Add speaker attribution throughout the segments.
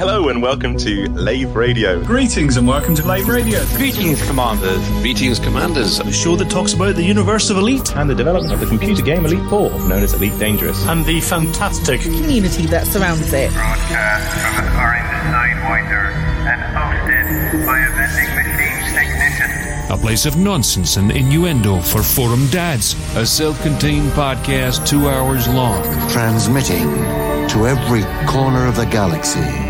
Speaker 1: Hello and welcome to Lave Radio.
Speaker 2: Greetings and welcome to Lave Radio.
Speaker 3: Greetings, Commanders.
Speaker 4: Greetings, Commanders.
Speaker 2: The show that talks about the universe of Elite
Speaker 1: and the development of the computer game Elite 4, known as Elite Dangerous.
Speaker 2: and the fantastic
Speaker 5: community that surrounds it.
Speaker 6: broadcast from an orange sidewinder and hosted by a vending machine technician.
Speaker 7: A place of nonsense and innuendo for forum dads.
Speaker 4: A self contained podcast two hours long.
Speaker 8: transmitting to every corner of the galaxy.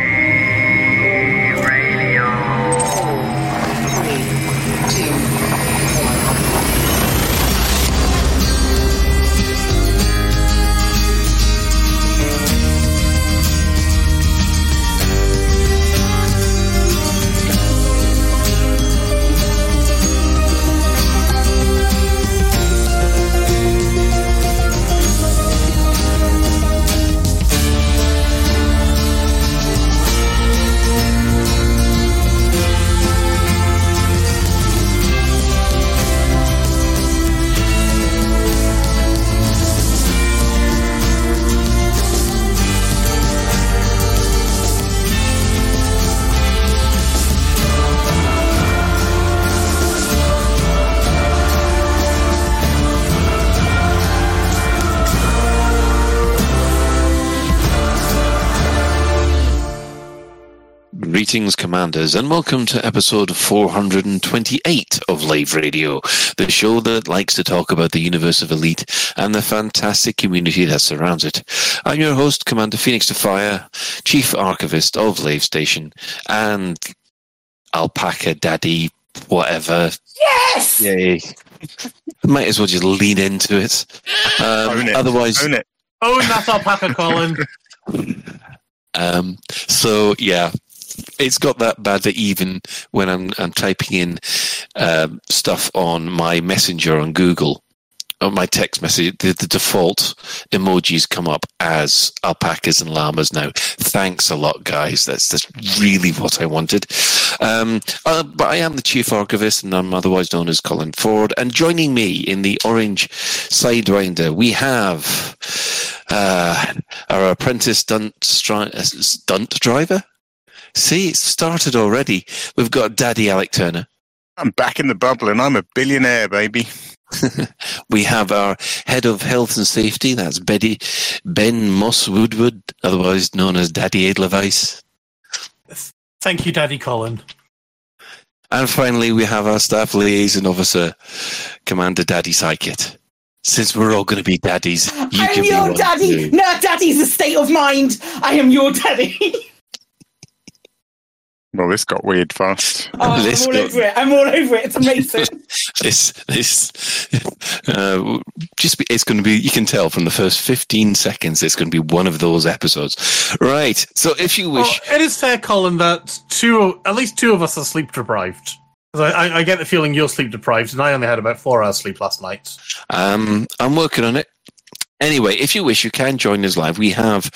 Speaker 4: Greetings, Commanders, and welcome to episode 428 of Lave Radio, the show that likes to talk about the universe of Elite and the fantastic community that surrounds it. I'm your host, Commander Phoenix to Fire, Chief Archivist of Lave Station, and Alpaca Daddy, whatever.
Speaker 5: Yes!
Speaker 4: Yay. Might as well just lean into it. Um,
Speaker 1: Own it.
Speaker 4: Otherwise,
Speaker 1: Own it.
Speaker 2: Oh, that's alpaca, Colin.
Speaker 4: Um, so yeah, it's got that bad that even when I'm I'm typing in um, stuff on my messenger on Google, on my text message, the, the default emojis come up as alpacas and llamas now. Thanks a lot, guys. That's that's really what I wanted. Um, uh, but I am the chief archivist, and I'm otherwise known as Colin Ford. And joining me in the orange sidewinder, we have uh, our apprentice stunt, stri- uh, stunt driver. See, it's started already. We've got Daddy Alec Turner.
Speaker 1: I'm back in the bubble and I'm a billionaire, baby.
Speaker 4: We have our head of health and safety. That's Betty Ben Moss Woodward, otherwise known as Daddy Edelweiss.
Speaker 2: Thank you, Daddy Colin.
Speaker 4: And finally, we have our staff liaison officer, Commander Daddy Psychit. Since we're all going to be daddies, you
Speaker 5: I'm
Speaker 4: can be
Speaker 5: your
Speaker 4: one
Speaker 5: daddy.
Speaker 4: too.
Speaker 5: No, daddy's a state of mind. I am your daddy.
Speaker 1: Well, this got weird fast.
Speaker 5: Oh, I'm all
Speaker 4: go.
Speaker 5: over it. I'm all over it. It's amazing.
Speaker 4: this this uh, just be, it's going to be you can tell from the first 15 seconds it's going to be one of those episodes right so if you
Speaker 2: Well,
Speaker 4: wish
Speaker 2: it is fair, Colin, that two, at least two of us are sleep deprived. I, I, I get the feeling you're sleep deprived, and I only had about four hours sleep last night.
Speaker 4: um i'm working on it anyway if you wish you can join us live we have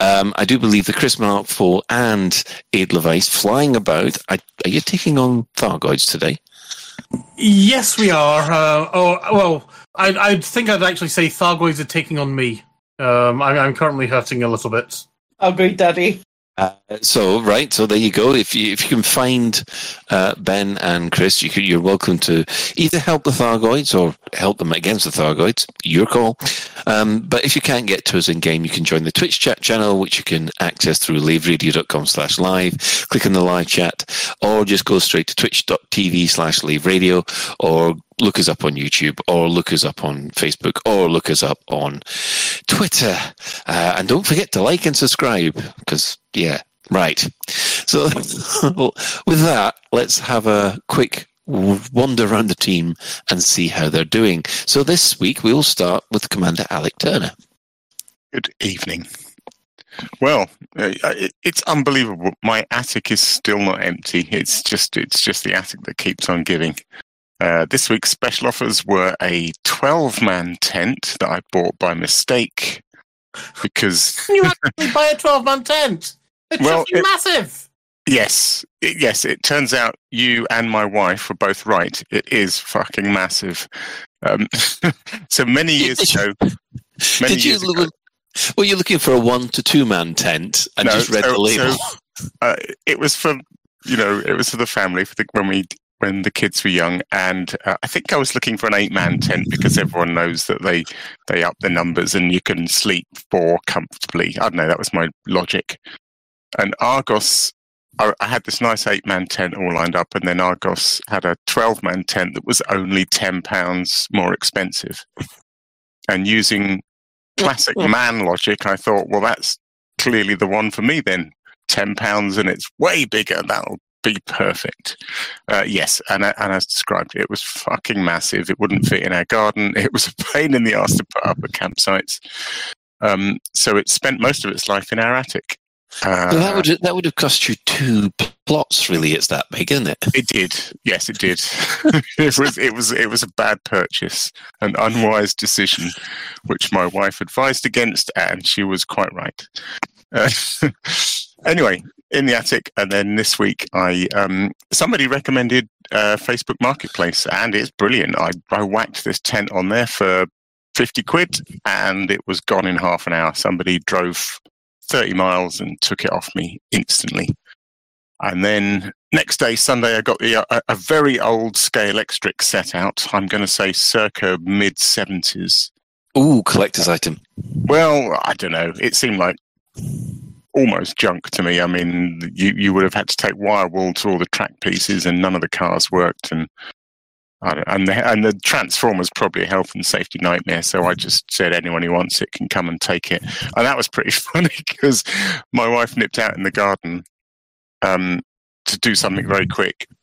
Speaker 4: um i do believe the chris mark 4 and edelweiss flying about I, are you taking on thargoids today
Speaker 2: Yes, we are. Uh, oh, well, I, I think I'd actually say Thargoids are taking on me. Um, I, I'm currently hurting a little bit.
Speaker 5: Agreed, daddy.
Speaker 4: Uh, so right, so there you go. If you if you can find uh, Ben and Chris, you you're welcome to either help the Thargoids or help them against the Thargoids. Your call. Um, but if you can't get to us in game, you can join the Twitch chat channel, which you can access through laveradio.com slash live. Click on the live chat, or just go straight to twitch.tv slash laveradio, or look us up on YouTube, or look us up on Facebook, or look us up on Twitter. Uh, and don't forget to like and subscribe, because, yeah, right. So, with that, let's have a quick wander around the team and see how they're doing. So, this week we'll start with Commander Alec Turner.
Speaker 1: Good evening. Well, uh, it's unbelievable. My attic is still not empty. It's just it's just the attic that keeps on giving. Uh, this week's special offers were a 12 man tent that I bought by mistake because
Speaker 2: You actually buy a 12 man tent. It's
Speaker 1: Well, it-
Speaker 2: massive.
Speaker 1: Yes, it, yes. It turns out you and my wife were both right. It is fucking massive. Um, so many years
Speaker 4: Did
Speaker 1: ago, many
Speaker 4: Did you
Speaker 1: years
Speaker 4: look?
Speaker 1: ago,
Speaker 4: Were you looking for a one to two man tent and
Speaker 1: No,
Speaker 4: just read
Speaker 1: so-
Speaker 4: the label?
Speaker 1: so- uh, it was for you know it was for the family for the when we when the kids were young and uh, i think i was looking for an eight man tent because everyone knows that they they up the numbers and you can sleep four comfortably. I don't know that was my logic. And argos I, I had this nice eight man tent all lined up and then argos had a 12 man tent that was only 10 pounds more expensive. And using classic man logic i thought well that's clearly the one for me then. 10 pounds and it's way bigger that'll be perfect. Uh, yes and, I- and as described it was fucking massive. It wouldn't fit in our garden. It was a pain in the ass to put up at campsites. Um, so it spent most of its life in our attic. Uh,
Speaker 4: Well, that would that would have cost you two plots. Really, it's that big, isn't it?
Speaker 1: it did. Yes it did. It was it was it was a bad purchase an unwise decision which my wife advised against and she was quite right. Uh, anyway in the attic and then this week i um somebody recommended uh, facebook marketplace and it's brilliant i i whacked this tent on there for 50 quid and it was gone in half an hour somebody drove 30 miles and took it off me instantly and then next day, Sunday, I got the, a, a very old scale electric set out. I'm going to say circa mid 70s.
Speaker 4: Ooh, collector's item.
Speaker 1: Well, I don't know. It seemed like almost junk to me. I mean, you, you would have had to take wire wool to all the track pieces, and none of the cars worked. And and the and the transformer's probably a health and safety nightmare. So I just said anyone who wants it can come and take it. And that was pretty funny because my wife nipped out in the garden um, to do something very quick.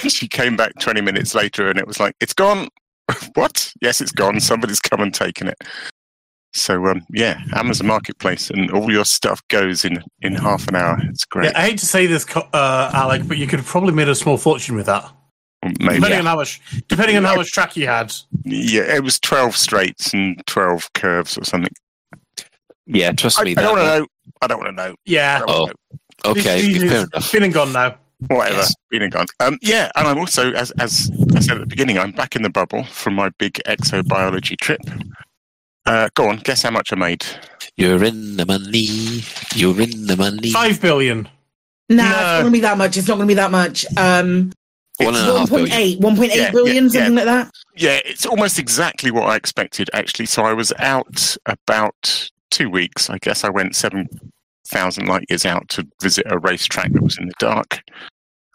Speaker 1: And she came back 20 minutes later and it was like, it's gone. what? Yes, it's gone. Somebody's come and taken it. So, um, yeah, Amazon Marketplace and all your stuff goes in, in half an hour. It's great.
Speaker 2: Yeah, I hate to say this, uh, Alec, but you could have probably made a small fortune with that.
Speaker 1: Maybe.
Speaker 2: Depending on how much, depending on how much track you had.
Speaker 1: Yeah, it was 12 straights and 12 curves or something.
Speaker 4: Yeah, trust
Speaker 1: I,
Speaker 4: me.
Speaker 1: I don't want to know. I don't want to know.
Speaker 2: Yeah,
Speaker 4: Oh.
Speaker 1: know.
Speaker 4: Okay,
Speaker 2: It's-
Speaker 4: fair
Speaker 2: it's
Speaker 4: enough.
Speaker 2: been and gone now.
Speaker 1: Whatever.
Speaker 4: Yes.
Speaker 1: Been and gone. Um, yeah, and I'm also, as, as I said at the beginning, I'm back in the bubble from my big exobiology trip. Uh, go on, guess how much I made.
Speaker 4: You're in the money. You're in the money.
Speaker 2: Five billion.
Speaker 5: Nah,
Speaker 1: No.
Speaker 5: it's not going to be that much. It's not going to be that much. Um,
Speaker 4: One and a half billion.
Speaker 5: 1.8, 1.8
Speaker 1: Yeah,
Speaker 5: billion,
Speaker 1: yeah,
Speaker 5: something like that.
Speaker 1: Yeah, it's almost exactly what I expected, actually. So I was out about two weeks. I guess I went 7,000 light years out to visit a racetrack that was in the dark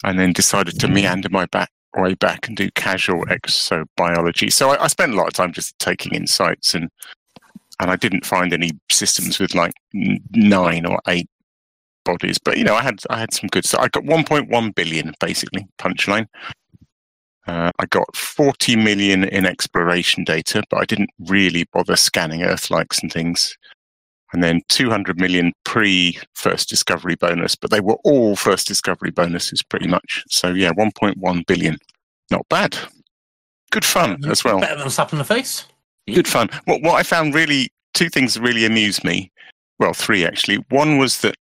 Speaker 1: and then decided to meander my back way back and do casual exobiology. So I, I spent a lot of time just taking in sights and and I didn't find any systems with like nine or eight bodies. But you know, I had I had some good stuff. I got 1.1 billion basically punchline. Uh, I got 40 million in exploration data, but I didn't really bother scanning Earth likes and things. And then 200 million pre first discovery bonus, but they were all first discovery bonuses pretty much. So yeah, 1.1 billion. Not bad. Good fun as well.
Speaker 2: Better than a slap in the face.
Speaker 1: Good fun. What, what I found really, two things really amused me. Well, three actually. One was that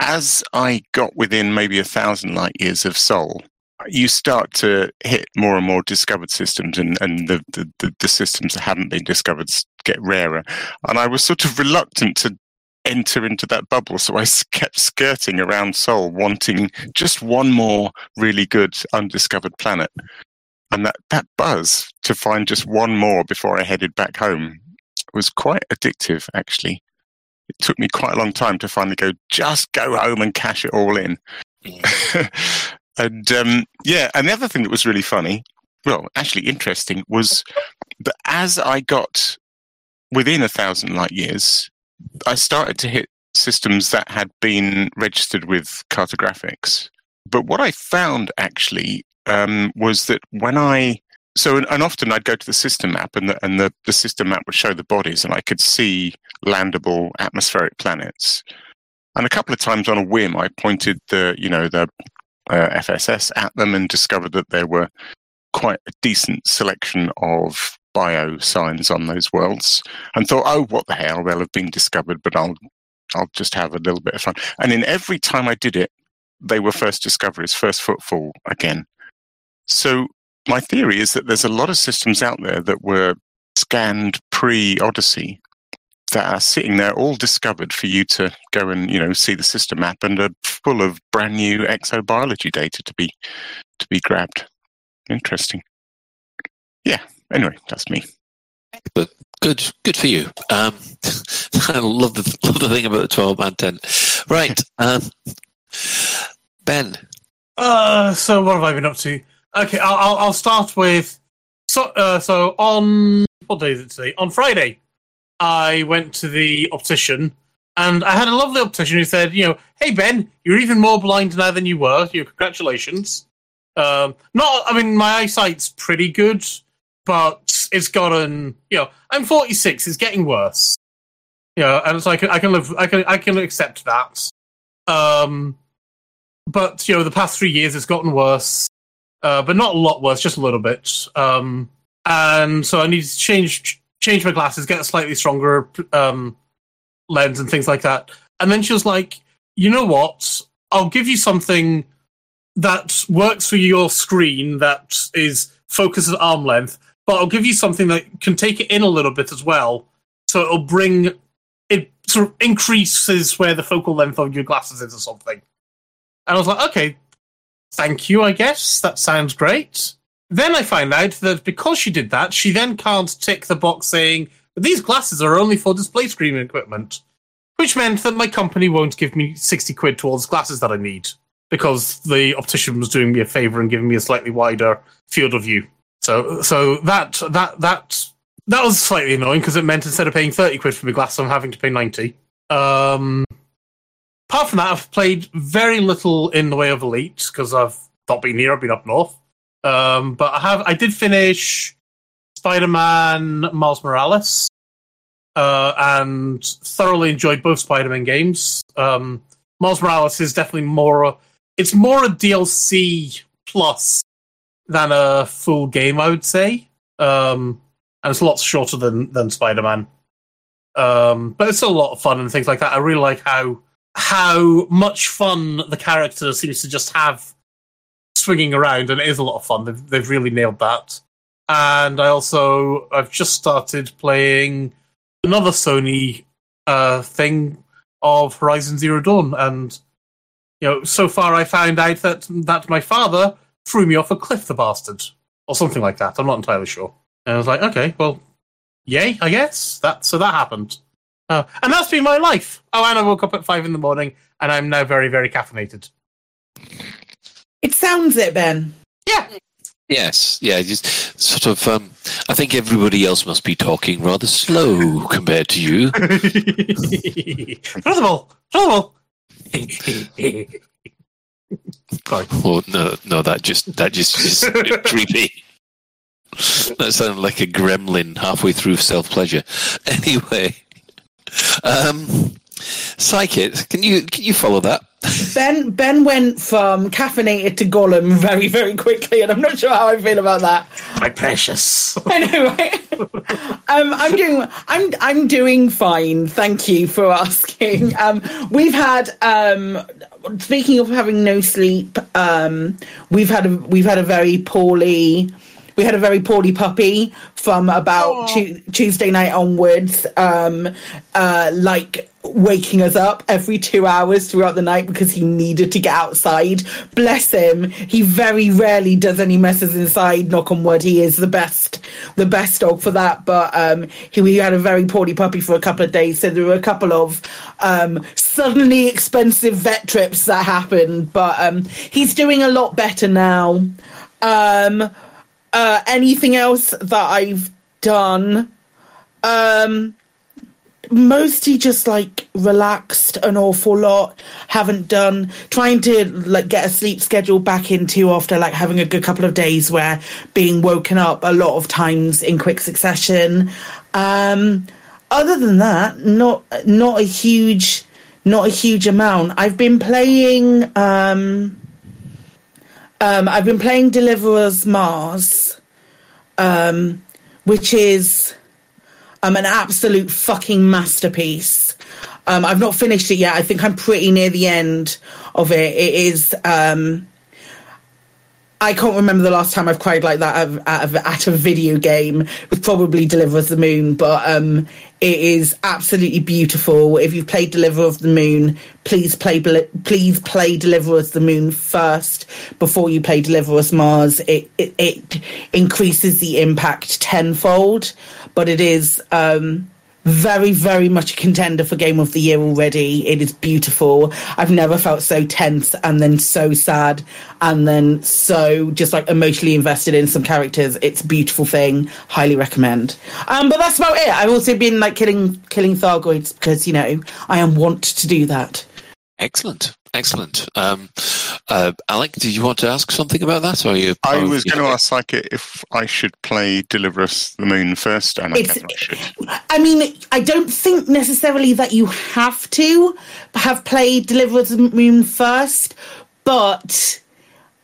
Speaker 1: as I got within maybe a thousand light years of Sol, you start to hit more and more discovered systems, and, and the, the, the, systems that haven't been discovered get rarer. And I was sort of reluctant to enter into that bubble, so I kept skirting around Sol, wanting just one more really good undiscovered planet. And that, that buzz to find just one more before I headed back home was quite addictive, actually. It took me quite a long time to finally go, just go home and cash it all in. and um, yeah, and the other thing that was really funny, well, actually interesting, was that as I got within a thousand light years, I started to hit systems that had been registered with cartographics. But what I found actually um, was that when I so and, and often I'd go to the system map and the and the, the system map would show the bodies and I could see landable atmospheric planets. And a couple of times on a whim, I pointed the you know the uh, FSS at them and discovered that there were quite a decent selection of bio signs on those worlds, and thought, oh, what the hell, they'll have been discovered, but I'll I'll just have a little bit of fun. And in every time I did it, they were first discoveries, first footfall again. So my theory is that there's a lot of systems out there that were scanned pre Odyssey that are sitting there all discovered for you to go and you know see the system map and are full of brand new exobiology data to be to be grabbed. Interesting. Yeah. Anyway, that's me.
Speaker 4: But good, good for you. Um, I love the love the thing about the twelve and ten. Right, um, Ben.
Speaker 2: Uh, so what have I been up to? Okay, I'll I'll, start with so uh, so on what day is it today? On Friday, I went to the optician and I had a lovely optician who said, you know, hey Ben, you're even more blind now than you were. You know, congratulations. Um, not, I mean, my eyesight's pretty good, but it's gotten, you know, I'm 46. It's getting worse. You know, and it's like I can live, I can, I can accept that. Um, but you know, the past three years it's gotten worse, uh, but not a lot worse, just a little bit. Um, and so I need to change change my glasses, get a slightly stronger um, lens, and things like that. And then she was like, "You know what? I'll give you something that works for your screen that is focused at arm length, but I'll give you something that can take it in a little bit as well, so it'll bring it sort of increases where the focal length of your glasses is or something." And I was like, "Okay, thank you. I guess that sounds great." Then I find out that because she did that, she then can't tick the box saying these glasses are only for display screen equipment, which meant that my company won't give me 60 quid towards glasses that I need because the optician was doing me a favor and giving me a slightly wider field of view. So, so that that that that was slightly annoying because it meant instead of paying 30 quid for my glasses, I'm having to pay 90. Um, apart from that, I've played very little in the way of Elite because I've not been here. I've been up north. Um, but I have I did finish Spider-Man Miles Morales, uh, and thoroughly enjoyed both Spider-Man games. Um, Miles Morales is definitely more it's more a DLC plus than a full game, I would say. Um, and it's a lot shorter than than Spider-Man. Um, but it's a lot of fun and things like that. I really like how how much fun the character seems to just have swinging around, and it is a lot of fun. They've, they've really nailed that. And I also I've just started playing another Sony uh, thing of Horizon Zero Dawn, and you know, so far I found out that that my father threw me off a cliff, the bastard, or something like that. I'm not entirely sure. And I was like, okay, well, yay, I guess that. So that happened, uh, and that's been my life. Oh, and I woke up at five in the morning, and I'm now very, very caffeinated.
Speaker 5: It sounds it, Ben.
Speaker 2: Yeah.
Speaker 4: Yes, yeah, just sort of. Um, I think everybody else must be talking rather slow compared to you.
Speaker 2: Trouble, trouble. Sorry.
Speaker 4: Oh no, no, that just that just is creepy. That sounded like a gremlin halfway through self pleasure. Anyway, um, Psychic, can you can you follow that?
Speaker 5: Ben Ben went from caffeinated to Gollum very very quickly, and I'm not sure how I feel about that.
Speaker 2: My precious.
Speaker 5: Anyway, um, I'm doing I'm I'm doing fine. Thank you for asking. Um, we've had um, speaking of having no sleep, um, we've had a we've had a very poorly we had a very poorly puppy from about tu- Tuesday night onwards, um, uh, like waking us up every two hours throughout the night because he needed to get outside. Bless him. He very rarely does any messes inside. Knock on wood. He is the best, the best dog for that. But um, he we had a very poorly puppy for a couple of days, so there were a couple of um, suddenly expensive vet trips that happened. But um, he's doing a lot better now. Um, uh, anything else that I've done? Um, mostly just like relaxed an awful lot. Haven't done trying to like get a sleep schedule back into after like having a good couple of days where being woken up a lot of times in quick succession. Um other than that not not a huge not a huge amount. I've been playing um um i've been playing Deliver Us Mars um which is um, an absolute fucking masterpiece. Um, I've not finished it yet. I think I'm pretty near the end of it. It is. Um, I can't remember the last time I've cried like that at, at, at a video game. It was probably Deliver Us the Moon, but um, it is absolutely beautiful. If you've played Deliver Us the Moon, please play please play Deliver Us the Moon first before you play Deliver Us Mars. It, it it increases the impact tenfold, but it is. Um, very, very much a contender for Game of the Year already. It is beautiful. I've never felt so tense and then so sad and then so just like emotionally invested in some characters. It's a beautiful thing. Highly recommend. Um, but that's about it. I've also been like killing killing Thargoids because, you know, I am wont to do that.
Speaker 4: Excellent. Excellent. Um, uh, Alec, did you want to ask something about that? Or you?
Speaker 1: I was going to ask like if I should play Deliver Us the Moon first, and I
Speaker 5: It's-
Speaker 1: I should.
Speaker 5: I mean, I don't think necessarily that you have to have played Deliver Us the Moon first, but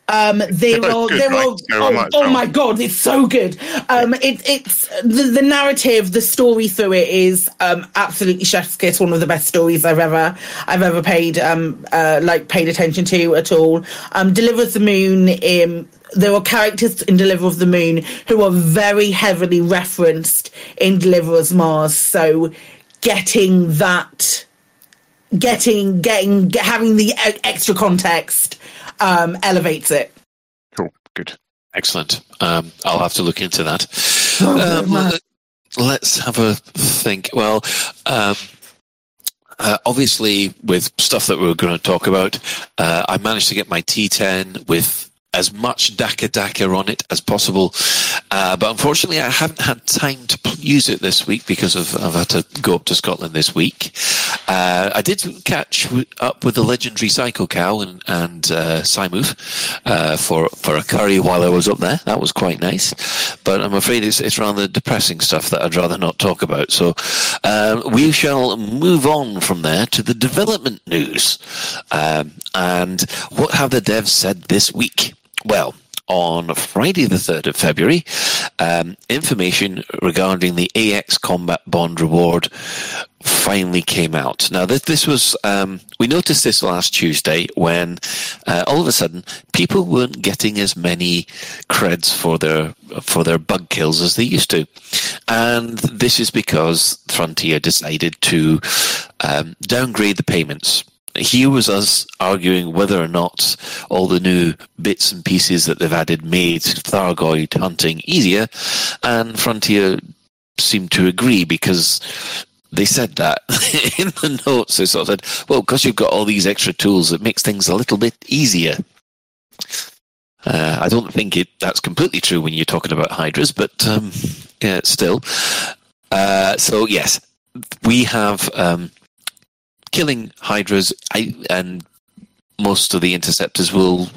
Speaker 5: um, there
Speaker 1: both
Speaker 5: are
Speaker 1: good,
Speaker 5: there
Speaker 1: right?
Speaker 5: are
Speaker 1: So
Speaker 5: oh, oh my god, it's so good. Um, it, it's the, the narrative, the story through it is um, absolutely chef's kiss. One of the best stories I've ever I've ever paid um, uh, like paid attention to at all. Um, Deliver Us the Moon. Um, there are characters in Deliver Us the Moon who are very heavily referenced in Deliver Us Mars. So getting that, getting getting get, having the extra context um, elevates it.
Speaker 1: Cool, good.
Speaker 4: Excellent. Um, I'll have to look into that.
Speaker 5: Oh,
Speaker 4: Um, let's have a think. Well, um, uh, obviously, with stuff that we are going to talk about, uh, I managed to get my T10 with as much Daka Daka on it as possible. Uh, but unfortunately, I haven't had time to use it this week because of I've had to go up to Scotland this week. Uh, I did catch w- up with the legendary Psycho Cow and, and uh, Simoof uh, for for a curry while I was up there. That was quite nice. But I'm afraid it's it's rather depressing stuff that I'd rather not talk about. So um, we shall move on from there to the development news. Um, and what have the devs said this week? Well, on Friday, the 3rd of February, um, information regarding the AX Combat Bond reward finally came out. Now, this, this was, um, we noticed this last Tuesday when uh, all of a sudden people weren't getting as many creds for their, for their bug kills as they used to. And this is because Frontier decided to um, downgrade the payments here was us arguing whether or not all the new bits and pieces that they've added made Thargoid hunting easier, and Frontier seemed to agree because they said that in the notes. They sort of said, "Well, because you've got all these extra tools, it makes things a little bit easier." Uh, I don't think it that's completely true when you're talking about hydras, but um, yeah, still. Uh, so yes, we have. Um, killing hydras I, and most of the interceptors will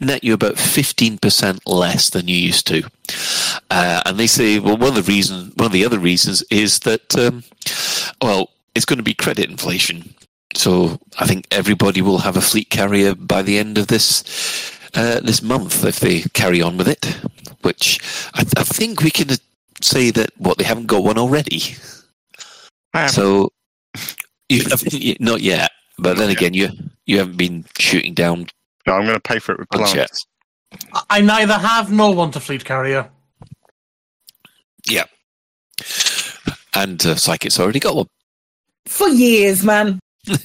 Speaker 4: net you about 15% less than you used to. Uh, and they say, well, one of the reasons, one of the other reasons is that, um, well, it's going to be credit inflation. So I think everybody will have a fleet carrier by the end of this uh, this month if they carry on with it. Which I, I think we can say that what they haven't got one already.
Speaker 1: I
Speaker 4: So you haven't, yet, but then
Speaker 1: yet.
Speaker 4: again, you you haven't been shooting down.
Speaker 1: no, I'm going to pay for it with
Speaker 4: Not yet.
Speaker 1: plants.
Speaker 2: I neither have nor want a fleet carrier.
Speaker 4: Yeah, and uh, Psychic's already got one.
Speaker 5: For years, man.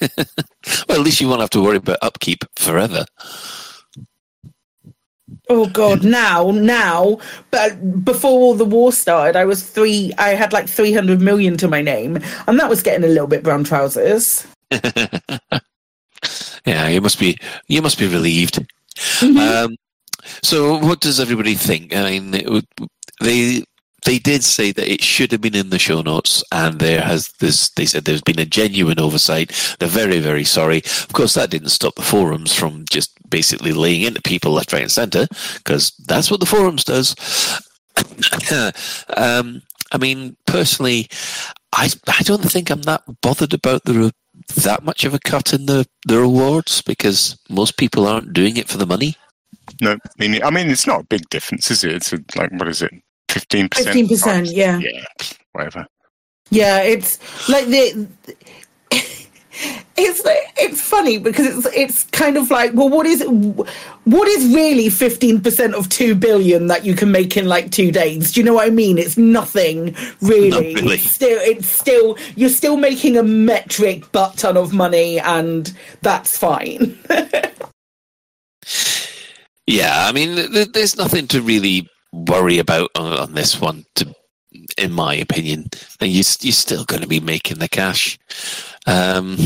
Speaker 4: Well, at least you won't have to worry about upkeep forever.
Speaker 5: Oh god, now, now, but before all the war started, I was three. I had like three hundred million to my name, and that was getting a little bit brown trousers.
Speaker 4: yeah, you must be you must be relieved.
Speaker 5: Mhm.
Speaker 4: Um, so, what does everybody think? I mean, they they did say that it should have been in the show notes, and there has this. They said there's been a genuine oversight. They're very very sorry. Of course, that didn't stop the forums from just basically laying into people left, right, and centre, because that's what the forums does. um, I mean, personally, I I don't think I'm that bothered about the that much of a cut in the the rewards because most people aren't doing it for the money.
Speaker 1: No, I mean, I mean, it's not a big difference, is it? It's like, what is it? 15%?
Speaker 5: 15%, yeah.
Speaker 1: Yeah, whatever.
Speaker 5: Yeah, it's like the it's it's funny because it's it's kind of like well what is what is really 15% of 2 billion that you can make in like 2 days do you know what i mean it's nothing really,
Speaker 4: Not really.
Speaker 5: It's still it's still you're still making a metric butt ton of money and that's fine
Speaker 4: Yeah, I mean, th- th- there's nothing to really worry about on, on this one, to, in my opinion. And you, you're still going to be making the cash. Um,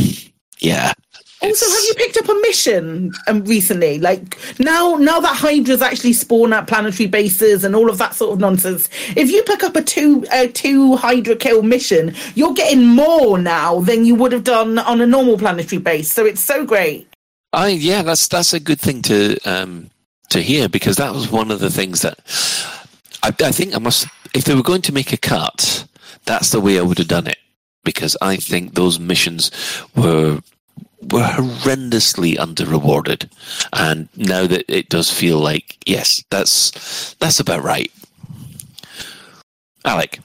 Speaker 4: yeah.
Speaker 5: Also, have you picked up a mission um, recently? Like now, now that Hydra's actually spawn at planetary bases and all of that sort of nonsense. If you pick up a two a two Hydra kill mission, you're getting more now than you would have done on a normal planetary base. So it's so great.
Speaker 4: I yeah, that's that's a good thing to um, to hear because that was one of the things that I, I think I must. If they were going to make a cut, that's the way I would have done it because I think those missions were were horrendously under rewarded, and now that it does feel like yes, that's that's about right. Alec,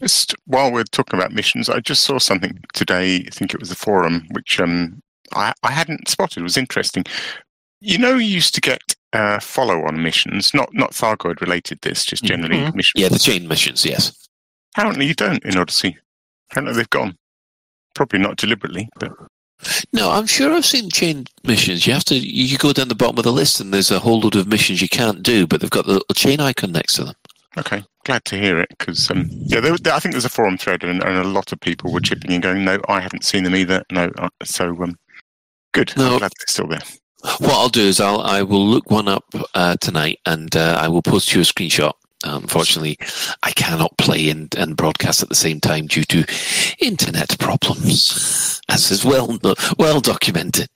Speaker 1: Just while we're talking about missions, I just saw something today. I think it was the forum, which um, I, I hadn't spotted. It was interesting. You know, you used to get uh, follow-on missions, not not Thargoid related. This just generally
Speaker 2: Mhm.
Speaker 1: missions.
Speaker 4: yeah, the chain missions, yes.
Speaker 1: Apparently, you don't in Odyssey. Apparently, they've gone. Probably not deliberately, but
Speaker 4: No, I'm sure I've seen chain missions. You have to you go down the bottom of the list, and there's a whole load of missions you can't do, but they've got the little chain icon next to them.
Speaker 1: okay. Glad to hear it because um, yeah, there, there- I think there's a forum thread and, and a lot of people were chipping in, going, "No, I haven't seen them either." No, uh, so um, good.
Speaker 4: No.
Speaker 1: I'm glad they're still there.
Speaker 4: What I'll do is I'll I will look one up uh, tonight, and uh, I will post you a screenshot. Unfortunately, I cannot play and, and broadcast at the same time due to internet problems, as is well well documented.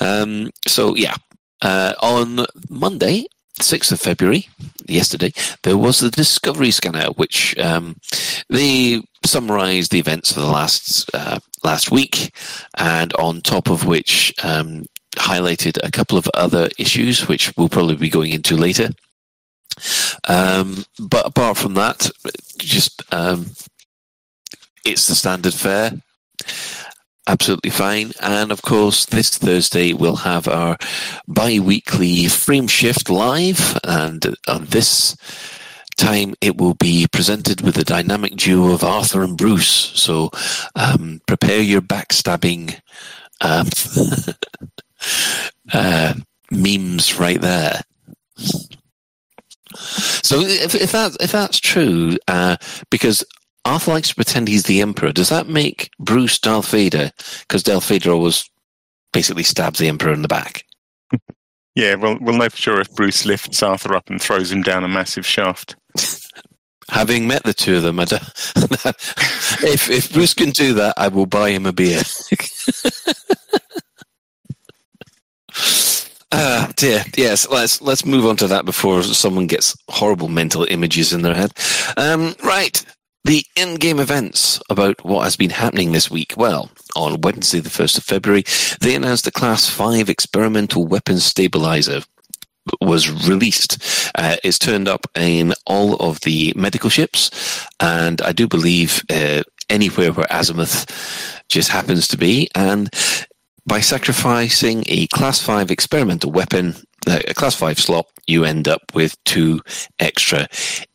Speaker 4: Um, so yeah, uh, on Monday, sixth of February, yesterday, there was the Discovery Scanner, which um, they summarised the events for the last uh, last week, and on top of which um, highlighted a couple of other issues, which we'll probably be going into later. Um, but apart from that, just um, it's the standard fare. Absolutely fine. And of course, this Thursday we'll have our bi weekly frame shift live. And on this time, it will be presented with the dynamic duo of Arthur and Bruce. So um, prepare your backstabbing um, uh, memes right there. So if, if that if that's true, uh, because Arthur likes to pretend he's the emperor, does that make Bruce Darth Vader? Because Darth Vader always basically stabs the emperor in the back.
Speaker 1: Yeah, well, we'll know for sure if Bruce lifts Arthur up and throws him down a massive shaft.
Speaker 4: Having met the two of them, if if Bruce can do that, I will buy him a beer. Ah, dear. Yes, let's let's move on to that before someone gets horrible mental images in their head. Um, right, the in-game events about what has been happening this week. Well, on Wednesday, the first of February, they announced the Class Five experimental weapons stabilizer was released. Uh, it's turned up in all of the medical ships, and I do believe uh, anywhere where Azimuth just happens to be. And by sacrificing a class 5 experimental weapon, uh, a class 5 slot, you end up with two extra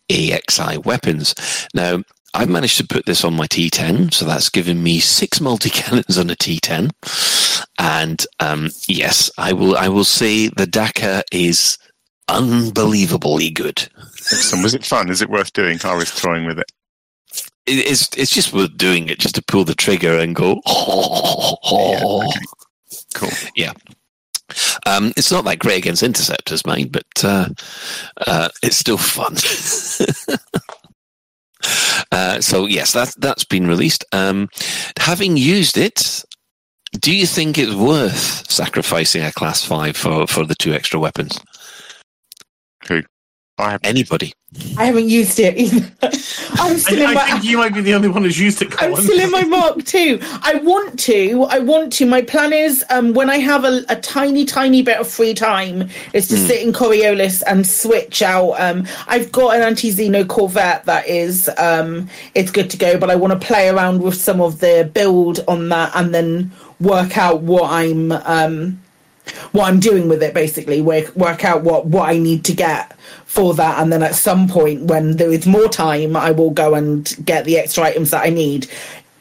Speaker 4: AXI weapons. Now, I've managed to put this on my T10, so that's given me six multi cannons on a T10. And um, yes, I will. I will say the DACA is unbelievably good.
Speaker 1: Excellent. Was it fun? Is it worth doing? I was toying with it.
Speaker 4: It- It's it's just worth doing it just to pull the trigger and go.
Speaker 1: Yeah, okay. Cool. Yeah.
Speaker 4: Um, it's not that great against interceptors, mate, but uh, uh, it's still fun. uh, so yes, that that's been released. Um, having used it, do you think it's worth sacrificing a class five for, for the two extra weapons?
Speaker 1: I have
Speaker 4: Anybody?
Speaker 5: I haven't used it either. I I'm still
Speaker 2: I,
Speaker 5: in
Speaker 2: I
Speaker 5: my.
Speaker 2: think you might be the only one who's used it,
Speaker 5: I'm still in my Mark too. I want to. I want to. My plan is um, when I have a, a tiny, tiny bit of free time, is to sit in Coriolis and switch out. Um, I've got an anti Xeno Corvette that is um, it's good to go, but I want to play around with some of the build on that and then work out what I'm um, what I'm doing with it. Basically, work work out what what I need to get for that, and then at some point when there is more time, I will go and get the extra items that I need.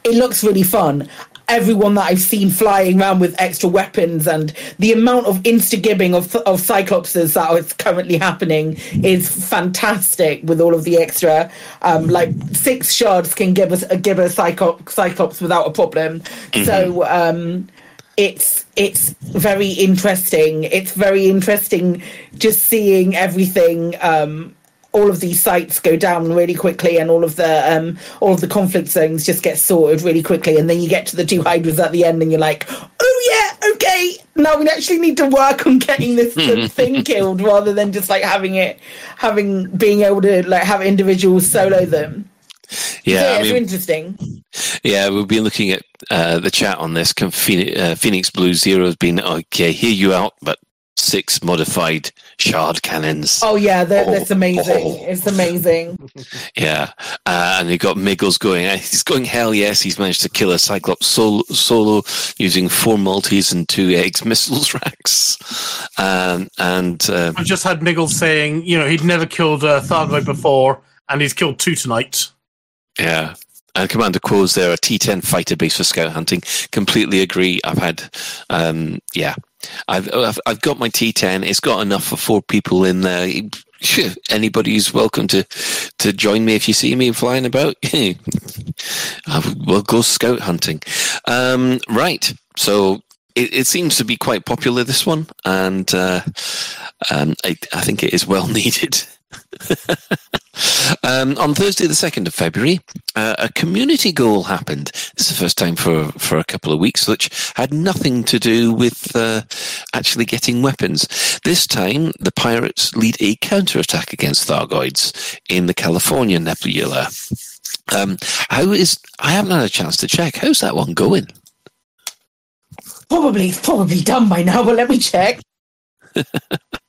Speaker 5: It looks really fun. Everyone that I've seen flying around with extra weapons and the amount of insta gibbing of of cyclopses that is currently happening is fantastic. With all of the extra, um, like six shards can give us a, give a cyclops cyclops without a problem. So. Um, it's it's very interesting. It's very interesting just seeing everything. Um, all of these sites go down really quickly, and all of the um, all of the conflict zones just get sorted really quickly. And then you get to the two hydras at the end, and you're like, "Oh yeah, okay." Now we actually need to work on getting this thing killed, rather than just like having it, having being able to like have individuals solo them.
Speaker 4: Yeah,
Speaker 5: so,
Speaker 4: I mean,
Speaker 5: interesting.
Speaker 4: yeah, we've been looking at uh, the chat on this. Can Phoenix, uh, Phoenix Blue Zero has been okay. Hear you out, but six modified shard cannons.
Speaker 5: Oh yeah, that,
Speaker 4: Oh,
Speaker 5: that's amazing.
Speaker 4: oh.
Speaker 5: It's amazing.
Speaker 4: Yeah, uh, and you got Miggles going. uh, He's going hell yes. He's managed to kill a Cyclops solo, solo using four multis and two eggs missiles racks. Um, and uh,
Speaker 2: I've just had Miggles saying, you know, he'd never killed a Thargoid before, and he's killed two tonight.
Speaker 4: Yeah, and Commander Quo's there a T10 fighter base for scout hunting. Completely agree. I've had, um, yeah, I've, I've I've got my T10. It's got enough for four people in there. Anybody's welcome to to join me if you see me flying about. We'll go scout hunting. Um, right. So it, it seems to be quite popular this one, and uh, um, I, I think it is well needed. um, on Thursday, the second of February, uh, a community goal happened. This is the first time for for a couple of weeks, which had nothing to do with uh, actually getting weapons. This time, the pirates lead a counterattack against Thargoids in the California Nebula. Um, how is? I haven't had a chance to check. How's that one going?
Speaker 5: Probably, it's probably done by now, but let me check.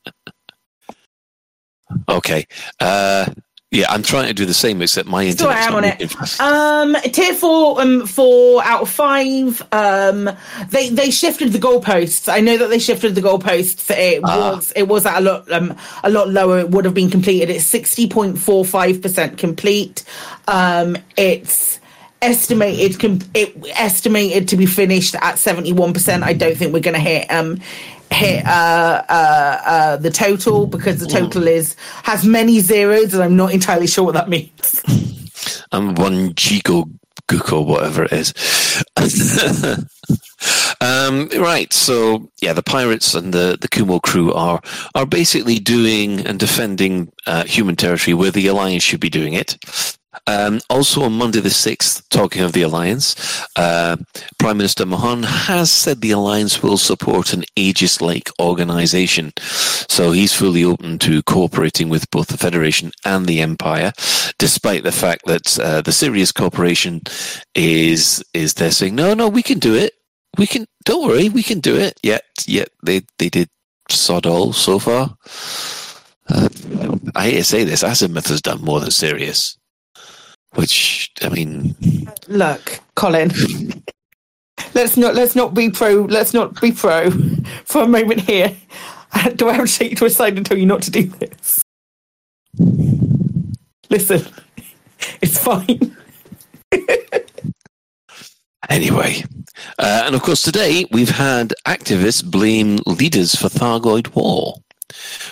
Speaker 4: Okay. Uh, yeah, I'm trying to do the same, except my
Speaker 5: Still
Speaker 4: internet's
Speaker 5: on it.
Speaker 4: fast.
Speaker 5: Um, tier four, um, four out of five. Um, they they shifted the goalposts. I know that they shifted the goalposts. It
Speaker 4: Ah.
Speaker 5: was it was at a lot um a lot lower. It would have been completed. It's sixty point four five percent complete. Um, it's estimated com- it estimated to be finished at 71% i don't think we're going to hit um hit uh, uh uh the total because the total is has many zeros and i'm not entirely sure what that means
Speaker 4: I'm one gigo gook or whatever it is. um, right, so yeah, the pirates and the the Kumo crew are are basically doing and defending uh, human territory where the alliance should be doing it. Um, also on Monday the 6th, talking of the alliance, uh, Prime Minister Mahon has said the alliance will support an Aegis-like organization. So he's fully open to cooperating with both the Federation and the Empire, despite the fact that uh, the Sirius Corporation is is there saying, no, no, we can do it. We can, don't worry, we can do it. Yet, yet they, they did sod all so far. Uh, I hate to say this, Azimuth has done more than Sirius. Which, I mean,
Speaker 5: look colin let's not let's not be pro let's not be pro for a moment here. Do i have to take you to a side and tell you not to do this? Listen it's fine.
Speaker 4: Anyway, uh, and of course, today we've had activists blame leaders for Thargoid War,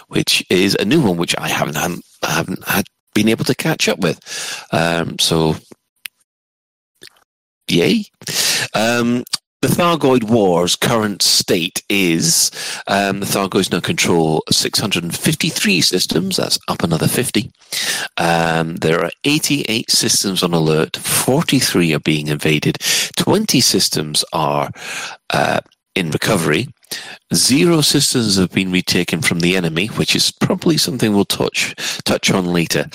Speaker 4: which is a new one which I haven't I haven't had been able to catch up with. Um, so, yay! Um, the Thargoid War's current state is um, the Thargoids now control 653 systems. That's up another 50. Um, there are 88 systems on alert. 43 are being invaded. 20 systems are uh, in recovery. Zero systems have been retaken from the enemy, which is probably something we'll touch touch on later.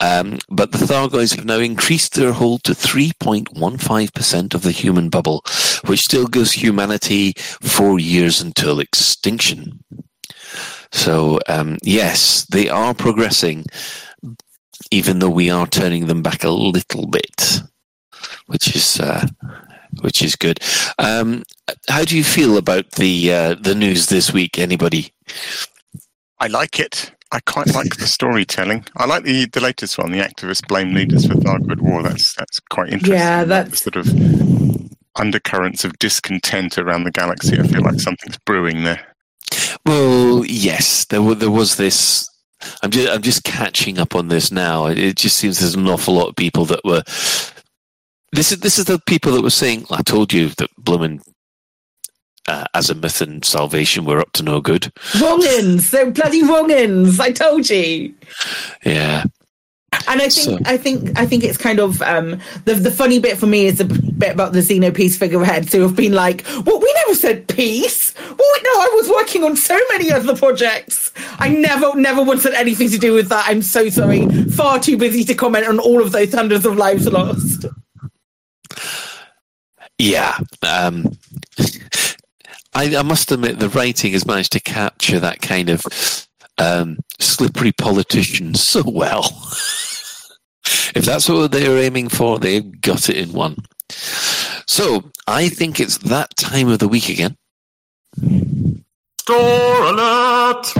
Speaker 4: Um, but the Thargoids have now increased their hold to 3.15% of the human bubble, which still gives humanity four years until extinction. So, um, yes, they are progressing, even though we are turning them back a little bit, which is uh, which is good. Um, how do you feel about the uh, the news this week? Anybody?
Speaker 1: I like it. I quite like the storytelling. I like the the latest one, the activists blame leaders for Thargoid War. That's that's quite interesting.
Speaker 5: Yeah,
Speaker 1: The
Speaker 5: that's
Speaker 1: sort of undercurrents of discontent around the galaxy. I feel like something's brewing there.
Speaker 4: Well, yes, there was there was this. I'm just I'm just catching up on this now. It, it just seems there's an awful lot of people that were. This is this is the people that were saying. I told you that Bloomin' uh, Azimuth and Salvation were up to no good.
Speaker 5: wrongins. They're bloody wrongins. I told you.
Speaker 4: Yeah,
Speaker 5: And I think
Speaker 4: So-
Speaker 5: I think I think it's kind of um, the the funny bit for me is the bit about the Xeno peace figureheads who have been like, "Well, we never said peace. Well, no, I was working on so many other projects. I never never once had anything to do with that. I'm so sorry. Far too busy to comment on all of those hundreds of lives lost.
Speaker 4: Yeah. Um, I, I must admit, the writing has managed to capture that kind of um, slippery politician so well. if that's what they were aiming for, they've got it in one. So I think it's that time of the week again.
Speaker 2: Store alert!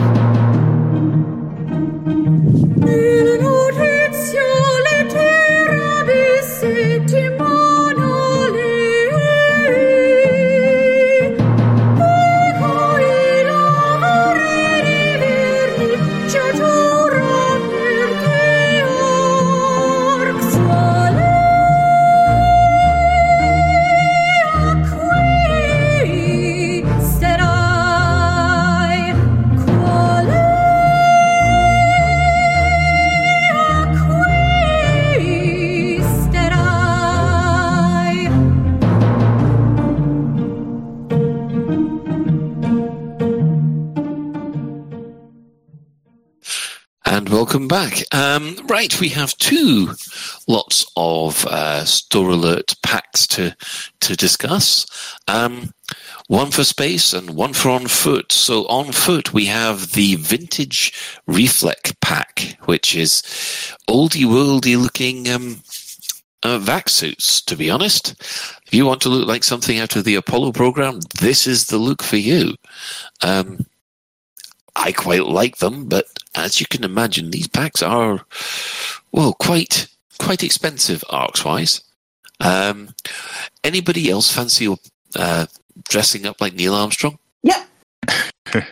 Speaker 4: Welcome back. Um, right, we have two lots of uh, store alert packs to to discuss. Um, one for space and one for on foot. So on foot, we have the vintage Reflect pack, which is oldie worldy looking um, uh, vac suits. To be honest, if you want to look like something out of the Apollo program, this is the look for you. Um, I quite like them, but as you can imagine, these packs are well quite quite expensive ARX wise. Um, anybody else fancy uh, dressing up like Neil Armstrong?
Speaker 5: Yep.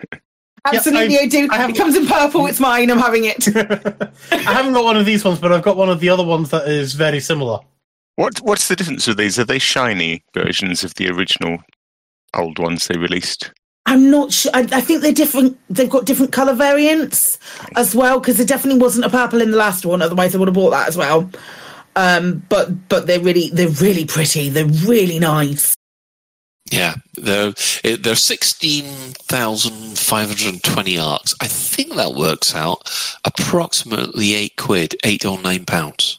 Speaker 5: Absolutely, I, do.
Speaker 2: I
Speaker 5: it comes in purple. It's mine. I'm having it.
Speaker 2: I haven't got one of these ones, but I've got one of the other ones that is very similar.
Speaker 1: What what's the difference with these? Are they shiny versions of the original old ones they released?
Speaker 5: I'm not sure. I, I think they're different. They've got different color variants as well because there definitely wasn't a purple in the last one. Otherwise, I would have bought that as well. Um, but but they're really they're really pretty. They're really nice.
Speaker 4: Yeah, they're they're sixteen thousand five hundred twenty ARX. I think that works out approximately eight quid, eight or nine pounds.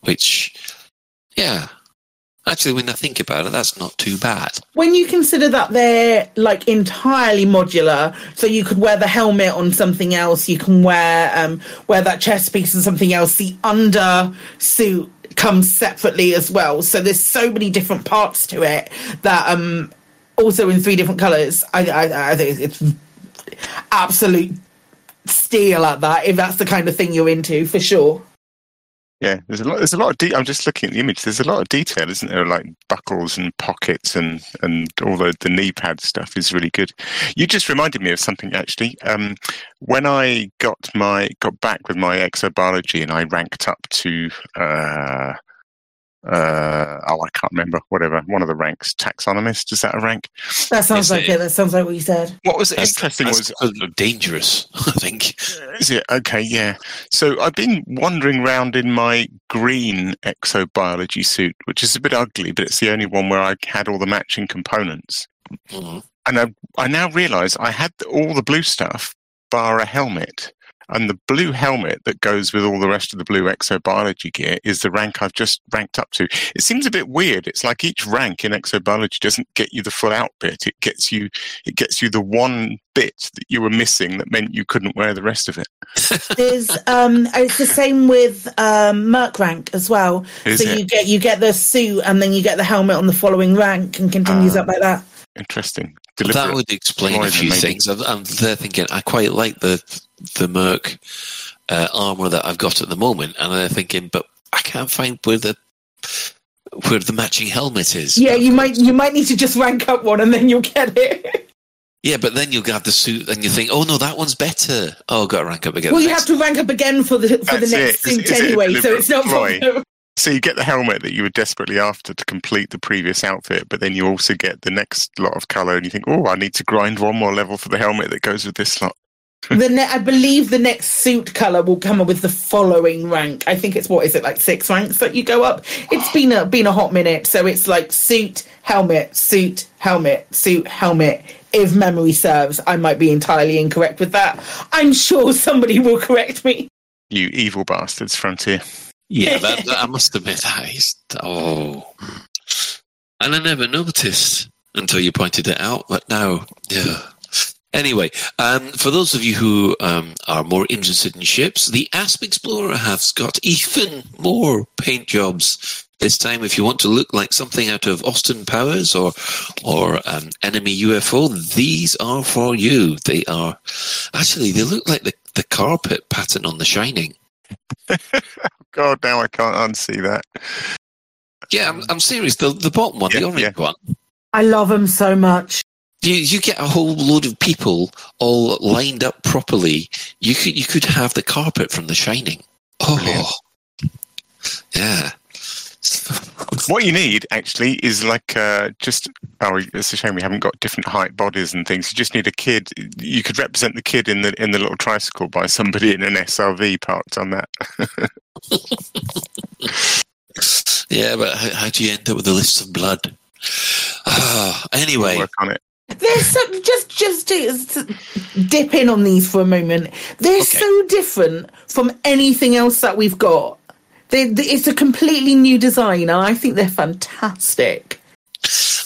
Speaker 4: Which, yeah, actually, when I think about it, that's not too bad.
Speaker 5: When you consider that they're like entirely modular, so you could wear the helmet on something else, you can wear um, wear that chest piece on something else. The under suit comes separately as well. So there's so many different parts to it that um also in three different colors. I I, I think it's absolute steal at that if that's the kind of thing you're into for sure.
Speaker 1: Yeah, there's a lot. There's a lot of. De- I'm just looking at the image. There's a lot of detail, isn't there? Like buckles and pockets and and all the the knee pad stuff is really good. You just reminded me of something actually. Um, when I got my got back with my exobiology and I ranked up to uh, uh, oh I can't remember whatever one of the ranks taxonomist is that a rank?
Speaker 5: That sounds
Speaker 4: Yes,
Speaker 5: like
Speaker 4: it-
Speaker 5: it. That sounds like what you said.
Speaker 1: What was
Speaker 4: That's-
Speaker 1: interesting
Speaker 4: that's
Speaker 1: was
Speaker 4: sort of dangerous. I think.
Speaker 1: Is it? Okay, yeah. So I've been wandering around in my green exobiology suit, which is a bit ugly, but it's the only one where I had all the matching components.
Speaker 4: Mhm.
Speaker 1: and I, I now realise I had all the blue stuff bar a helmet. And the blue helmet that goes with all the rest of the blue exobiology gear is the rank I've just ranked up to. It seems a bit weird. It's like each rank in exobiology doesn't get you the full outfit. It gets you it gets you the one bit that you were missing that meant you couldn't wear the rest of it.
Speaker 5: There's um it's the same with um Merc rank as well.
Speaker 1: Is
Speaker 5: so
Speaker 1: it?
Speaker 5: you get you get the suit and then you get the helmet on the following rank and continues
Speaker 1: Ah.
Speaker 5: up like that.
Speaker 1: Interesting.
Speaker 4: That would explain a few
Speaker 1: maybe.
Speaker 4: things. I'm, I'm there thinking I quite like the the Merc uh, armor that I've got at the moment, and I'm thinking, but I can't find where the where the matching helmet is.
Speaker 5: Yeah, you might you might need to just rank up one and then you'll get it.
Speaker 4: Yeah, but then you'll have the suit, and you think, oh no, that one's better. Oh, got to rank up again.
Speaker 5: well, you have to rank up again for the for the next
Speaker 1: it. Is-
Speaker 5: suit
Speaker 1: is it
Speaker 5: anyway, so it's not
Speaker 1: ploy?
Speaker 5: problem.
Speaker 1: So you get the helmet that you were desperately after to complete the previous outfit, but then you also get the next lot of color, and you think, "Oh, I need to grind one more level for the helmet that goes with this slot."
Speaker 5: the ne- I believe the next suit color will come with the following rank. I think it's what is it like six ranks that you go up. It's been a been a hot minute, so it's like suit, helmet, suit, helmet, suit, helmet. If memory serves, I might be entirely incorrect with that. I'm sure somebody will correct me.
Speaker 1: You evil bastards, Frontier.
Speaker 4: Yeah, that, that- I must admit that is oh, and I never noticed until you pointed it out. But now, yeah. Anyway, um, for those of you who um, are more interested in ships, the Asp Explorer has got even more paint jobs. This time, if you want to look like something out of Austin Powers or or um, Enemy UFO, these are for you. They are actually they look like the, the carpet pattern on The Shining.
Speaker 1: God, now I can't unsee that.
Speaker 4: Yeah, I'm, I'm serious. The the bottom one,
Speaker 1: Yeah,
Speaker 4: the orange
Speaker 1: yeah.
Speaker 4: one.
Speaker 5: I love them so much.
Speaker 4: You you get a whole load of people all lined up properly. You could you could have the carpet from The Shining. Oh, yeah.
Speaker 1: What you need actually is like uh, just. Oh, it's a shame we haven't got different height bodies and things. You just need a kid. You could represent the kid in the in the little tricycle by somebody in an SRV parked on that.
Speaker 4: Yeah, but how, how do you end up with a list of blood? Ah, anyway,
Speaker 1: Work on it.
Speaker 5: They're so just just to, dip in on these for a moment. They're
Speaker 4: Okay.
Speaker 5: so different from anything else that we've got. They, they- it's a completely new design, and I think they're fantastic.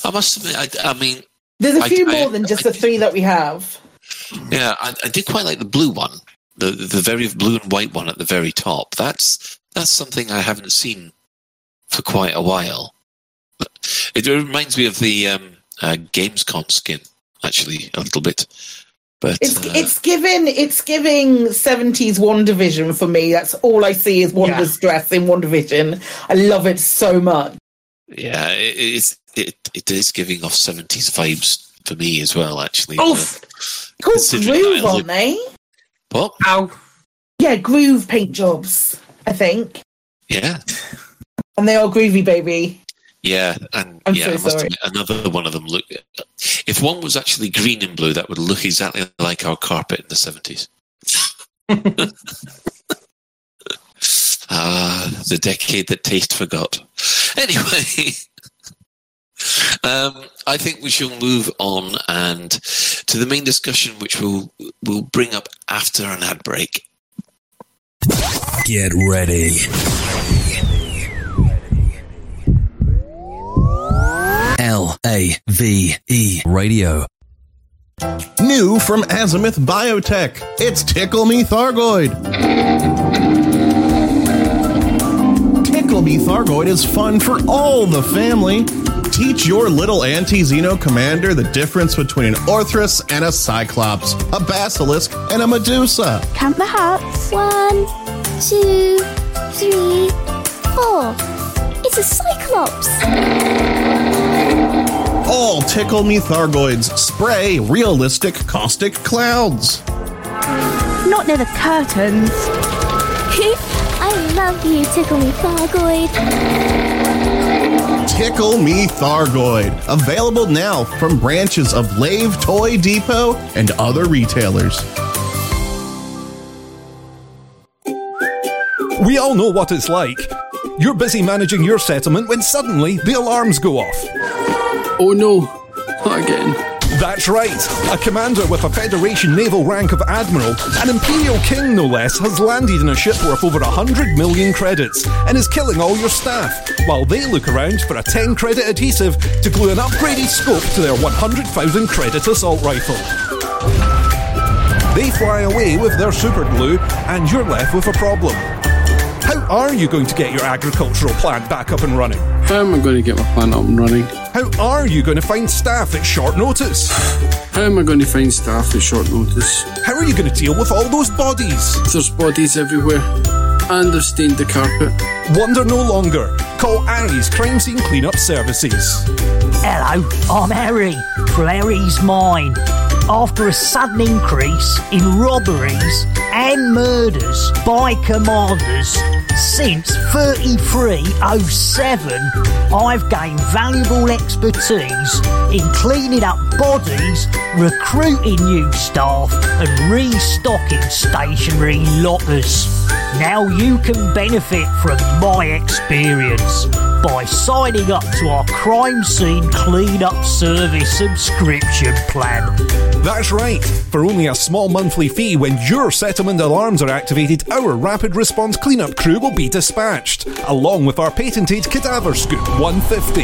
Speaker 4: I must admit, I, I mean,
Speaker 5: There's a few
Speaker 4: I-
Speaker 5: more than just the three that we have.
Speaker 4: yeah, I, I did quite like the blue one, the the very blue and white one at the very top. That's that's something I haven't seen for quite a while. But It reminds me of the um, uh, Gamescom skin, actually, a little bit. But
Speaker 5: It's
Speaker 4: uh,
Speaker 5: it's giving it's giving seventies WandaVision for me. That's all I see is Wanda's dress in WandaVision. I love it so much.
Speaker 4: yeah, it, it's it, it is giving off seventies vibes for me as well. Actually,
Speaker 2: Oof.
Speaker 5: Called Groove,
Speaker 4: I
Speaker 5: aren't
Speaker 4: live-
Speaker 5: they?
Speaker 4: What?
Speaker 2: Ow.
Speaker 5: Yeah, Groove paint jobs. I think,
Speaker 4: Yeah,
Speaker 5: and they are groovy, baby.
Speaker 4: Yeah, and
Speaker 5: I'm
Speaker 4: yeah,
Speaker 5: so
Speaker 4: I must
Speaker 5: sorry.
Speaker 4: admit, another one of them look. If one was actually green and blue, that would look exactly like our carpet in the seventies. Ah, the decade that taste forgot. Anyway, um, I think we shall move on and to the main discussion, which we'll we'll bring up after an ad break.
Speaker 7: Get ready. A V E Radio.
Speaker 9: New from Azimuth Biotech, it's Tickle Me Thargoid. Tickle Me Thargoid is fun for all the family. Teach your little anti-Xeno commander the difference between an Orthrus and a Cyclops, a Basilisk and a Medusa.
Speaker 10: Count the hearts. One, two, three, four. It's a cyclops.
Speaker 9: All Tickle Me Thargoids spray realistic caustic clouds.
Speaker 10: Not near the curtains. I love you, Tickle Me Thargoid.
Speaker 9: Tickle Me Thargoid. Available now from branches of Lave Toy Depot and other retailers.
Speaker 11: We all know what it's like. You're busy managing your settlement when suddenly the alarms go off.
Speaker 12: Oh no, not again.
Speaker 11: That's right. A commander with a Federation naval rank of Admiral, an Imperial King no less, has landed in a ship worth over 100 million credits and is killing all your staff, while they look around for a 10 credit adhesive to glue an upgraded scope to their 100,000 credit assault rifle. They fly away with their super glue, and you're left with a problem. How are you going to get your agricultural plant back up and running?
Speaker 12: How am I going to get my plant up and running?
Speaker 11: How are you going to find staff at short notice?
Speaker 12: How am I going to find staff at short notice?
Speaker 11: How are you going to deal with all those bodies?
Speaker 12: There's bodies everywhere, and they've stained the carpet.
Speaker 11: Wonder no longer. Call Aries Crime Scene Cleanup Services.
Speaker 13: Hello, I'm Harry from Harry's Mine. After a sudden increase in robberies and murders by commanders since 3307, I've gained valuable expertise in cleaning up bodies, recruiting new staff, and restocking stationary lockers. Now you can benefit from my experience by signing up to our crime scene cleanup service subscription plan.
Speaker 11: That's right. For only a small monthly fee, when your settlement alarms are activated, our rapid response cleanup crew will be dispatched, along with our patented Cadaver Scoop 150.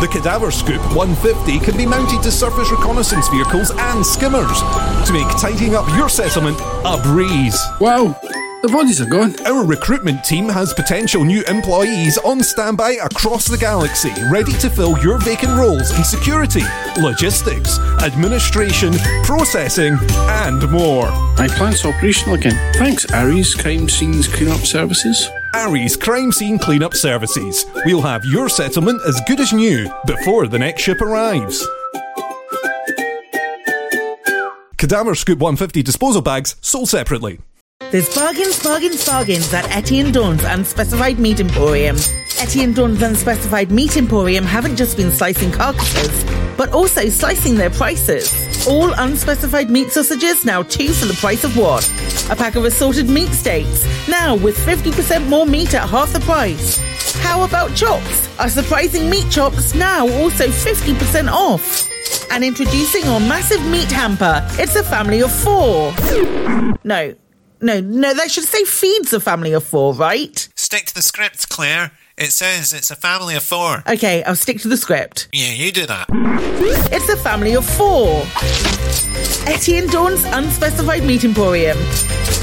Speaker 11: The Cadaver Scoop 150 can be mounted to surface reconnaissance vehicles and skimmers to make tidying up your settlement a breeze.
Speaker 12: Wow, the bodies are gone.
Speaker 11: Our recruitment team has potential new employees on standby across the galaxy, ready to fill your vacant roles in security, logistics, administration, processing, and more.
Speaker 12: My plant's operational again. Thanks, Aries Crime Scenes Cleanup Services.
Speaker 11: Aries Crime Scene Cleanup Services. We'll have your settlement as good as new before the next ship arrives. Cadaver Scoop 150 disposal bags sold separately.
Speaker 5: There's bargains, bargains, bargains at Etienne Dawn's Unspecified Meat Emporium. Etienne Dawn's Unspecified Meat Emporium haven't just been slicing carcasses, but also slicing their prices. All unspecified meat sausages now two for the price of one. A pack of assorted meat steaks now with 50% more meat at half the price. How about chops? Our surprising meat chops now also 50% off. And introducing our massive meat hamper. It's a family of four. No, no, no, they should say feeds a family of four, right?
Speaker 14: Stick to the script, Claire. It says it's a family of four.
Speaker 5: Okay, I'll stick to the script.
Speaker 14: Yeah, you do that.
Speaker 5: It's a family of four. Etienne Dawn's Unspecified Meat Emporium.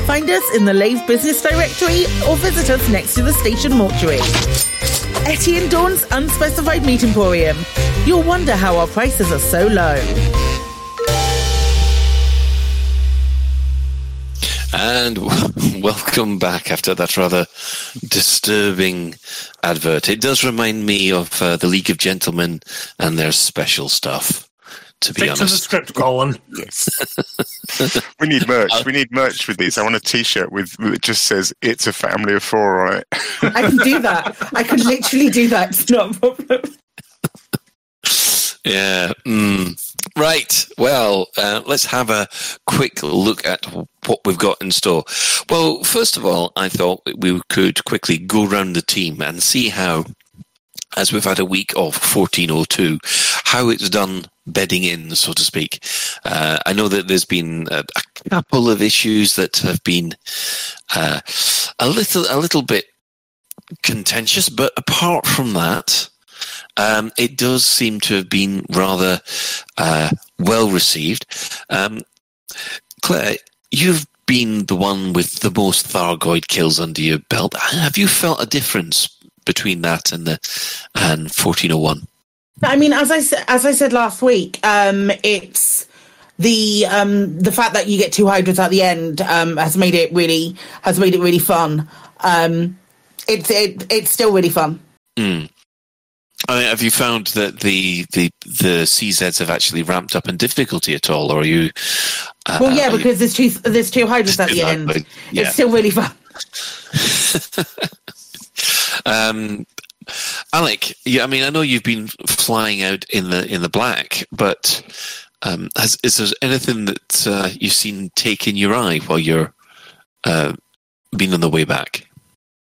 Speaker 5: Find us in the Lave Business Directory or visit us next to the station mortuary. Etienne Dawn's Unspecified Meat Emporium. You'll wonder how our prices are so low.
Speaker 4: And w- welcome back after that rather disturbing advert. It does remind me of uh, the League of Gentlemen and their special stuff. To be
Speaker 2: Stick to the
Speaker 4: honest,
Speaker 2: script, Colin.
Speaker 1: Yes. we need merch. We need merch with these. I want a T-shirt with that just says "It's a family of four on it.
Speaker 5: I can do that. I can literally do that. It's not a problem.
Speaker 4: Yeah. Mm. Right. Well, uh, let's have a quick look at what we've got in store. Well, first of all, I thought we could quickly go round the team and see how, as we've had a week of 1402, how it's done bedding in, so to speak. Uh, I know that there's been a, a couple of issues that have been uh, a little, a little bit contentious, but apart from that, um, it does seem to have been rather uh, well received. Um, Claire, you've been the one with the most Thargoid kills under your belt. Have you felt a difference between that and the and 1401?
Speaker 5: I mean, as I said, as I said last week, um, it's the um, the fact that you get two hydras at the end um, has made it really has made it really fun. Um, it's it, it's still really fun.
Speaker 4: Mm. I mean, have you found that the, the the CZs have actually ramped up in difficulty at all, or are you? Uh,
Speaker 5: well, yeah, because there's two there's two hydras at the end.
Speaker 4: yeah.
Speaker 5: It's still really fun.
Speaker 4: um, Alec, yeah, I mean, I know you've been flying out in the in the black, but um, has, is there anything that uh, you've seen taking your eye while you're uh, been on the way back?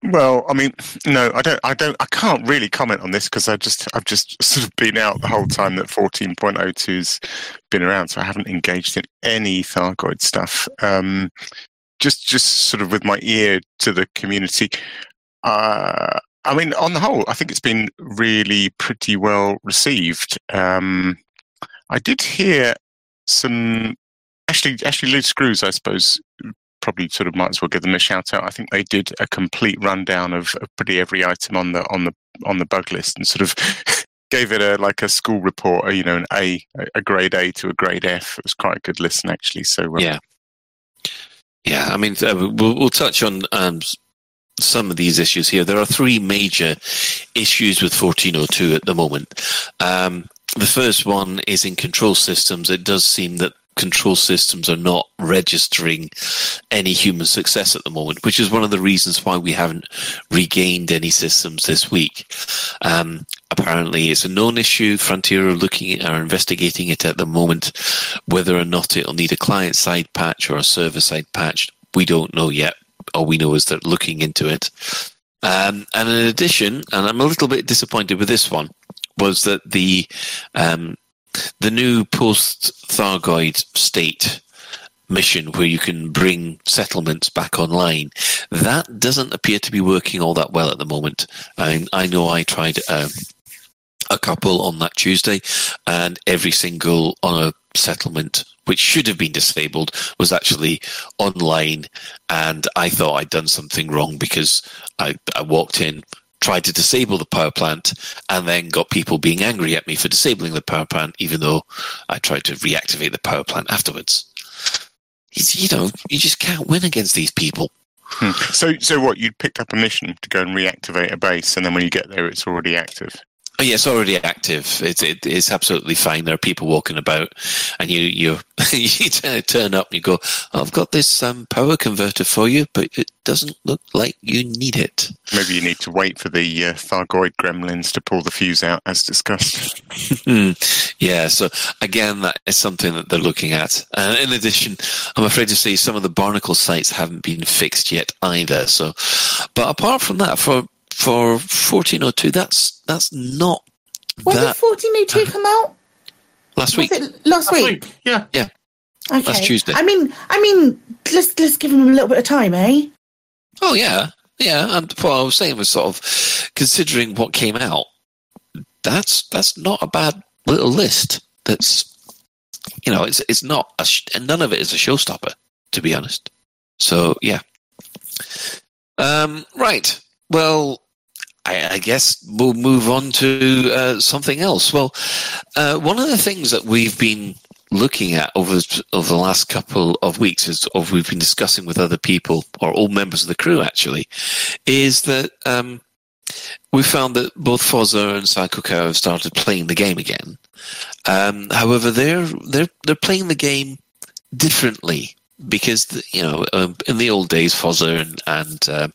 Speaker 1: Well, I mean, no, I don't, I don't, I can't really comment on this because I just, I've just sort of been out the whole time that 14.02's been around, so I haven't engaged in any Thargoid stuff. Um, just, just sort of with my ear to the community. Uh, I mean, on the whole, I think it's been really pretty well received. Um, I did hear some actually, actually, Loose Screws, I suppose, probably sort of might as well give them a shout out. I think they did a complete rundown of, pretty every item on the on the on the bug list and sort of gave it a like a school report, you know, an A, a grade A to a grade F. It was quite a good listen actually. So uh,
Speaker 4: Yeah. Yeah, I mean, uh, we'll, we'll touch on um, some of these issues here. There are three major issues with 1402 at the moment. Um, the first one is in control systems. It does seem that control systems are not registering any human success at the moment, which is one of the reasons why we haven't regained any systems this week. Um, apparently, it's a known issue. Frontier are looking are investigating it at the moment. Whether or not it'll need a client side patch or a server side patch, we don't know yet. All we know is they're looking into it. Um, and in addition, and I'm a little bit disappointed with this one, was that the um, the new post Thargoid state mission where you can bring settlements back online that doesn't appear to be working all that well at the moment. I, I know I tried um, a couple on that Tuesday, and every single on a settlement which should have been disabled was actually online, and I thought I'd done something wrong because I, I walked in. Tried to disable the power plant and then got people being angry at me for disabling the power plant, even though I tried to reactivate the power plant afterwards. It's, you know, you just can't win against these people.
Speaker 1: Hmm. So, so what? You picked up a mission to go and reactivate a base, and then when you get there, it's already active.
Speaker 4: Oh, yeah, it's already active. It's it, it's absolutely fine. There are people walking about, and you you you turn- up and you go, "I've got this um, power converter for you, but it doesn't look like you need it."
Speaker 1: Maybe you need to wait for the uh, Thargoid gremlins to pull the fuse out, as discussed.
Speaker 4: Hmm. yeah, so again, that is something that they're looking at. And in addition, I'm afraid to say some of the barnacle sites haven't been fixed yet either. So, but apart from that, for for 1402, that's that's not
Speaker 5: When
Speaker 4: that
Speaker 5: did 1402 come out?
Speaker 4: last week.
Speaker 5: Was it last week?
Speaker 2: Yeah.
Speaker 4: Yeah.
Speaker 5: Okay.
Speaker 4: Last Tuesday.
Speaker 5: I mean, I mean, let's let's give them a little bit of time, eh?
Speaker 4: Oh yeah, yeah. And what I was saying was sort of considering what came out. That's that's not a bad little list. That's you know, it's it's not a sh- and none of it is a showstopper, to be honest. So yeah. Um, right. Well, I, I guess we'll move on to uh, something else. Well, uh, one of the things that we've been looking at over over the last couple of weeks is, or we've been discussing with other people or all members of the crew actually, is that um, we found that both Fozzer and Psycho have started playing the game again. Um, however, they're they're they're playing the game differently because the, you know um, in the old days, Fozzer and and uh,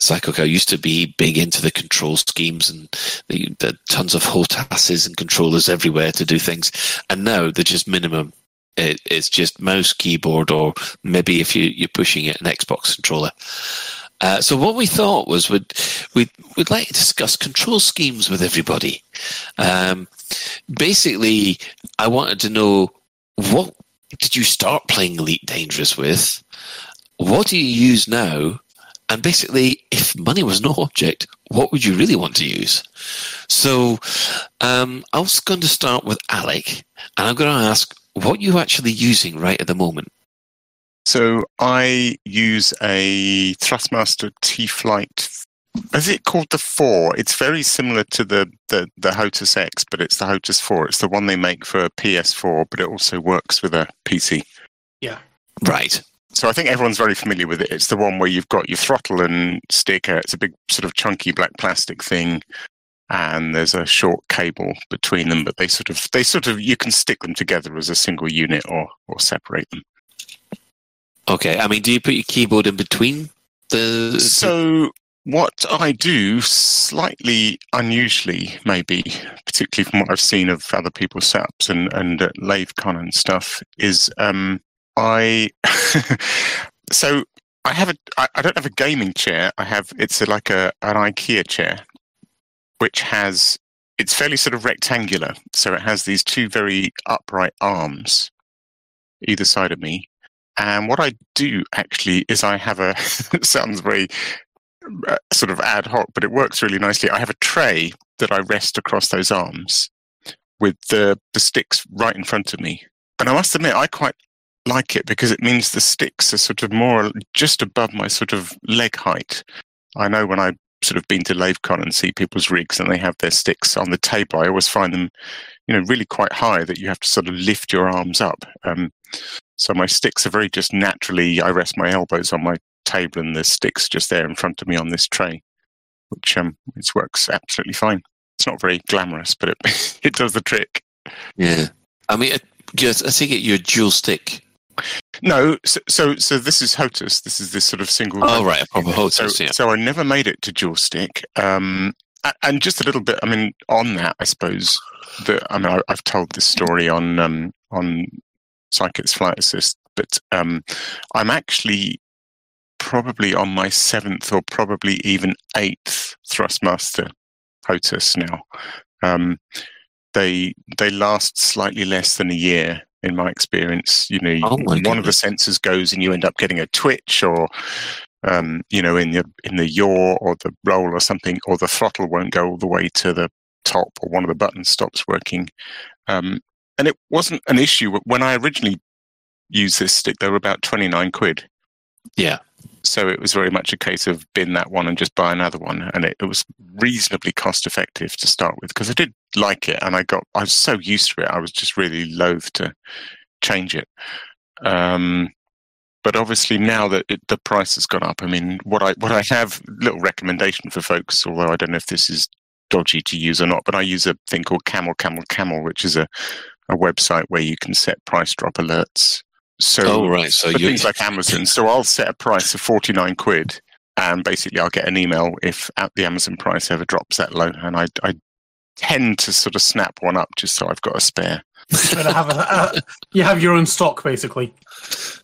Speaker 4: Psycho Cow used to be big into the control schemes and the, the tons of HOTASes and controllers everywhere to do things, and now they're just minimum. It, it's just mouse, keyboard, or maybe if you, you're pushing it, an Xbox controller. Uh, so what we thought was we'd, we'd, we'd like to discuss control schemes with everybody. Um, basically, I wanted to know what did you start playing Elite Dangerous with? What do you use now? And basically, if money was no object, what would you really want to use? So um, I was going to start with Alec, and I'm going to ask what you're actually using right at the moment.
Speaker 1: So I use a Thrustmaster T-Flight. Is it called the Four? It's very similar to the the the HOTAS X, but it's the HOTAS Four. It's the one they make for PS4, but it also works with a PC.
Speaker 2: Yeah.
Speaker 4: Right.
Speaker 1: So I think everyone's very familiar with it. It's the one where you've got your throttle and sticker. It's a big sort of chunky black plastic thing, and there's a short cable between them. But they sort of they sort of you can stick them together as a single unit or or separate them.
Speaker 4: Okay. I mean, do you put your keyboard in between the?
Speaker 1: So what I do, slightly unusually, maybe, particularly from what I've seen of other people's setups and and at LaveCon and stuff, is um, I. so I have a. I, I don't have a gaming chair. I have. It's a, like a an IKEA chair, which has. It's fairly sort of rectangular, so it has these two very upright arms, either side of me. And what I do actually is I have a. sounds very uh, sort of ad hoc, but it works really nicely. I have a tray that I rest across those arms, with the the sticks right in front of me. And I must admit, I quite like it because it means the sticks are sort of more just above my sort of leg height. I know when I sort of been to LaveCon and see people's rigs and they have their sticks on the table, I always find them, you know, really quite high that you have to sort of lift your arms up. Um, so my sticks are very just naturally. I rest my elbows on my table and the sticks just there in front of me on this tray, which um, it works absolutely fine. It's not very glamorous, but it it does the trick.
Speaker 4: Yeah. I mean, uh, just, I think it your dual stick.
Speaker 1: No, so, so so this is HOTAS. This is this sort of single.
Speaker 4: Oh, right, a proper HOTAS,
Speaker 1: So,
Speaker 4: yeah.
Speaker 1: so I never made it to dual stick. Um, and just a little bit. I mean, on that, I suppose that I mean I, I've told this story on um, on Psychic's Flight Assist, but um, I'm actually probably on my seventh or probably even eighth Thrustmaster HOTAS now. Um, they they last slightly less than a year in my experience. You know,
Speaker 4: Oh
Speaker 1: one of the sensors goes and you end up getting a twitch or um, you know, in the in the yaw or the roll or something, or the throttle won't go all the way to the top, or one of the buttons stops working. Um, and it wasn't an issue when I originally used this stick. They were about twenty nine quid.
Speaker 4: Yeah.
Speaker 1: So it was very much a case of bin that one and just buy another one, and it, it was reasonably cost effective to start with because I did like it, and I got I was so used to it. I was just really loath to change it. Um, but obviously now that it, the price has gone up, I mean, what I what I have little recommendation for folks, although I don't know if this is dodgy to use or not, but I use a thing called Camel Camel Camel, which is a a website where you can set price drop alerts. So,
Speaker 4: Oh, right, so
Speaker 1: for things like Amazon. So I'll set a price of forty nine quid, and basically I'll get an email if at the Amazon price ever drops that low, and I I tend to sort of snap one up just so I've got a spare.
Speaker 2: You have a, uh, you have your own stock, basically.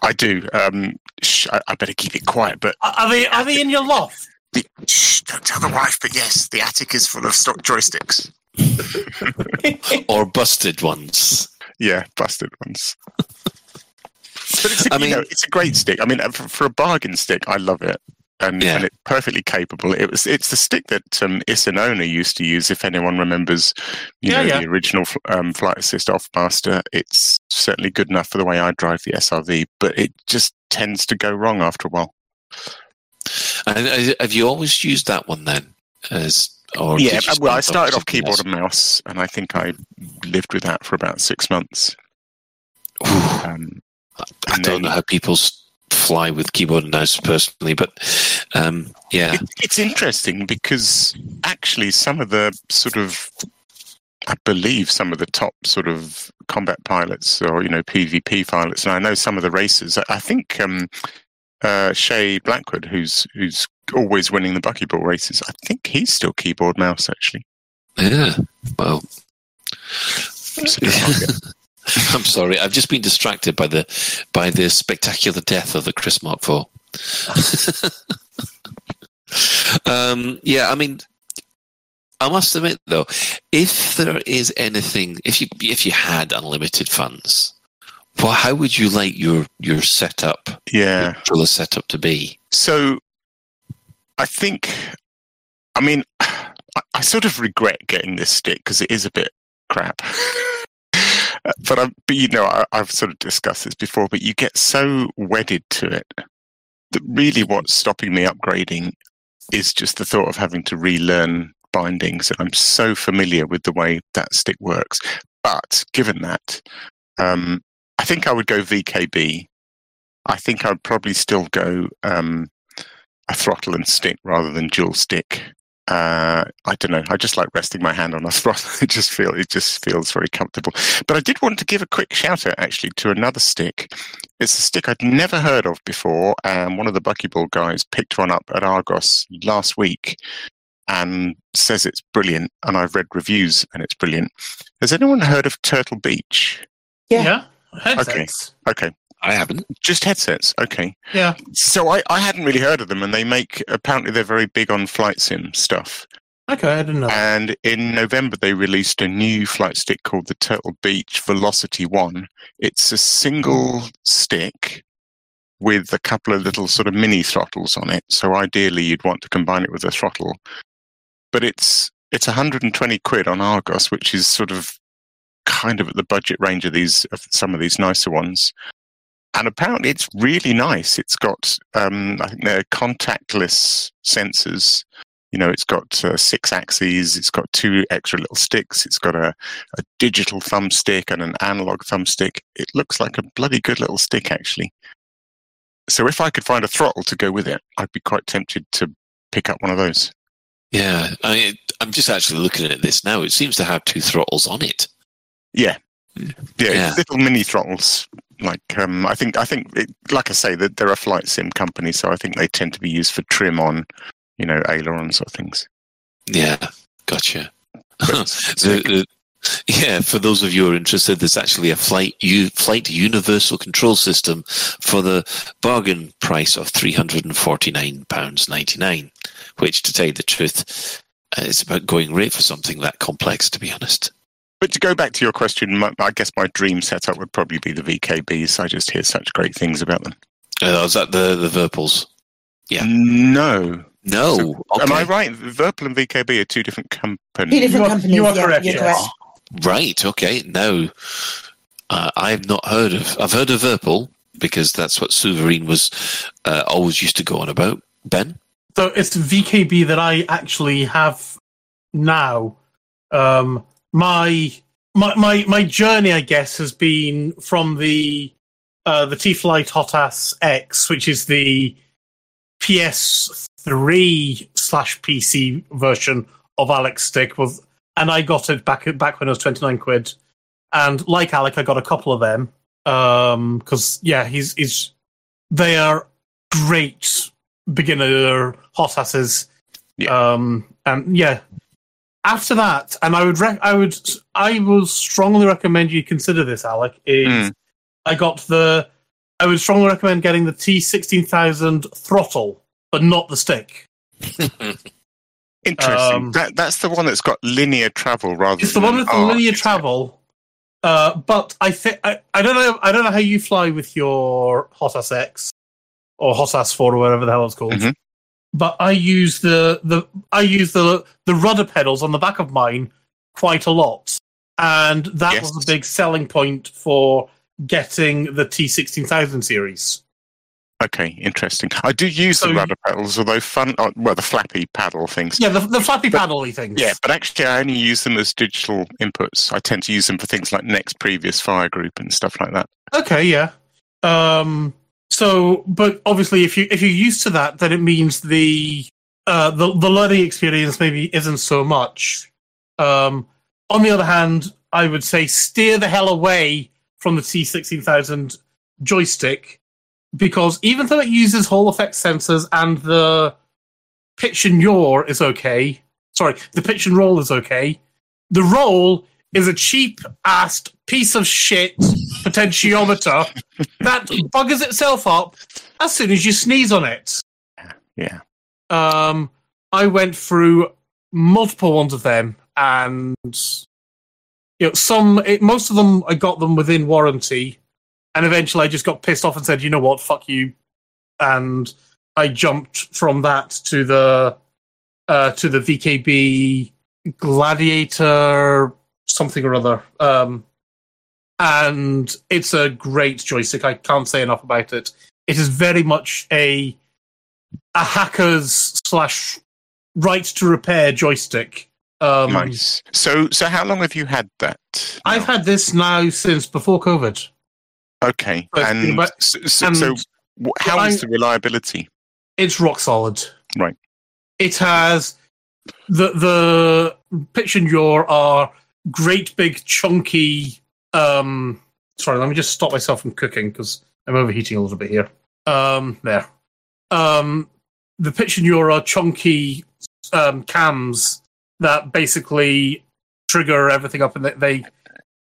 Speaker 1: I do. Um, sh- I, I better keep it quiet, but
Speaker 2: Are are they are they in your loft?
Speaker 1: the, shh, don't tell the wife. But yes, the attic is full of stock joysticks.
Speaker 4: or busted ones.
Speaker 1: Yeah, busted ones. But it's
Speaker 4: I
Speaker 1: you
Speaker 4: mean-
Speaker 1: know, it's a great stick. I mean, uh, for, for a bargain stick, I love it, and,
Speaker 4: Yeah.
Speaker 1: and it's perfectly capable. It was it's the stick that um, Isinona used to use. If anyone remembers, you
Speaker 2: Yeah,
Speaker 1: know,
Speaker 2: yeah.
Speaker 1: the original um, Flight Assist off master. It's certainly good enough for the way I drive the SRV, but it just tends to go wrong after a while.
Speaker 4: And uh, have you always used that one then? As or
Speaker 1: yeah, well, I started off keyboard
Speaker 4: else?
Speaker 1: and mouse, and I think I lived with that for about six months. Um,
Speaker 4: I don't know how people fly with keyboard and mouse personally, but um, yeah,
Speaker 1: it, it's interesting because actually some of the sort of I believe some of the top sort of combat pilots or you know PvP pilots, and I know some of the racers. I, think um, uh, Shay Blackwood, who's who's always winning the buckyball races, I think he's still keyboard mouse actually.
Speaker 4: yeah. Well, I'm sorry, I've just been distracted by the by the spectacular death of the Chris Mark Four. um, yeah, I mean, I must admit though, if there is anything, if you if you had unlimited funds, well, how would you like your your setup,
Speaker 1: Yeah.
Speaker 4: your setup to be?
Speaker 1: So I think, I mean, I, I sort of regret getting this stick because it is a bit crap. But I, but you know, I, I've sort of discussed this before. But you get so wedded to it that really what's stopping me upgrading is just the thought of having to relearn bindings. And I'm so familiar with the way that stick works. But given that, um, I think I would go VKB. I think I'd probably still go um, a throttle and stick rather than dual stick. Uh, I don't know. I just like resting my hand on a throttle. It just feel it just feels very comfortable. But I did want to give a quick shout out actually to another stick. It's a stick I'd never heard of before, and one of the buckyball guys picked one up at Argos last week and says it's brilliant. And I've read reviews and it's brilliant. Has anyone heard of Turtle Beach?
Speaker 2: Yeah.
Speaker 1: Okay.
Speaker 2: Headsets.
Speaker 1: Okay.
Speaker 4: I haven't.
Speaker 1: Just headsets. Okay.
Speaker 2: Yeah.
Speaker 1: So I, I hadn't really heard of them, and they make apparently they're very big on flight sim stuff.
Speaker 2: Okay, I didn't know.
Speaker 1: And in November, they released a new flight stick called the Turtle Beach Velocity One. It's a single stick with a couple of little sort of mini throttles on it. So ideally, you'd want to combine it with a throttle. But it's it's 120 quid on Argos, which is sort of kind of at the budget range of these of some of these nicer ones. And apparently, it's really nice. It's got um, I think they're contactless sensors you know it's got uh, six axes it's got two extra little sticks it's got a, a digital thumbstick and an analog thumbstick it looks like a bloody good little stick actually so if i could find a throttle to go with it i'd be quite tempted to pick up one of those
Speaker 4: Yeah, I mean, I'm just actually looking at this now. It seems to have two throttles on it.
Speaker 1: yeah yeah,
Speaker 4: Yeah.
Speaker 1: little mini throttles like um i think i think it, like i say that they're a flight sim company so i think they tend to be used for trim on you know ailerons or things
Speaker 4: Yeah, gotcha. The- the- yeah, for those of you who are interested, there's actually a flight u- flight universal control system for the bargain price of three hundred and forty nine pounds ninety nine, which, to tell you the truth, uh, is about going rate for something that complex. To be honest.
Speaker 1: But to go back to your question, my, I guess my dream setup would probably be the VKBs. I just hear such great things about them.
Speaker 4: Uh, was that the the Virpils? Yeah.
Speaker 1: No.
Speaker 4: No.
Speaker 1: So, Am. I right? Virpil and VKB are two different companies.
Speaker 5: Two different
Speaker 2: You are-
Speaker 5: companies.
Speaker 2: you are
Speaker 5: yeah,
Speaker 2: correct,
Speaker 5: You're
Speaker 2: yes.
Speaker 5: correct.
Speaker 4: Right. Okay. Now, uh, I've not heard of. I've heard of Virpil because that's what Souverine was uh, always used to go on about. Ben.
Speaker 2: So it's VKB that I actually have now. Um, my my my my journey, I guess, has been from the uh, the T Flight HOTAS X, which is the PS3 slash PC version of Alex Stick, was, and I got it back back when it was twenty nine quid. And like Alec, I got a couple of them because yeah, he's he's they are great beginner hot asses. Um, and yeah, after that, and I would rec- I would I will strongly recommend you consider this, Alec. Is
Speaker 1: Mm.
Speaker 2: I got the I would strongly recommend getting the T sixteen thousand throttle, but not the stick.
Speaker 1: Interesting.
Speaker 2: Um,
Speaker 1: that, that's the one that's got linear travel rather
Speaker 2: It's the one with the linear travel. Uh, but I think I, don't know I don't know how you fly with your HOTAS X or HOTAS Four or whatever the hell it's called.
Speaker 1: Mhm.
Speaker 2: But I use the the I use the the rudder pedals on the back of mine quite a lot, and that was a big selling point for getting the T sixteen thousand series.
Speaker 1: Okay, interesting. I do use
Speaker 2: So
Speaker 1: the rudder pedals, although fun. Uh, well, the flappy paddle things.
Speaker 2: Yeah, the, the flappy paddle things.
Speaker 1: Yeah, but actually, I only use them as digital inputs. I tend to use them for things like next previous fire group and stuff like that.
Speaker 2: Okay, yeah. Um so but obviously if you if you're used to that then it means the uh the the learning experience maybe isn't so much. Um on the other hand, I would say steer the hell away from the T16000 joystick because even though it uses Hall effect sensors and the pitch and yaw is okay, sorry, the pitch and roll is okay, the roll is a cheap ass piece of shit potentiometer that buggers itself up as soon as you sneeze on it.
Speaker 1: Yeah.
Speaker 2: Um, I went through multiple ones of them, and you know, some, it, most of them, I got them within warranty, and eventually I just got pissed off and said, "You know what? Fuck you," and I jumped from that to the uh, to the VKB Gladiator something or other. Um, and it's a great joystick. I can't say enough about it. It is very much a a hacker's slash right to repair joystick. Um,
Speaker 1: nice. So, so how long have you had that?
Speaker 2: I've had this now since before COVID.
Speaker 1: Okay, and so, so,
Speaker 2: and-
Speaker 1: so how
Speaker 2: I-
Speaker 1: is the reliability?
Speaker 2: It's rock solid.
Speaker 1: Right.
Speaker 2: It has the the pitch and yaw are great big chunky. Um, sorry, let me just stop myself from cooking because I'm overheating a little bit here. Um, there. Um, the pitch and your are chunky um, cams that basically trigger everything up, and they they,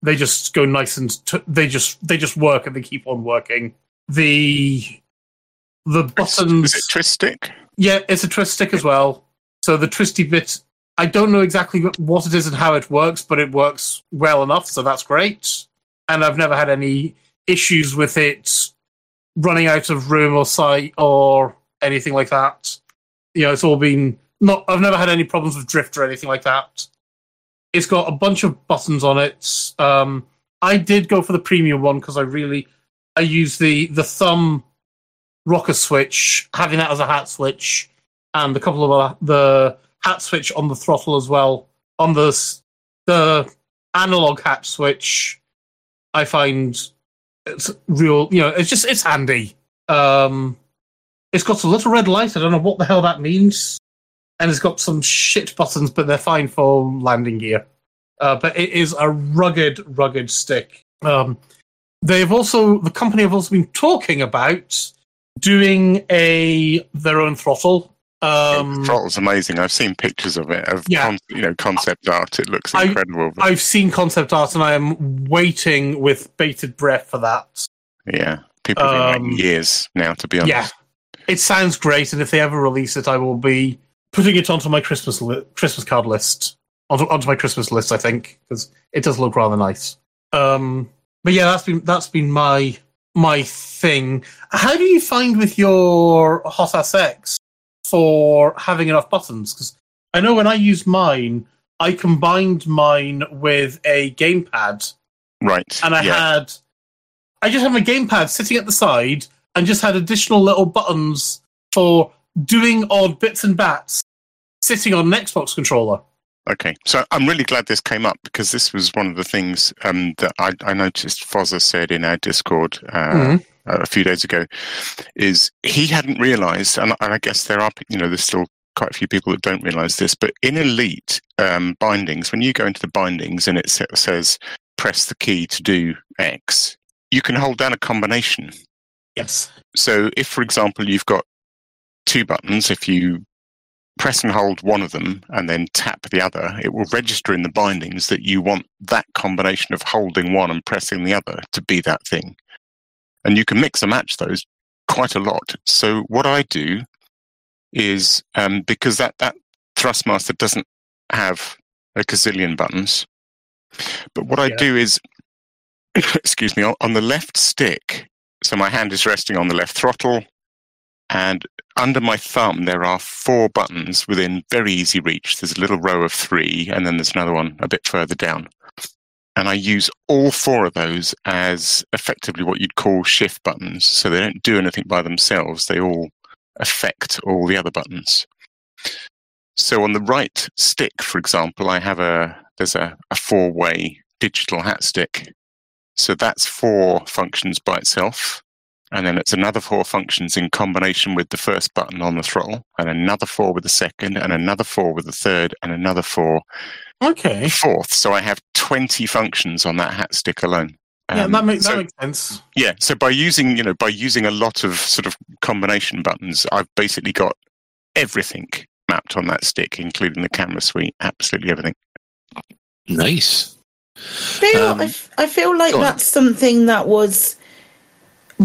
Speaker 2: they just go nice and t- they just they just work and they keep on working. the the buttons.
Speaker 1: Is it twist stick?
Speaker 2: Yeah, it's a twist stick as well. So the twisty bit, I don't know exactly what it is and how it works, but it works well enough, so that's great. And I've never had any issues with it running out of room or sight or anything like that. You know, it's all been not. I've never had any problems with drift or anything like that. It's got a bunch of buttons on it. Um, I did go for the premium one because I really I use the the thumb rocker switch, having that as a hat switch, and a couple of the hat switch on the throttle as well. On the the analog hat switch, I find it's real. You know, it's just it's handy. Um, it's got a little red light. I don't know what the hell that means, and it's got some shit buttons, but they're fine for landing gear. Uh, but it is a rugged, rugged stick. Um, they've also the company have also been talking about doing a their own throttle. Um,
Speaker 1: the throttle's amazing. I've seen pictures of it, of
Speaker 2: Yeah.
Speaker 1: con- you know concept art. It looks
Speaker 2: I-
Speaker 1: incredible. but-
Speaker 2: I've seen concept art, and I am waiting with bated breath for that.
Speaker 1: yeah, people have been
Speaker 2: Um,
Speaker 1: waiting years now. To be honest,
Speaker 2: Yeah, it sounds great, and if they ever release it, I will be putting it onto my Christmas li- Christmas card list, onto, onto my Christmas list. I think because it does look rather nice. Um, but yeah, that's been that's been my my thing. How do you find with your HOTAS X for having enough buttons? Because I know when I used mine, I combined mine with a gamepad
Speaker 1: right.
Speaker 2: and I
Speaker 1: yeah.
Speaker 2: had I just had my gamepad sitting at the side and just had additional little buttons for doing odd bits and bats sitting on an Xbox controller.
Speaker 1: Okay, so I'm really glad this came up because this was one of the things um, that I, I noticed Fozza said in our Discord uh,
Speaker 2: Mhm.
Speaker 1: A few days ago. Is he hadn't realised, and, and I guess there are you know there's still quite a few people that don't realise this, but in Elite um, bindings, when you go into the bindings and it says press the key to do X, you can hold down a combination.
Speaker 2: Yes.
Speaker 1: So if, for example, you've got two buttons, if you press and hold one of them and then tap the other, it will register in the bindings that you want that combination of holding one and pressing the other to be that thing. And you can mix and match those quite a lot. So what I do is um, because that, that Thrustmaster doesn't have a gazillion buttons, but what I
Speaker 2: Yeah.
Speaker 1: do is, excuse me, on, on the left stick, so my hand is resting on the left throttle, and under my thumb, there are four buttons within very easy reach. There's a little row of three, and then there's another one a bit further down. And I use all four of those as effectively what you'd call shift buttons. So they don't do anything by themselves, they all affect all the other buttons. So on the right stick, for example, I have a there's a, a four way digital hat stick. So that's four functions by itself. And then it's another four functions in combination with the first button on the throttle, and another four with the second, and another four with the third, and another four
Speaker 2: Okay.
Speaker 1: fourth. So I have 20 functions on that hat stick alone.
Speaker 2: yeah,
Speaker 1: Um,
Speaker 2: that makes
Speaker 1: so-
Speaker 2: that makes sense.
Speaker 1: yeah, so by using, you know, by using a lot of sort of combination buttons, I've basically got everything mapped on that stick, including the camera suite, absolutely everything.
Speaker 4: Nice.
Speaker 5: feel,
Speaker 4: Um,
Speaker 5: I, f- I feel like
Speaker 4: go on.
Speaker 5: that's something that was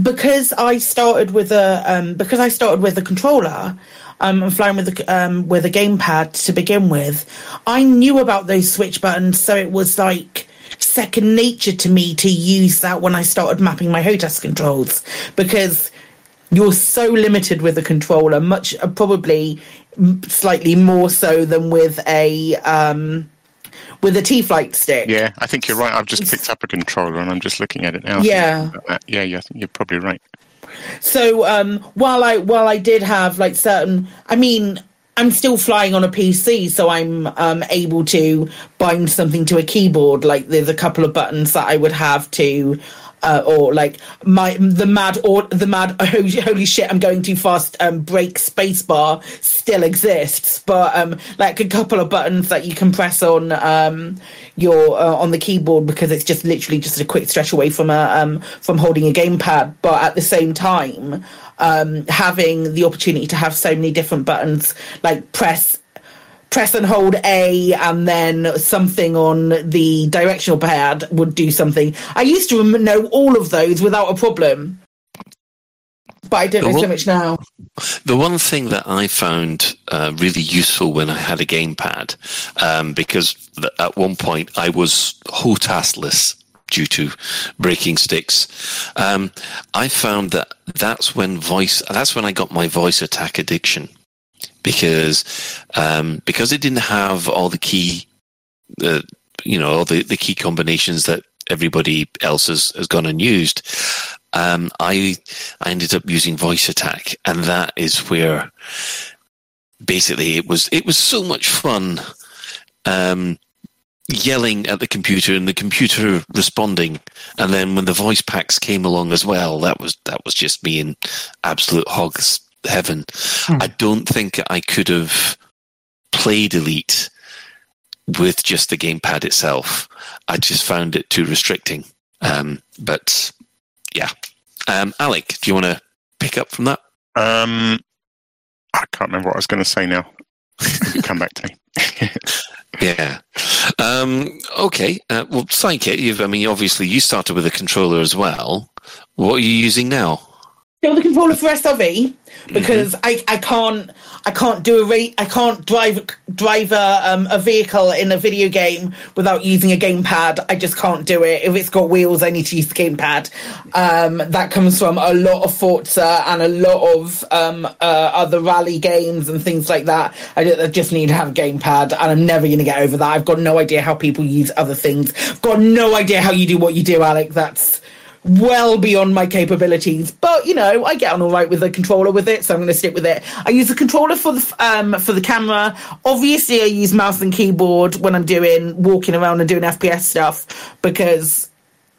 Speaker 5: because I started with a um, because I started with a controller um, and flying with a um, with a gamepad to begin with. I knew about those switch buttons, so it was like second nature to me to use that when I started mapping my HOTAS controls because you're so limited with a controller, much uh, probably slightly more so than with a um, with a T flight stick.
Speaker 1: Yeah, I think you're right. I've just picked up a controller and I'm just looking at it now.
Speaker 5: Yeah.
Speaker 1: Yeah, yeah, I think you're probably right.
Speaker 5: So um, while I while I did have like certain, I mean, I'm still flying on a PC, so I'm um, able to bind something to a keyboard. Like there's a couple of buttons that I would have to. Uh, or like my the mad or the mad holy, shit I'm going too fast um break spacebar still exists. But um like a couple of buttons that you can press on um your uh, on the keyboard because it's just literally just a quick stretch away from a um from holding a gamepad. But at the same time um having the opportunity to have so many different buttons like press press and hold A and then something on the directional pad would do something. I used to know all of those without a problem. but I don't
Speaker 4: The
Speaker 5: know so much now.
Speaker 4: The one thing that I found uh, really useful when I had a gamepad, um, because th- at one point I was hotassless due to breaking sticks, um, I found that that's when voice that's when I got my VoiceAttack addiction because um, because it didn't have all the key uh, you know all the, the key combinations that everybody else has, has gone and used um, I I ended up using VoiceAttack. And that is where basically it was it was so much fun um, yelling at the computer and the computer responding. And then when the voice packs came along as well that was that was just me in absolute hog's heaven i don't think i could have played elite with just the gamepad itself i just found it too restricting um, but yeah um, alec do you want to pick up from that
Speaker 1: Um, I can't remember what I was going to say now. Come back to me.
Speaker 4: Yeah. Um, okay. Uh, well, Psychic, you've, I mean, obviously you started with a controller as well. What are you using now?
Speaker 5: Still the controller for SRV because I, I can't I can't do a rate I can't drive drive a, um, a vehicle in a video game without using a gamepad. I just can't do it. If it's got wheels, I need to use the gamepad. Um, that comes from a lot of Forza and a lot of um, uh, other rally games and things like that. I ju- I just need to have a gamepad, and I'm never going to get over that. I've got no idea how people use other things. I've got no idea how you do what you do, Alec. That's well beyond my capabilities. But you know, I get on all right with the controller with it, so I'm going to stick with it. I use the controller for the um for the camera. Obviously, I use mouse and keyboard when I'm doing walking around and doing FPS stuff because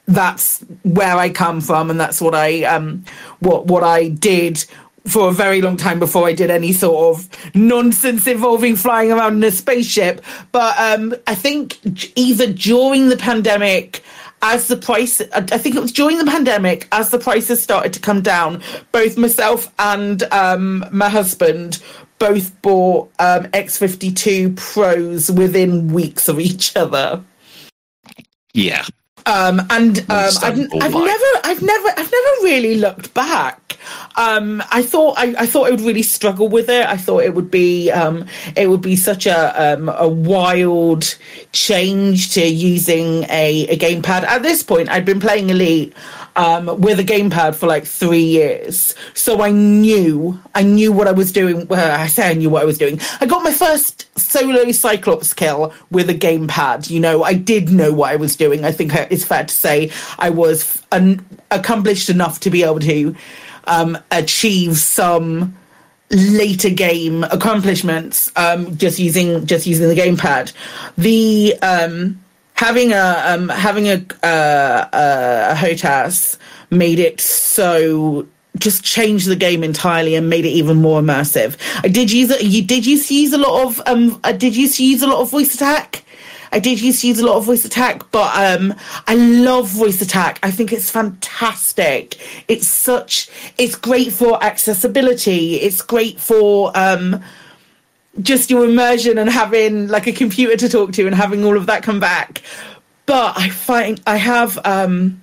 Speaker 5: that's where I come from, and that's what I um what what I did. For a very long time before I did any sort of nonsense involving flying around in a spaceship. But um, I think either during the pandemic as the price i think it was during the pandemic as the prices started to come down both myself and um, my husband both bought um, x52 pros within weeks of each other
Speaker 4: Yeah.
Speaker 5: Um, and um, I've, I've never, I've never, I've never really looked back. Um, I thought, I, I thought I would really struggle with it. I thought it would be, um, it would be such a um, a wild change to using a, a gamepad. At this point, I'd been playing Elite um, with a gamepad for like three years, so I knew, I knew what I was doing. Well, I say I knew what I was doing. I got my first solo Cyclops kill with a gamepad. You know, I did know what I was doing. I think it's fair to say I was accomplished enough to be able to um, achieve some later game accomplishments um, just using just using the gamepad. The um, having a um, having a uh, a HOTAS made it so just changed the game entirely and made it even more immersive. I did use. You did used to use a lot of um. I did used to use a lot of VoiceAttack. I did used to use a lot of VoiceAttack, but um, I love VoiceAttack. I think it's fantastic. It's such. It's great for accessibility. It's great for um, just your immersion and having like a computer to talk to and having all of that come back. But I find I have um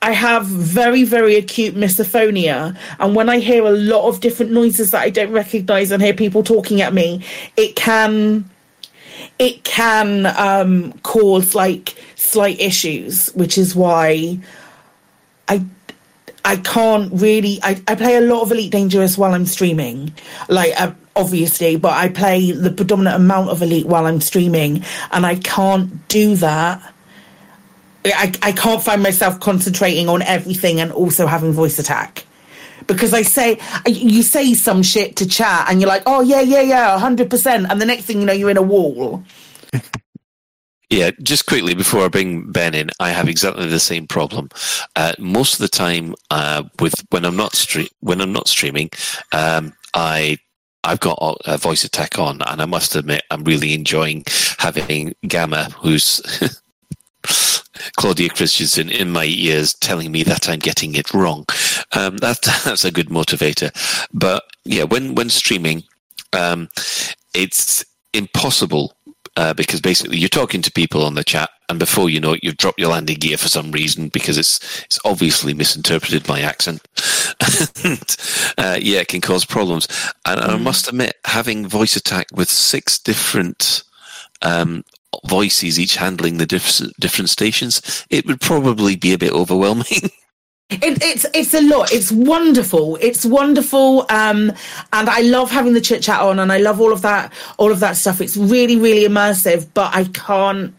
Speaker 5: I have very, very acute misophonia. And when I hear a lot of different noises that I don't recognize and hear people talking at me, it can it can um cause like slight issues, which is why I I can't really. I, I play a lot of Elite Dangerous while I'm streaming, like uh, obviously, but I play the predominant amount of Elite while I'm streaming, and I can't do that. I, I can't find myself concentrating on everything and also having VoiceAttack. Because I say, you say some shit to chat and you're like, oh, yeah, yeah, yeah, 100%. And the next thing you know, you're in a wall.
Speaker 4: Yeah, just quickly before I bring Ben in, I have exactly the same problem. Uh, most of the time, uh, with when I'm not stre- when I'm not streaming, um, I I've got a VoiceAttack on, and I must admit I'm really enjoying having Gamma, who's Claudia Christensen, in my ears telling me that I'm getting it wrong. Um, that that's a good motivator. But yeah, when when streaming, um, it's impossible uh, because basically you're talking to people on the chat and before you know it, you've dropped your landing gear for some reason because it's it's obviously misinterpreted my accent. and, uh, yeah, it can cause problems. And I must admit, having VoiceAttack with six different um, voices, each handling the different different stations, it would probably be a bit overwhelming.
Speaker 5: It, it's it's a lot. It's wonderful. It's wonderful, um, and I love having the chit chat on, and I love all of that all of that stuff. It's really really immersive, but I can't.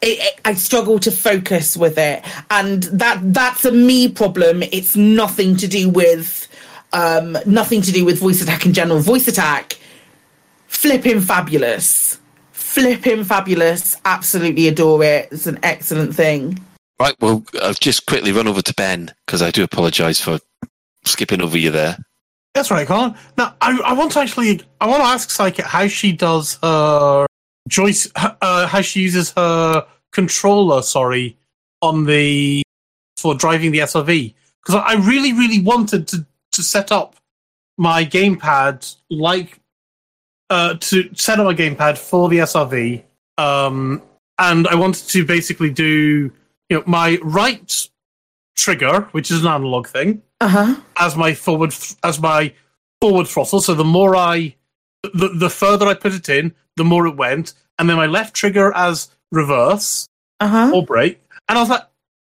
Speaker 5: It, it, I struggle to focus with it, and that that's a me problem. It's nothing to do with um, nothing to do with VoiceAttack in general. VoiceAttack, flipping fabulous, flipping fabulous. Absolutely adore it. It's an excellent thing.
Speaker 4: Right, well, I'll just quickly run over to Ben because I do apologise for skipping over you there.
Speaker 2: That's right, Colin. Now, I, I want to actually, I want to ask Psychic how she does her Joyce, uh, how she uses her controller. Sorry, on the for driving the SRV because I really, really wanted to to set up my gamepad like uh, to set up my gamepad for the SRV, um, and I wanted to basically do you know my right trigger, which is an analog thing,
Speaker 5: Uh huh.
Speaker 2: as my forward as my forward throttle. So the more I, the the further I put it in, the more it went, and then my left trigger as reverse
Speaker 5: Uh huh.
Speaker 2: or brake. And I was like,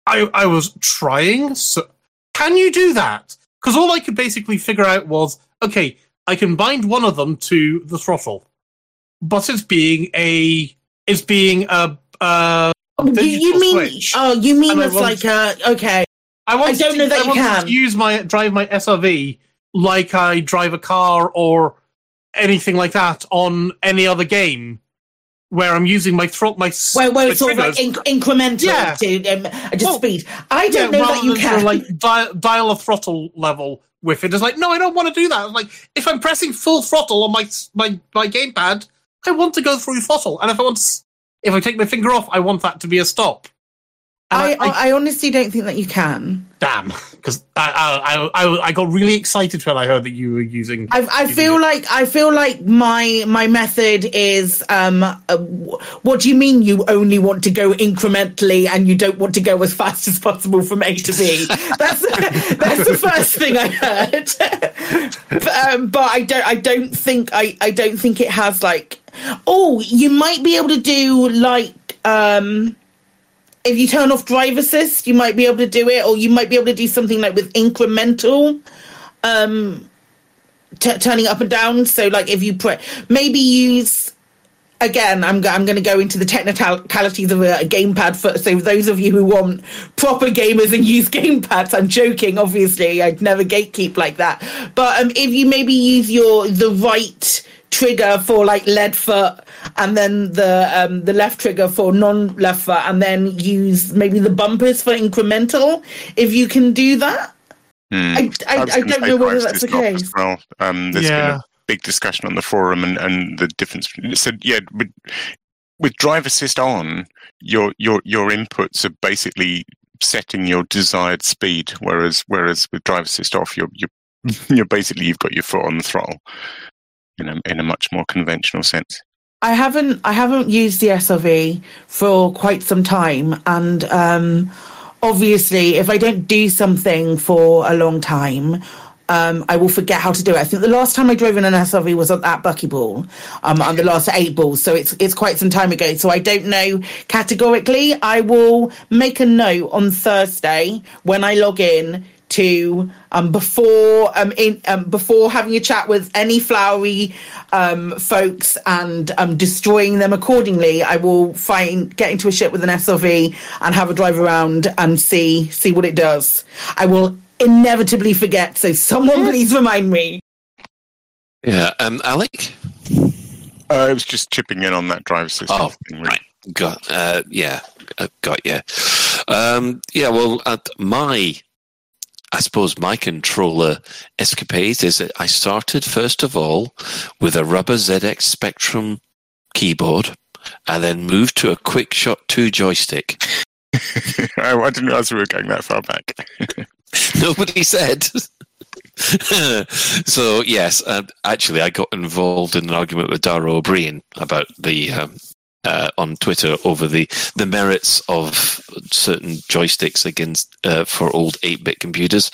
Speaker 2: I I was trying. So can you do that? Because all I could basically figure out was, okay, I can bind one of them to the throttle, but it's being a it's being a. a
Speaker 5: Oh, You, mean?
Speaker 2: switch.
Speaker 5: Oh, you mean
Speaker 2: And
Speaker 5: it's like a okay?
Speaker 2: I, wanted
Speaker 5: don't
Speaker 2: to-
Speaker 5: know that
Speaker 2: I
Speaker 5: you can.
Speaker 2: to use my drive my SRV like I drive a car or anything like that on any other game where I'm using my throttle my
Speaker 5: Where, where
Speaker 2: my
Speaker 5: it's of like inc- incremental
Speaker 2: Yeah.
Speaker 5: to um, to
Speaker 2: Well,
Speaker 5: speed. I don't know
Speaker 2: rather
Speaker 5: that you
Speaker 2: than sort of
Speaker 5: can.
Speaker 2: like dial, dial a throttle level with it. It's like no, I don't want to do that. Like if I'm pressing full throttle on my my my gamepad, I want to go through throttle, and if I want to, if I take my finger off, I want that to be a stop.
Speaker 5: I, I, I honestly don't think that you can.
Speaker 2: damn because I, I I I got really excited when I heard that you were using.
Speaker 5: I, I
Speaker 2: using
Speaker 5: feel
Speaker 2: it.
Speaker 5: like I feel like my my method is um uh, what do you mean you only want to go incrementally and you don't want to go as fast as possible from A to B that's that's the first thing I heard but, um, but I don't I don't think I I don't think it has like oh you might be able to do like um if you turn off drive assist you might be able to do it or you might be able to do something like with incremental um t- turning up and down. So like if you put maybe use again, I'm I'm going to go into the technicalities of a, a gamepad for so those of you who want proper gamers and use gamepads. I'm joking, obviously. I'd never gatekeep like that. But um, if you maybe use your the right trigger for like lead foot and then the um the left trigger for non left foot and then use maybe the bumpers for incremental if you can do that
Speaker 1: Hmm.
Speaker 5: I- I-
Speaker 1: was
Speaker 5: I don't know whether that's
Speaker 1: is
Speaker 5: the
Speaker 1: not
Speaker 5: case.
Speaker 1: As well. Um, there's been a big discussion on the forum and, and the difference. So yeah, with, with drive assist on, your your your inputs are basically setting your desired speed, whereas whereas with drive assist off, you're you're, you're basically you've got your foot on the throttle in a in a much more conventional sense.
Speaker 5: I haven't I haven't used the SRV for quite some time and um obviously if I don't do something for a long time um, I will forget how to do it. I think the last time I drove in an SRV was at that Buckyball, um, on the last eight balls. So it's it's quite some time ago. So I don't know categorically. I will make a note on Thursday when I log in to um, before um, in um, before having a chat with any flowery um, folks and um, destroying them accordingly. I will find get into a ship with an SRV and have a drive around and see see what it does. I will inevitably forget, so someone please remind me.
Speaker 4: Yeah, um, Alec.
Speaker 1: Uh, I was just chipping in on that drive assist
Speaker 4: Oh,
Speaker 1: thing. Really.
Speaker 4: right. Got uh, yeah, uh, got yeah. Um, yeah, well, at my, I suppose my controller escapades is that I started first of all with a rubber ZX Spectrum keyboard, and then moved to a Quick Shot Two joystick.
Speaker 1: I, didn't realize we were going that far back.
Speaker 4: Nobody said. so yes, uh, actually, I got involved in an argument with Dara Ó Briain about the um, uh, on Twitter over the the merits of certain joysticks against uh, for old eight bit computers.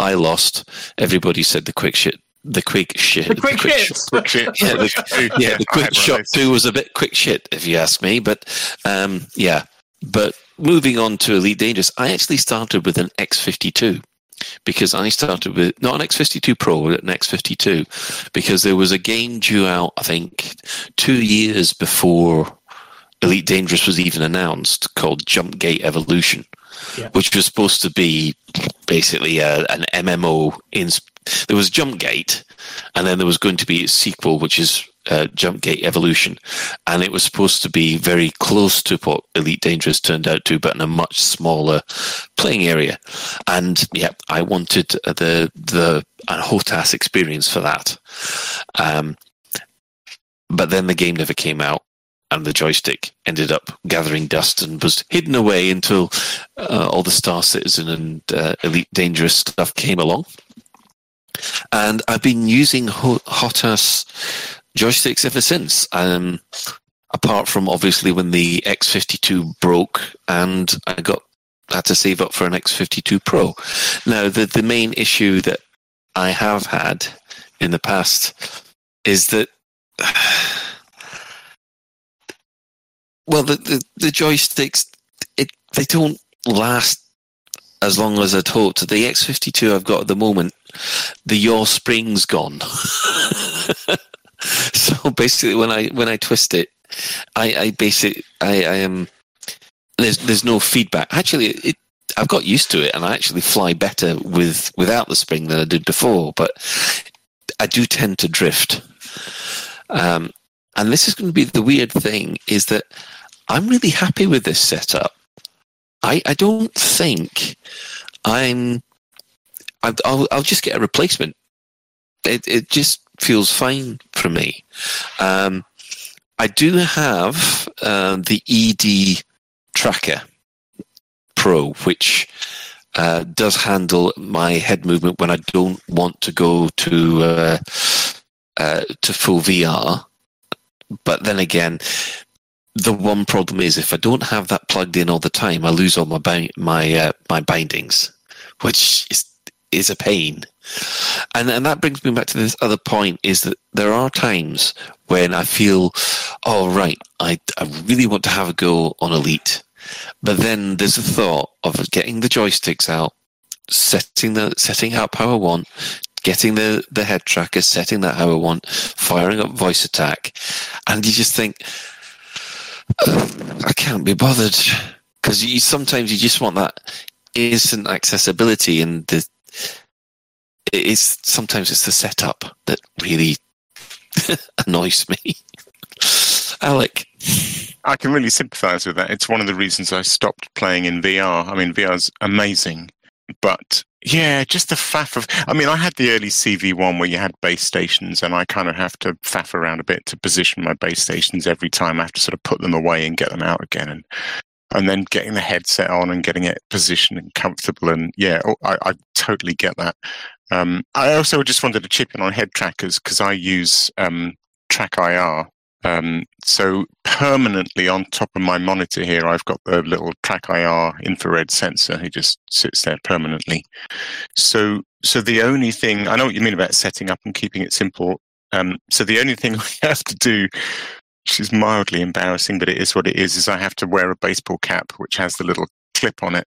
Speaker 4: I lost. Everybody said the quick shit. The quick shit.
Speaker 2: The quick
Speaker 4: quick
Speaker 2: shit.
Speaker 1: Quick shit.
Speaker 4: yeah, the, yeah, the quick shot two was a bit quick shit, if you ask me. But um, yeah, but moving on to Elite Dangerous, I actually started with an X52 because I started with not an X52 Pro, but an X52 because there was a game due out, I think, two years before Elite Dangerous was even announced called Jumpgate Evolution,
Speaker 2: Yeah.
Speaker 4: which was supposed to be basically a, an MMO. In there was Jumpgate, and then there was going to be a sequel, which is uh, Jumpgate Evolution, and it was supposed to be very close to what Elite Dangerous turned out to, but in a much smaller playing area. And yeah, I wanted uh, the the a HOTAS experience for that. Um, but then the game never came out, and the joystick ended up gathering dust and was hidden away until uh, all the Star Citizen and uh, Elite Dangerous stuff came along. And I've been using Ho- HOTAS joysticks ever since. Um, apart from obviously when the X52 broke and I got had to save up for an X52 Pro. Now, the the main issue that I have had in the past is that well, the the, the joysticks it they don't last as long as I'd hoped. The X52 I've got at the moment, the yaw spring's gone. so basically, when I when I twist it, I, I basically I, I am there's there's no feedback. Actually, it I've got used to it, and I actually fly better with without the spring than I did before. But I do tend to drift. Um, and this is going to be the weird thing is that I'm really happy with this setup. I, I don't think I'm. I'll, I'll just get a replacement. It, it just feels fine for me. Um, I do have uh, the ED Tracker Pro, which uh, does handle my head movement when I don't want to go to uh, uh, to full VR. But then again, the one problem is if I don't have that plugged in all the time, I lose all my bi- my uh, my bindings, which is is a pain. And and that brings me back to this other point: is that there are times when I feel, oh right, I I really want to have a go on Elite, but then there's a thought of getting the joysticks out, setting the setting up how I want, getting the the head tracker, setting that how I want, firing up VoiceAttack, and you just think, "Ugh, I can't be bothered because you sometimes you just want that instant accessibility, and the it is sometimes it's the setup that really annoys me. Alec,
Speaker 1: I can really sympathise with that. It's one of the reasons I stopped playing in VR. I mean, VR's amazing, but yeah, just the faff of. I mean, I had the early CV one where you had base stations, and I kind of have to faff around a bit to position my base stations every time. I have to sort of put them away and get them out again, and and then getting the headset on and getting it positioned and comfortable. And yeah, oh, I, I totally get that. Um, I also just wanted to chip in on head trackers because I use um, TrackIR. Um, so permanently on top of my monitor here, I've got the little TrackIR infrared sensor who just sits there permanently. So, so the only thing I know what you mean about setting up and keeping it simple. Um, so the only thing I have to do, which is mildly embarrassing, but it is what it is, is I have to wear a baseball cap which has the little clip on it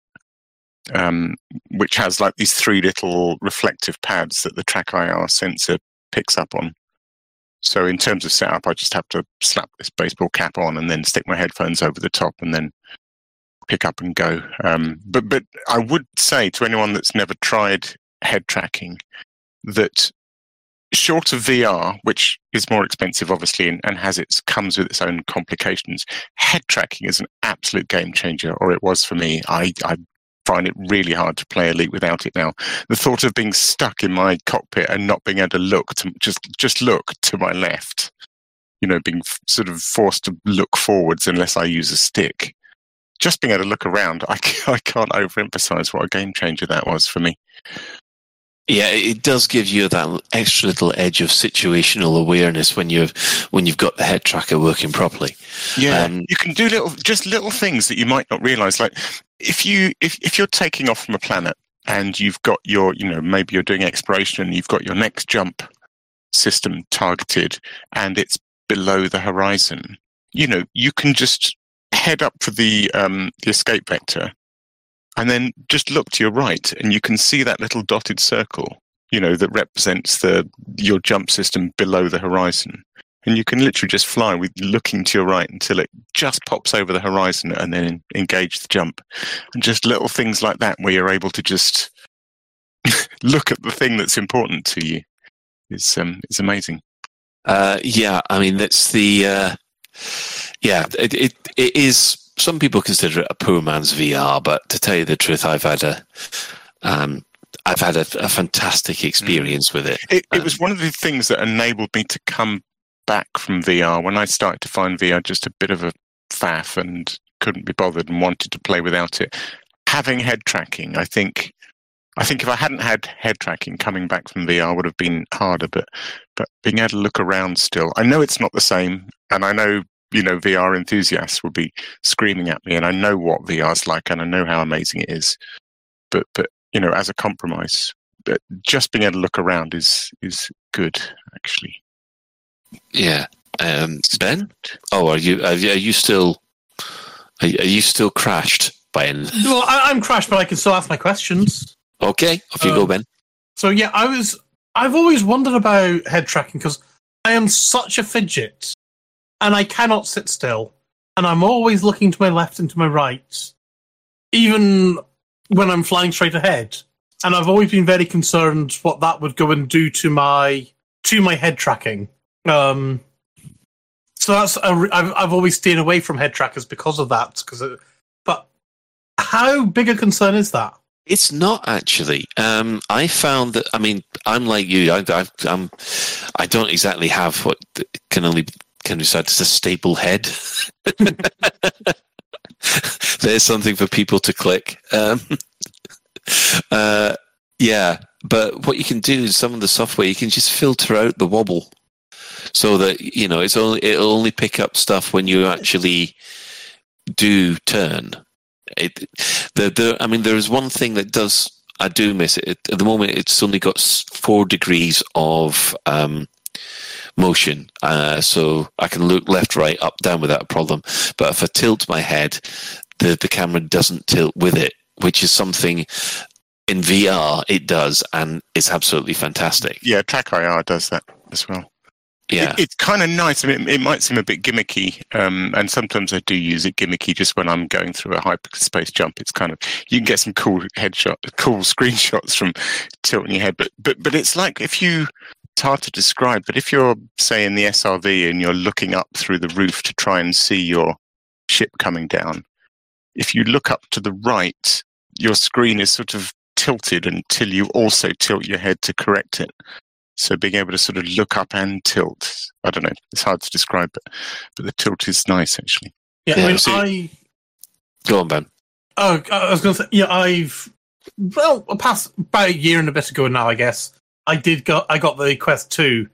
Speaker 1: um, which has like these three little reflective pads that the TrackIR sensor picks up on. So in terms of setup, I just have to slap this baseball cap on and then stick my headphones over the top and then pick up and go. Um, but but I would say to anyone that's never tried head tracking that short of VR, which is more expensive obviously and, and has its comes with its own complications, head tracking is an absolute game changer, or it was for me. I, I find it really hard to play Elite without it now. The thought of being stuck in my cockpit and not being able to look to just just look to my left, you know, being f- sort of forced to look forwards unless I use a stick. Just being able to look around, I, can't overemphasize what a game changer that was for me.
Speaker 4: Yeah, it does give you that extra little edge of situational awareness when you've when you've got the head tracker working properly.
Speaker 1: Yeah,
Speaker 4: Um,
Speaker 1: you can do little, just little things that you might not realize. Like if you if if you're taking off from a planet and you've got your, you know, maybe you're doing exploration and you've got your next jump system targeted and it's below the horizon. You know, you can just head up for the um, the escape vector and then just look to your right and you can see that little dotted circle you know that represents the your jump system below the horizon and you can literally just fly with looking to your right until it just pops over the horizon and then engage the jump and just little things like that where you're able to just look at the thing that's important to you is um is amazing
Speaker 4: Uh, yeah, I mean that's the uh, yeah. It, it it is. Some people consider it a poor man's VR, but to tell you the truth, I've had a um, I've had a, a fantastic experience with it.
Speaker 1: it, it was one of the things that enabled me to come back from VR when I started to find VR just a bit of a faff and couldn't be bothered and wanted to play without it. Having head tracking, I think, I think if I hadn't had head tracking, coming back from VR would have been harder. But but being able to look around still, I know it's not the same, and I know you know VR enthusiasts will be screaming at me, and I know what VR's like, and I know how amazing it is. But but you know, as a compromise, just being able to look around is is good actually.
Speaker 4: Yeah, um, Ben. Oh, are you are you, are you still are, you- still crashed, Ben?
Speaker 2: Well, I, I'm crashed, but I can still ask my questions.
Speaker 4: Okay, off you go,
Speaker 2: Um,
Speaker 4: Ben.
Speaker 2: So yeah, I was. I've always wondered about head tracking because I am such a fidget, and I cannot sit still, and I'm always looking to my left and to my right, even when I'm flying straight ahead. And I've always been very concerned what that would go and do to my to my head tracking. Um, so that's re- I've I've always stayed away from head trackers because of that. Because, but how big a concern is that?
Speaker 4: It's not actually. Um, I found that. I mean, I'm like you. I, I, I'm. I don't exactly have what can only can be said as a stable head. There's something for people to click. Um, uh, yeah, but what you can do is some of the software you can just filter out the wobble, so that you know it's only it'll only pick up stuff when you actually do turn. It, the, the, I mean, there is one thing that does, I do miss it. At the moment, it's only got four degrees of um, motion. Uh, so I can look left, right, up, down without a problem. But if I tilt my head, the, the camera doesn't tilt with it, which is something in VR it does, and it's absolutely fantastic.
Speaker 1: Yeah, TrackIR does that as well.
Speaker 4: Yeah.
Speaker 1: It- it's kind of nice. I mean, it might seem a bit gimmicky, um, and sometimes I do use it gimmicky just when I'm going through a hyperspace jump. It's kind of you can get some cool headshot, cool screenshots from tilting your head, but but but it's like if you. It's hard to describe, but if you're say in the SRV and you're looking up through the roof to try and see your ship coming down, if you look up to the right, your screen is sort of tilted until you also tilt your head to correct it. So being able to sort of look up and tilt, I don't know, it's hard to describe, but but the tilt is nice actually.
Speaker 2: Yeah,
Speaker 4: Yeah,
Speaker 2: I mean,
Speaker 4: so-
Speaker 2: I
Speaker 4: Go on, Ben.
Speaker 2: Oh, I was going to say, yeah, I've well, past about a year and a bit ago now, I guess. I did go. I got the Quest Two,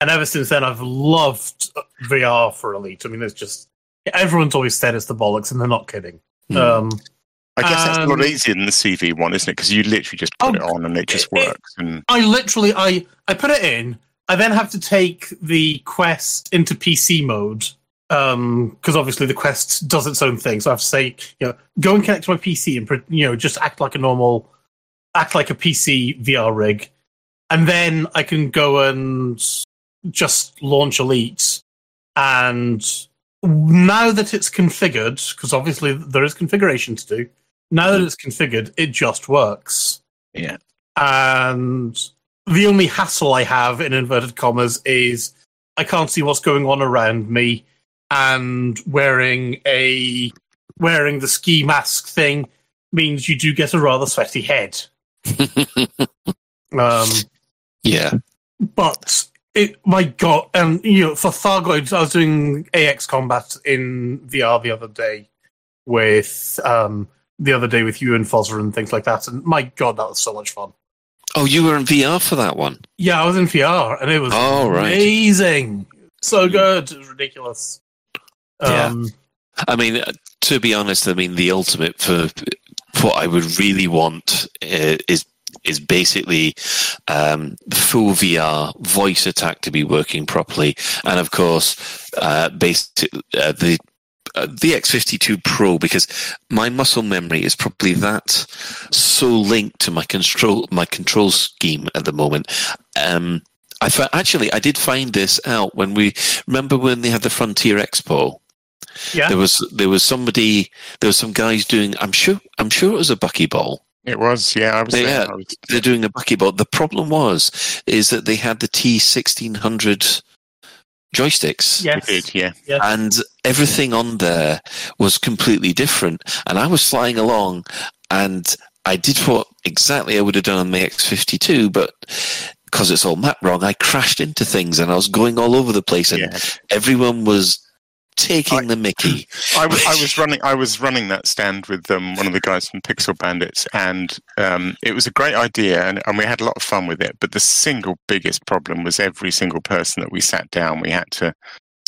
Speaker 2: and ever since then, I've loved VR for Elite. I mean, it's just everyone's always said it's the bollocks, and they're not kidding.
Speaker 1: Hmm.
Speaker 2: Um,
Speaker 1: I guess that's a lot
Speaker 2: Um,
Speaker 1: easier than the CV one, isn't it? Because you literally just put it on and it just works. And
Speaker 2: I literally, I I put it in. I then have to take the Quest into PC mode because obviously the Quest does its own thing. So I have to say, you know, go and connect to my PC and you know just act like a normal, act like a PC VR rig, and then I can go and just launch Elite. And now that it's configured, because obviously there is configuration to do. Now that it's configured, it just works
Speaker 1: yeah,
Speaker 2: and the only hassle I have in inverted commas is I can't see what's going on around me, and wearing a wearing the ski mask thing means you do get a rather sweaty head. um,
Speaker 4: Yeah.
Speaker 2: but it, my god, and you know, for Thargoids, I was doing AX combat in VR the other day with um the other day with you and Fozzer and things like that, and my god, that was so much fun.
Speaker 4: Oh, you were in VR for that one.
Speaker 2: Yeah, I was in VR, and it was
Speaker 4: Oh, right.
Speaker 2: amazing. So good, it was ridiculous.
Speaker 4: Yeah.
Speaker 2: Um,
Speaker 4: I mean, uh, to be honest, I mean the ultimate for what I would really want uh, is is basically um, full VR VoiceAttack to be working properly, and of course, uh, basic, uh, the uh, the X52 Pro because my muscle memory is probably that so linked to my control my control scheme at the moment. Um, I fa- actually I did find this out when we remember when they had the Frontier Expo.
Speaker 2: Yeah.
Speaker 4: There was there was somebody there was some guys doing I'm sure I'm sure it was a buckyball.
Speaker 1: It was, yeah. I was
Speaker 4: they,
Speaker 1: there.
Speaker 4: Yeah, they're doing a buckyball. The problem was is that they had the T sixteen hundred joysticks.
Speaker 2: Yes.
Speaker 1: We did, yeah.
Speaker 2: Yes.
Speaker 4: And everything on there was completely different. And I was flying along and I did what exactly I would have done on my X52, but because it's all mapped wrong, I crashed into things and I was going all over the place and
Speaker 1: Yeah.
Speaker 4: everyone was taking the mickey.
Speaker 1: I was, I was running. I was running that stand with um, one of the guys from Pixel Bandits, and um, it was a great idea, and, and we had a lot of fun with it. But the single biggest problem was every single person that we sat down, we had to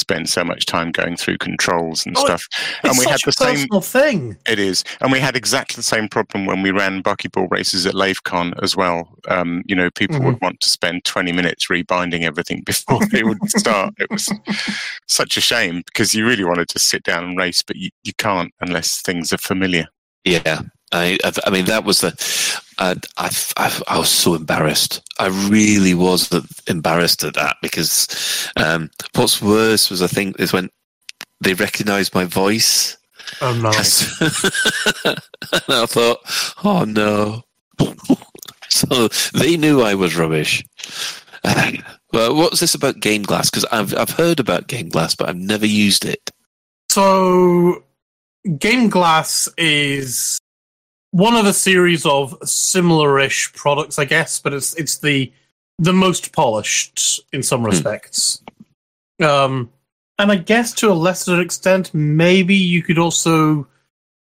Speaker 1: spend so much time going through controls and
Speaker 2: Oh,
Speaker 1: stuff,
Speaker 2: it's
Speaker 1: and we had the
Speaker 2: a
Speaker 1: same.
Speaker 2: thing.
Speaker 1: It is, and we had exactly the same problem when we ran buckyball races at LaveCon as well. Um, you know, people
Speaker 2: Mm-hmm.
Speaker 1: would want to spend twenty minutes rebinding everything before they would start. It was such a shame because you really want to just sit down and race, but you, you can't unless things are familiar.
Speaker 4: Yeah, I, I, I mean that was the. I, I, I was so embarrassed. I really was embarrassed at that because um, what's worse was I think is when they recognised my voice.
Speaker 2: Oh no!
Speaker 4: and I thought, oh no. so they knew I was rubbish. well, what's this about GameGlass? Because I've I've heard about GameGlass, but I've never used it.
Speaker 2: So, GameGlass is one of a series of similar-ish products, I guess, but it's it's the the most polished in some respects. Um, and I guess to a lesser extent, maybe you could also,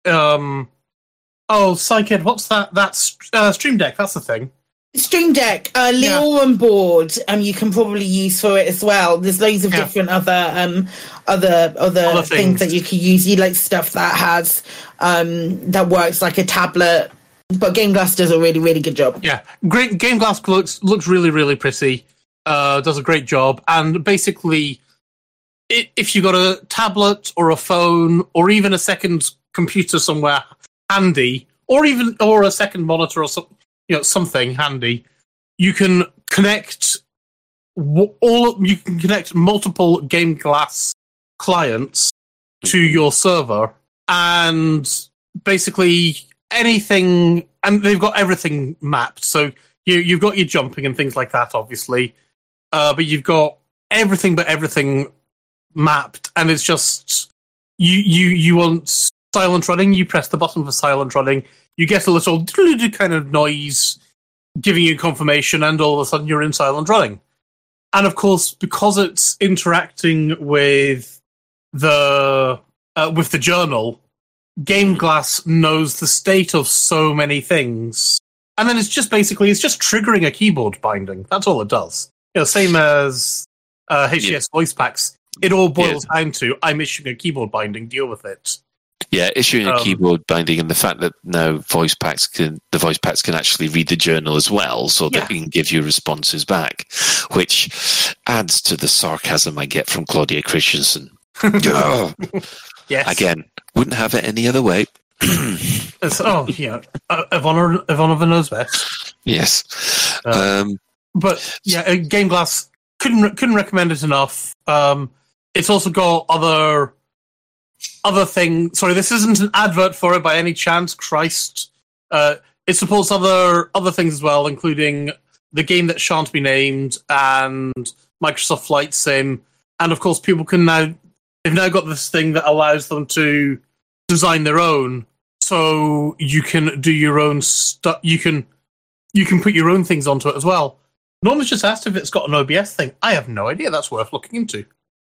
Speaker 2: um, oh, Psyched, what's that? That's uh, Stream Deck. That's the thing.
Speaker 5: Stream Deck, uh,
Speaker 2: Yeah.
Speaker 5: LioranBoard, um, you can probably use for it as well. There's loads of
Speaker 2: Yeah.
Speaker 5: different other, um, other, other,
Speaker 2: Other
Speaker 5: things.
Speaker 2: things.
Speaker 5: that you can use. You like stuff that has, um, that works like a tablet. But GameGlass does a really, really good job.
Speaker 2: Yeah, great. GameGlass looks looks really really pretty. Uh, does a great job, and basically, i if you've got a tablet or a phone or even a second computer somewhere handy, or even or a second monitor or some, you know something handy, you can connect all. You can connect multiple GameGlass clients to your server, and basically anything and they've got everything mapped so you you've got your jumping and things like that obviously uh, but you've got everything but everything mapped and it's just you you you want silent running you press the button for silent running you get a little kind of noise giving you confirmation and all of a sudden you're in silent running and of course because it's interacting with the uh, with the journal GameGlass knows the state of so many things, and then it's just basically it's just triggering a keyboard binding. That's all it does. You know, same as uh, HCS voice packs. It all boils down to I'm issuing a keyboard binding. Deal with it.
Speaker 4: Yeah, issuing a
Speaker 2: Um,
Speaker 4: keyboard binding and the fact that now voice packs can the voice packs can actually read the journal as well, so that
Speaker 2: Yeah.
Speaker 4: it can give you responses back, which adds to the sarcasm I get from Claudia Christensen. Oh,
Speaker 2: Yes.
Speaker 4: Again, wouldn't have it any other way.
Speaker 2: Oh, yeah. Uh, Ivana, Ivanova knows best.
Speaker 4: yes.
Speaker 2: Uh,
Speaker 4: um,
Speaker 2: But yeah, uh, GameGlass couldn't couldn't recommend it enough. Um, it's also got other other thing. Sorry, this isn't an advert for it by any chance. Christ, uh, it supports other other things as well, including the game that shan't be named and Microsoft Flight Sim, and of course, people can now they've now got this thing that allows them to design their own. So you can do your own stuff. You can you can put your own things onto it as well. Norma's just asked if it's got an OBS thing. I have no idea. That's worth looking into.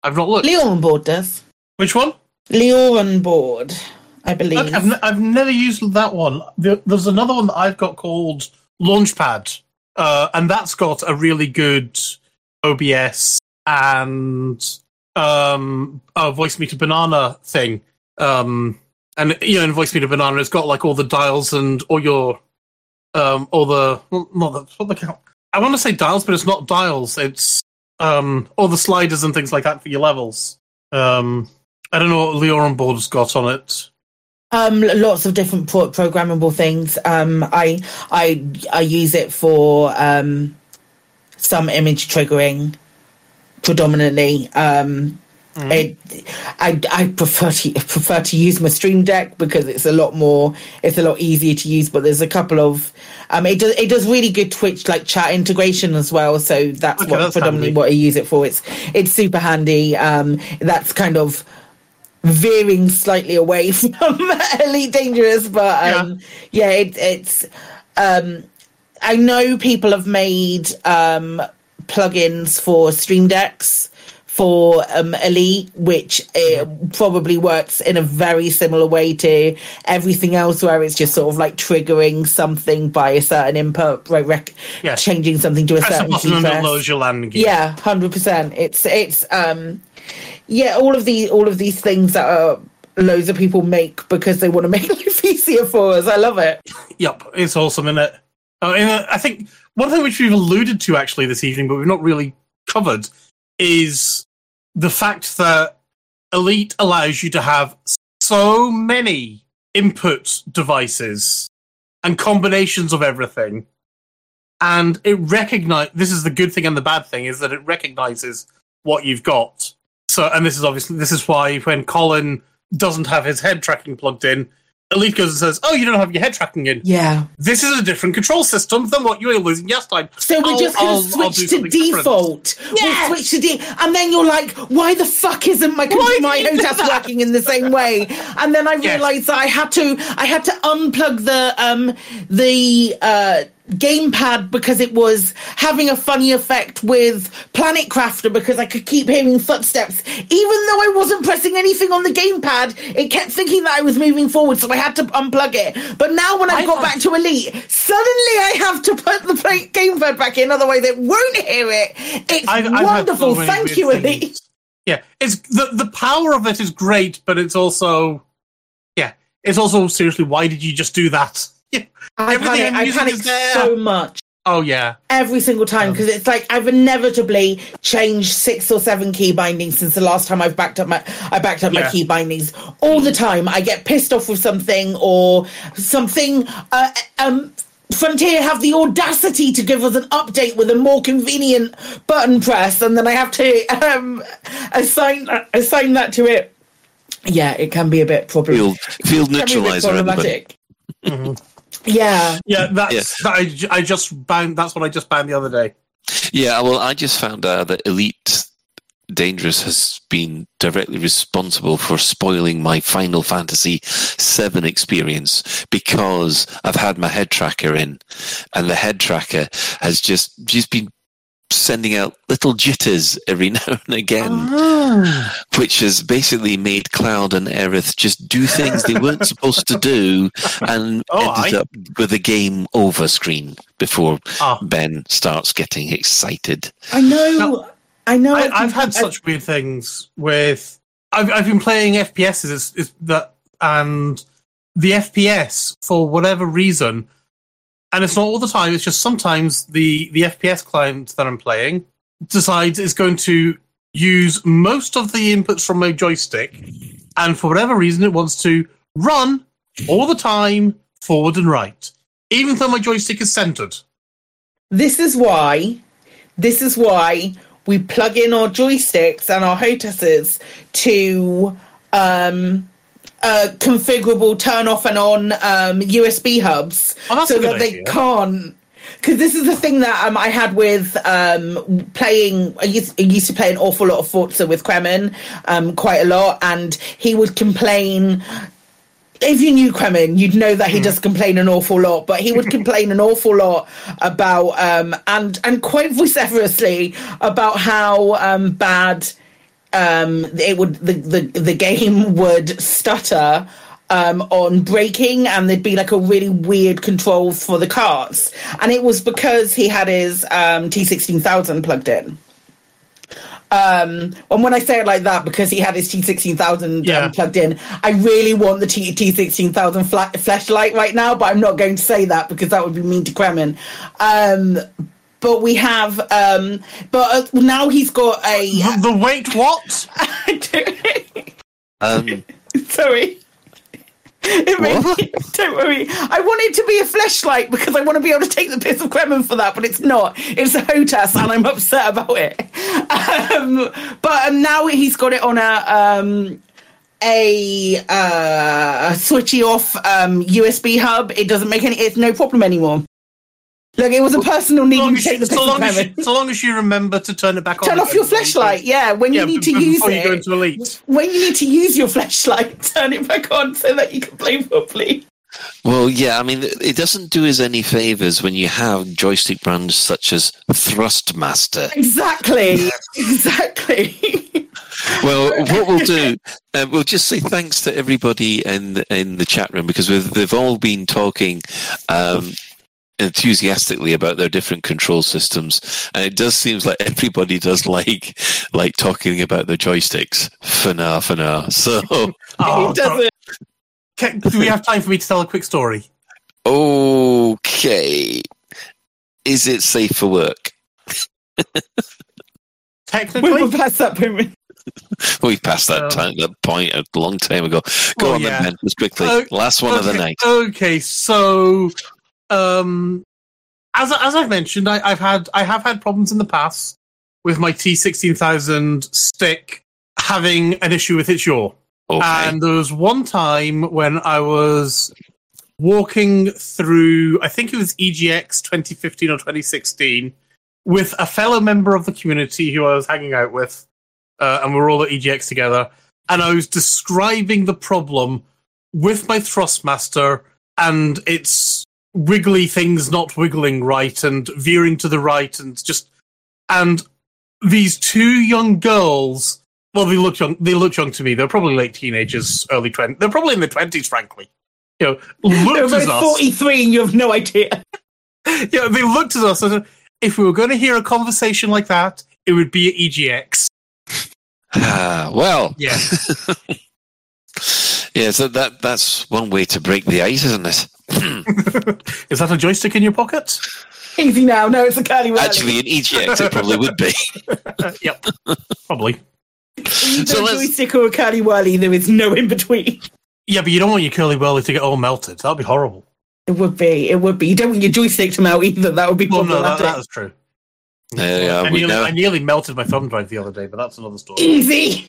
Speaker 2: I've not looked.
Speaker 5: LioranBoard does.
Speaker 2: Which one?
Speaker 5: LioranBoard, I believe.
Speaker 2: Okay, I've, n- I've never used that one. There- There's another one that I've got called Launchpad. uh, and that's got a really good OBS and um, a Voicemeeter Banana thing. Um, and you know, in Voicemeeter Banana, it's got like all the dials and all your um, all the well, not the what the I want to say dials, but it's not dials. It's um, all the sliders and things like that for your levels. Um, I don't know what LioranBoard's got on it.
Speaker 5: Um, lots of different pro- programmable things. Um, I I I use it for um, some image triggering, predominantly. Um, it, I I prefer to prefer to use my Stream Deck because it's a lot more it's a lot easier to use. But there's a couple of um, it does it does really good Twitch like chat integration as well. So that's
Speaker 2: Okay,
Speaker 5: what
Speaker 2: that's
Speaker 5: predominantly
Speaker 2: handy.
Speaker 5: what I use it for. It's it's super handy. Um, that's kind of veering slightly away from Elite Dangerous, but um, yeah, it, it's. Um, I know people have made um, plugins for Stream Decks for um, Elite, which probably works in a very similar way to everything else, where it's just sort of like triggering something by a certain input, right? Rec-
Speaker 2: Yeah.
Speaker 5: changing something to a
Speaker 2: Press
Speaker 5: certain
Speaker 2: button and it lowers your landing gear.
Speaker 5: Yeah, hundred percent. It's it's um yeah, all of the all of these things that are loads of people make because they want to make life easier for us. I love it.
Speaker 2: Yep, it's awesome, isn't it? Uh, and uh, I think one thing which we've alluded to actually this evening, but we've not really covered, is the fact that Elite allows you to have so many input devices and combinations of everything. And it recognize this is the good thing and the bad thing is that it recognizes what you've got. So, and this is obviously this is why when Colin doesn't have his head tracking plugged in, Elite goes and says, "Oh, you don't have your head tracking in."
Speaker 5: Yeah.
Speaker 2: This is a different control system than what you were using last time.
Speaker 5: So we're
Speaker 2: I'll-
Speaker 5: just going
Speaker 2: I'll-
Speaker 5: to switch to
Speaker 2: something different.
Speaker 5: default. We'll switch to de- and then you're like, why the fuck isn't my computer my HOTAS working in the same way? And then I realised that I had to I had to unplug the um the uh gamepad because it was having a funny effect with Planet Crafter because I could keep hearing footsteps. Even though I wasn't pressing anything on the gamepad it kept thinking that I was moving forward so I had to unplug it. But now when I,
Speaker 2: I
Speaker 5: got back to Elite suddenly I have to put the play- gamepad back in otherwise it won't hear it. It's
Speaker 2: I've- I've
Speaker 5: wonderful.
Speaker 2: so
Speaker 5: thank you
Speaker 2: things.
Speaker 5: Elite.
Speaker 2: Yeah, it's the the power of it is great, but it's also yeah, it's also seriously why did you just do that? Yeah,
Speaker 5: I
Speaker 2: everything
Speaker 5: panic,
Speaker 2: I'm
Speaker 5: I
Speaker 2: using
Speaker 5: panic so much
Speaker 2: Oh yeah,
Speaker 5: every single time because it's like I've inevitably changed six or seven key bindings since the last time I've backed up my I backed up my key bindings all the time. I get pissed off with something or something. Uh, um, Frontier have the audacity to give us an update with a more convenient button press, and then I have to um, assign assign that to it. Yeah, it can be a bit problematic.
Speaker 4: field
Speaker 5: Can be a bit
Speaker 4: neutralizer. everybody.
Speaker 5: problematic. Yeah.
Speaker 2: yeah. That's that I, j- I just bound. That's what I just bound the other day.
Speaker 4: Yeah, well, I just found out that Elite Dangerous has been directly responsible for spoiling my Final Fantasy VII experience because I've had my head tracker in, and the head tracker has just just been sending out little jitters every now and again, which has basically made Cloud and Aerith just do things they weren't supposed to do, and
Speaker 2: Oh,
Speaker 4: ended
Speaker 2: aye.
Speaker 4: up with a game over screen before
Speaker 2: Ah.
Speaker 4: Ben starts getting excited.
Speaker 5: I know. I know.
Speaker 2: I,
Speaker 5: I've-
Speaker 2: I've had
Speaker 5: I've-
Speaker 2: such weird things with. I've I've been playing FPSs is, is that and the FPS for whatever reason, and it's not all the time. It's just sometimes the the FPS client that I'm playing decides it's going to use most of the inputs from my joystick, and for whatever reason, it wants to run all the time forward and right, even though my joystick is centered.
Speaker 5: This is why. This is why we plug in our joysticks and our HOTASs to um, uh, configurable turn off and on um, USB hubs,
Speaker 2: Oh,
Speaker 5: so that they can't. Because this is the thing that um, I had with um, playing. I used, I used to play an awful lot of Forza with Kremen, um, quite a lot, and he would complain if you knew Kremen, you'd know that he does complain an awful lot, but he would complain an awful lot about um and and quite vociferously about how um bad um it would the the, the game would stutter um, on braking, and there'd be like a really weird control for the carts, and it was because he had his um, T16000 plugged in. Um, and when I say it like that, because he had his T16000
Speaker 2: Yeah.
Speaker 5: um, plugged in, I really want the T- T16000 fla- flashlight right now, but I'm not going to say that because that would be mean to Kremen. Um, but we have, um, but uh, now he's got a.
Speaker 2: The, the wait, what?
Speaker 4: Um,
Speaker 5: Sorry. Me, don't worry. I want it to be a flashlight because I want to be able to take the piss of Kremen for that, but it's not. It's a HOTAS, and I'm upset about it. Um, but um, now he's got it on a um, a uh, switchy off um, USB hub. It doesn't make any. It's no problem anymore. Look, it was a personal need to take the piss
Speaker 2: so long, as you, so long as you remember to turn it back on.
Speaker 5: Turn off your flashlight. Yeah, when you
Speaker 2: Yeah,
Speaker 5: need
Speaker 2: b-
Speaker 5: to
Speaker 2: b-
Speaker 5: use
Speaker 2: before
Speaker 5: it.
Speaker 2: you go into Elite.
Speaker 5: when you need to use your flashlight, turn it back on so that you can play properly.
Speaker 4: Well, yeah, I mean, it doesn't do us any favors when you have joystick brands such as Thrustmaster.
Speaker 5: Exactly. exactly.
Speaker 4: Well, what we'll do, uh, we'll just say thanks to everybody in the, in the chat room because we've, they've all been talking um, enthusiastically about their different control systems, and it does seem like everybody does like like talking about their joysticks for now, for now. So,
Speaker 2: Oh, Can, do we have time for me to tell a quick story?
Speaker 4: okay, is it safe for work?
Speaker 2: Technically,
Speaker 5: we're past that point.
Speaker 4: We've passed that
Speaker 2: Um,
Speaker 4: time, that point a long time ago. Go
Speaker 2: Well,
Speaker 4: on,
Speaker 2: yeah.
Speaker 4: then, Ben, just quickly.
Speaker 2: Uh,
Speaker 4: Last one of the night.
Speaker 2: Okay, so um, as as I've mentioned, I, I've had I have had problems in the past with my T sixteen thousand stick having an issue with its yaw.
Speaker 4: Okay.
Speaker 2: And there was one time when I was walking through, I think it was EGX 2015 or 2016, with a fellow member of the community who I was hanging out with, uh, and we were all at EGX together. And I was describing the problem with my Thrustmaster and its wiggly things not wiggling right and veering to the right and just and these two young girls well they look young they look young to me they're probably late teenagers early 20 they're probably in the 20s frankly you know
Speaker 5: They're
Speaker 2: looked at us
Speaker 5: 43 and you have no idea.
Speaker 2: yeah they looked at us and if we were going to hear a conversation like that it would be at egx
Speaker 4: Ah, well,
Speaker 2: yeah
Speaker 4: yeah. So that that's one way to break the ice, isn't it?
Speaker 2: Is that a joystick in your pocket
Speaker 5: Easy now. No, it's a curly whirly.
Speaker 4: Actually, in EGX, it probably would be.
Speaker 2: yep probably
Speaker 5: Either
Speaker 4: so
Speaker 5: a joystick or a curly whirly. There is no in between.
Speaker 2: yeah but you don't want your curly whirly to get all melted that'd be horrible
Speaker 5: It would be. It would be. You don't want your joystick to melt either. That would be
Speaker 2: well no that, that is true
Speaker 4: There you are,
Speaker 2: I nearly. I nearly melted my thumb drive the other day, but that's another story.
Speaker 5: Easy.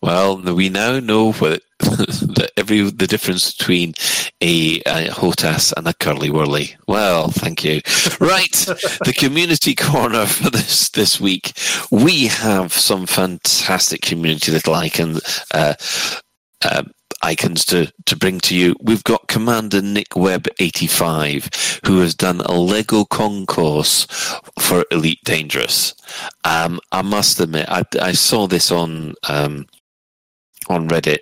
Speaker 4: Well, we now know what the every the difference between a, a HOTAS and a curly whirly. Well, thank you. Right, the community corner for this this week. We have some fantastic community little icon uh, uh, icons to to bring to you. We've got Commander Nick Webb eighty five, who has done a Lego concourse for Elite Dangerous. Um, I must admit, I, I saw this on um, on Reddit.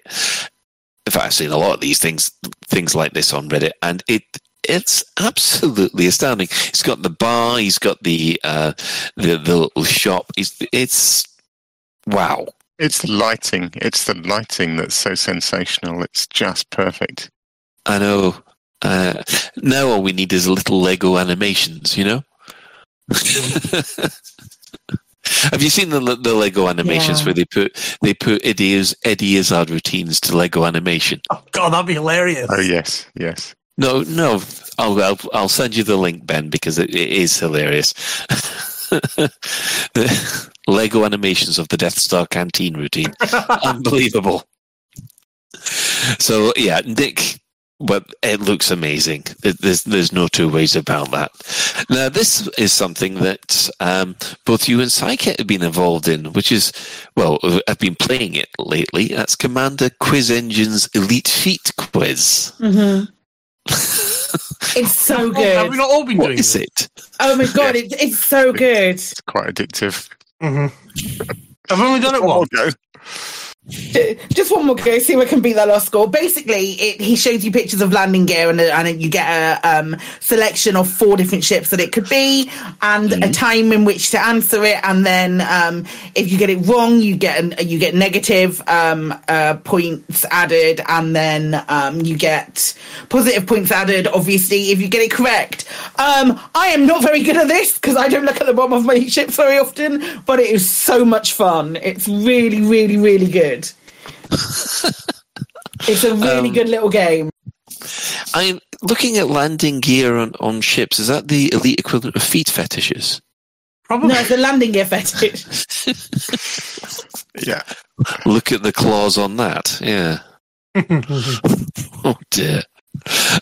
Speaker 4: In fact, I've seen a lot of these things, things like this on Reddit, and it it's absolutely astounding. He's got the bar, he's got the uh, the the little shop. It's it's wow.
Speaker 1: It's the lighting. It's the lighting that's so sensational. It's just perfect.
Speaker 4: I know. Uh, now all we need is a little Lego animations, you know. Have you seen the the Lego animations
Speaker 2: Yeah.
Speaker 4: where they put they put Eddie Eddie Izzard routines to Lego animation?
Speaker 2: Oh, God, that'd be hilarious.
Speaker 1: Oh yes, yes.
Speaker 4: No, no, I'll I'll, I'll send you the link, Ben, because it, it is hilarious. the Lego animations of the Death Star canteen routine, unbelievable. So yeah, Nick, but it looks amazing. There's there's no two ways about that. Now this is something that um, both you and Psyket have been involved in, which is well, I've been playing it lately. That's Commander Quiz Engine's Elite Feat quiz.
Speaker 5: Mm-hmm. it's so good.
Speaker 2: Have we not all been
Speaker 4: What
Speaker 2: doing
Speaker 4: is
Speaker 2: this?
Speaker 4: it?
Speaker 5: Oh my god, it, it's so good.
Speaker 1: It's quite addictive.
Speaker 2: Mm-hmm. I've only done it once.
Speaker 5: Just one more go, see if I can beat that last score. Basically, it, he shows you pictures of landing gear, and, and you get a um, selection of four different ships that it could be, and a time in which to answer it. And then, um, if you get it wrong, you get an, you get negative um, uh, points added, and then um, you get positive points added. Obviously, if you get it correct. Um, I am not very good at this because I don't look at the bottom of my ships very often, but it is so much fun. It's really, really, really good. It's a really
Speaker 4: Um,
Speaker 5: good little game.
Speaker 4: I'm looking at landing gear on, on ships. Is that the elite equivalent of feet fetishes?
Speaker 2: Probably.
Speaker 5: No, it's a landing gear fetish.
Speaker 1: Yeah.
Speaker 4: Look at the claws on that. Yeah. oh dear.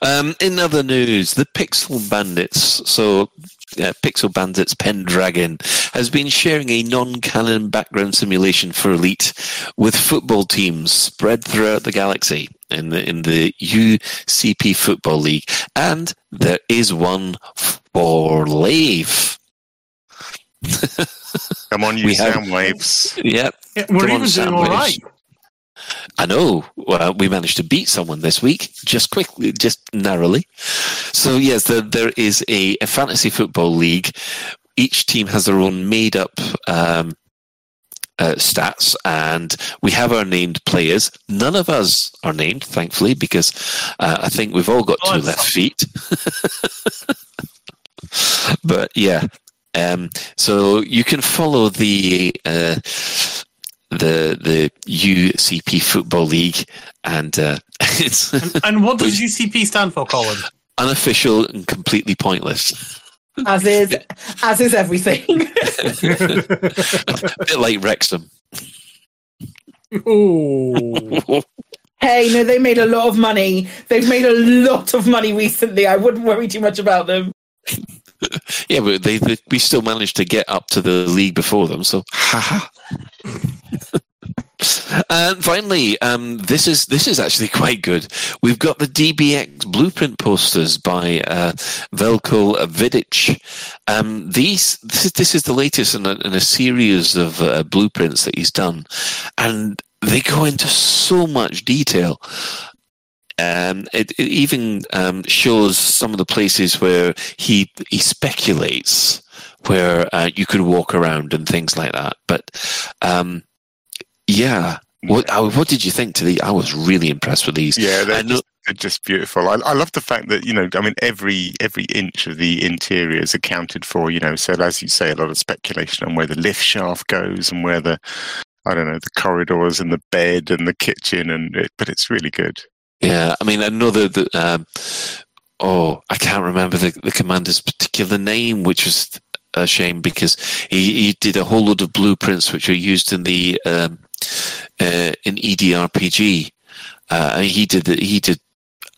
Speaker 4: Um, in other news, the Pixel Bandits, so uh, Pixel Bandits Pendragon, has been sharing a non-canon background simulation for Elite with football teams spread throughout the galaxy in the in the UCP Football League, and there is one for Leif.
Speaker 1: Come on, you
Speaker 4: We have-
Speaker 1: sound waves.
Speaker 4: Yep.
Speaker 2: Yeah, we're
Speaker 4: Come on,
Speaker 2: even doing all
Speaker 4: Soundwaves.
Speaker 2: right.
Speaker 4: I know. Well, we managed to beat someone this week, just quickly, just narrowly. So yes, there, there is a, a fantasy football league. Each team has their own made-up um, uh, stats, and we have our named players. None of us are named, thankfully, because uh, I think we've all got
Speaker 2: Oh,
Speaker 4: two left feet. but yeah, um, so you can follow the uh, the the UCP Football League, and uh, it's
Speaker 2: And what does UCP stand for, Colin?
Speaker 4: unofficial and completely pointless.
Speaker 5: As is, as is everything.
Speaker 4: a bit like Wrexham.
Speaker 2: Ooh.
Speaker 5: hey, no, they made a lot of money. They've made a lot of money recently. I wouldn't worry too much about them.
Speaker 4: Yeah, but they, they we still managed to get up to the league before them. So, haha. and finally, um, this is this is actually quite good. We've got the DBX blueprint posters by uh, Velko Vidic. Um, these this is, this is the latest in a, in a series of uh, blueprints that he's done, and they go into so much detail. Um, it, it even um, shows some of the places where he he speculates where uh, you could walk around and things like that. But um, yeah, what what did you think to the? I was really impressed with these.
Speaker 1: Yeah, they're,
Speaker 4: know,
Speaker 1: just, they're just beautiful. I, I love the fact that you know, I mean, every every inch of the interior is accounted for. You know, so as you say, a lot of speculation on where the lift shaft goes and where the I don't know the corridors and the bed and the kitchen and it, but it's really good.
Speaker 4: Yeah. I mean, another. the um, oh, I can't remember the, the commander's particular name, which was a shame because he, he did a whole load of blueprints which were used in the um, uh, in EDRPG. Uh, and he did the, he did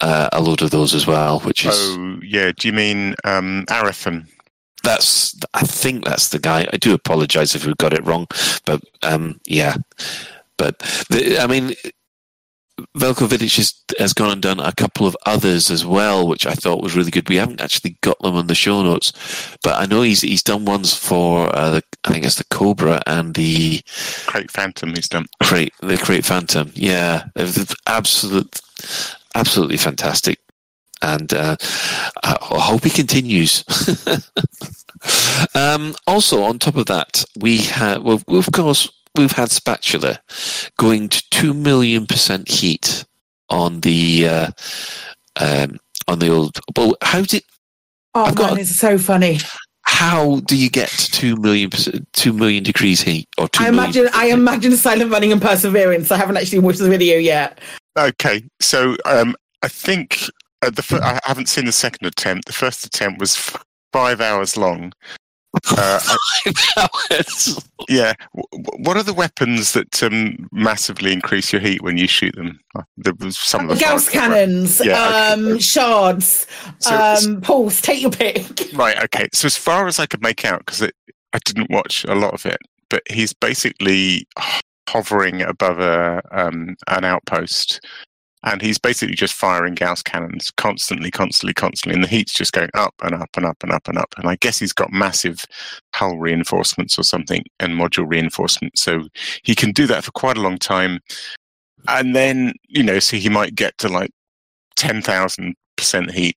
Speaker 4: uh, a load of those as well, which is
Speaker 1: Oh yeah, do you mean um, Arathan?
Speaker 4: that's I think that's the guy. I do apologize if we got it wrong, but um, yeah. But the, I mean, Velko Vidic has, has gone and done a couple of others as well, which I thought was really good. We haven't actually got them on the show notes, but I know he's he's done ones for uh, the, I think it's the Cobra and the
Speaker 1: Krait Phantom. He's done.
Speaker 4: Krait the Krait Phantom. Yeah, It's absolute, absolutely fantastic. And uh, I I hope he continues. um, also, on top of that, we have, well, of course, we've had Spatula going to two million percent heat on the uh, um, on the old. Well, how did
Speaker 5: Oh
Speaker 4: I've
Speaker 5: man,
Speaker 4: got-
Speaker 5: it's so funny.
Speaker 4: how do you get to two million percent, two million degrees heat or two
Speaker 5: I imagine, I imagine Silent Running and Perseverance. I haven't actually watched the video yet.
Speaker 1: Okay, so um, I think uh, the fir- I haven't seen the second attempt. The first attempt was f- five hours long. Uh, yeah. W- w- what are the weapons that um, massively increase your heat when you shoot them? There was some of the
Speaker 5: Gauss cannons,
Speaker 1: Yeah, okay.
Speaker 5: um, shards,
Speaker 1: So-
Speaker 5: um, pulse. Take your pick.
Speaker 1: Right. Okay. So as far as I could make out, because I didn't watch a lot of it, but he's basically hovering above a um, an outpost, and he's basically just firing Gauss cannons constantly, constantly, constantly, and the heat's just going up and up and up and up and up. And I guess he's got massive hull reinforcements or something and module reinforcement, so he can do that for quite a long time. And then you know, so he might get to like ten thousand percent heat,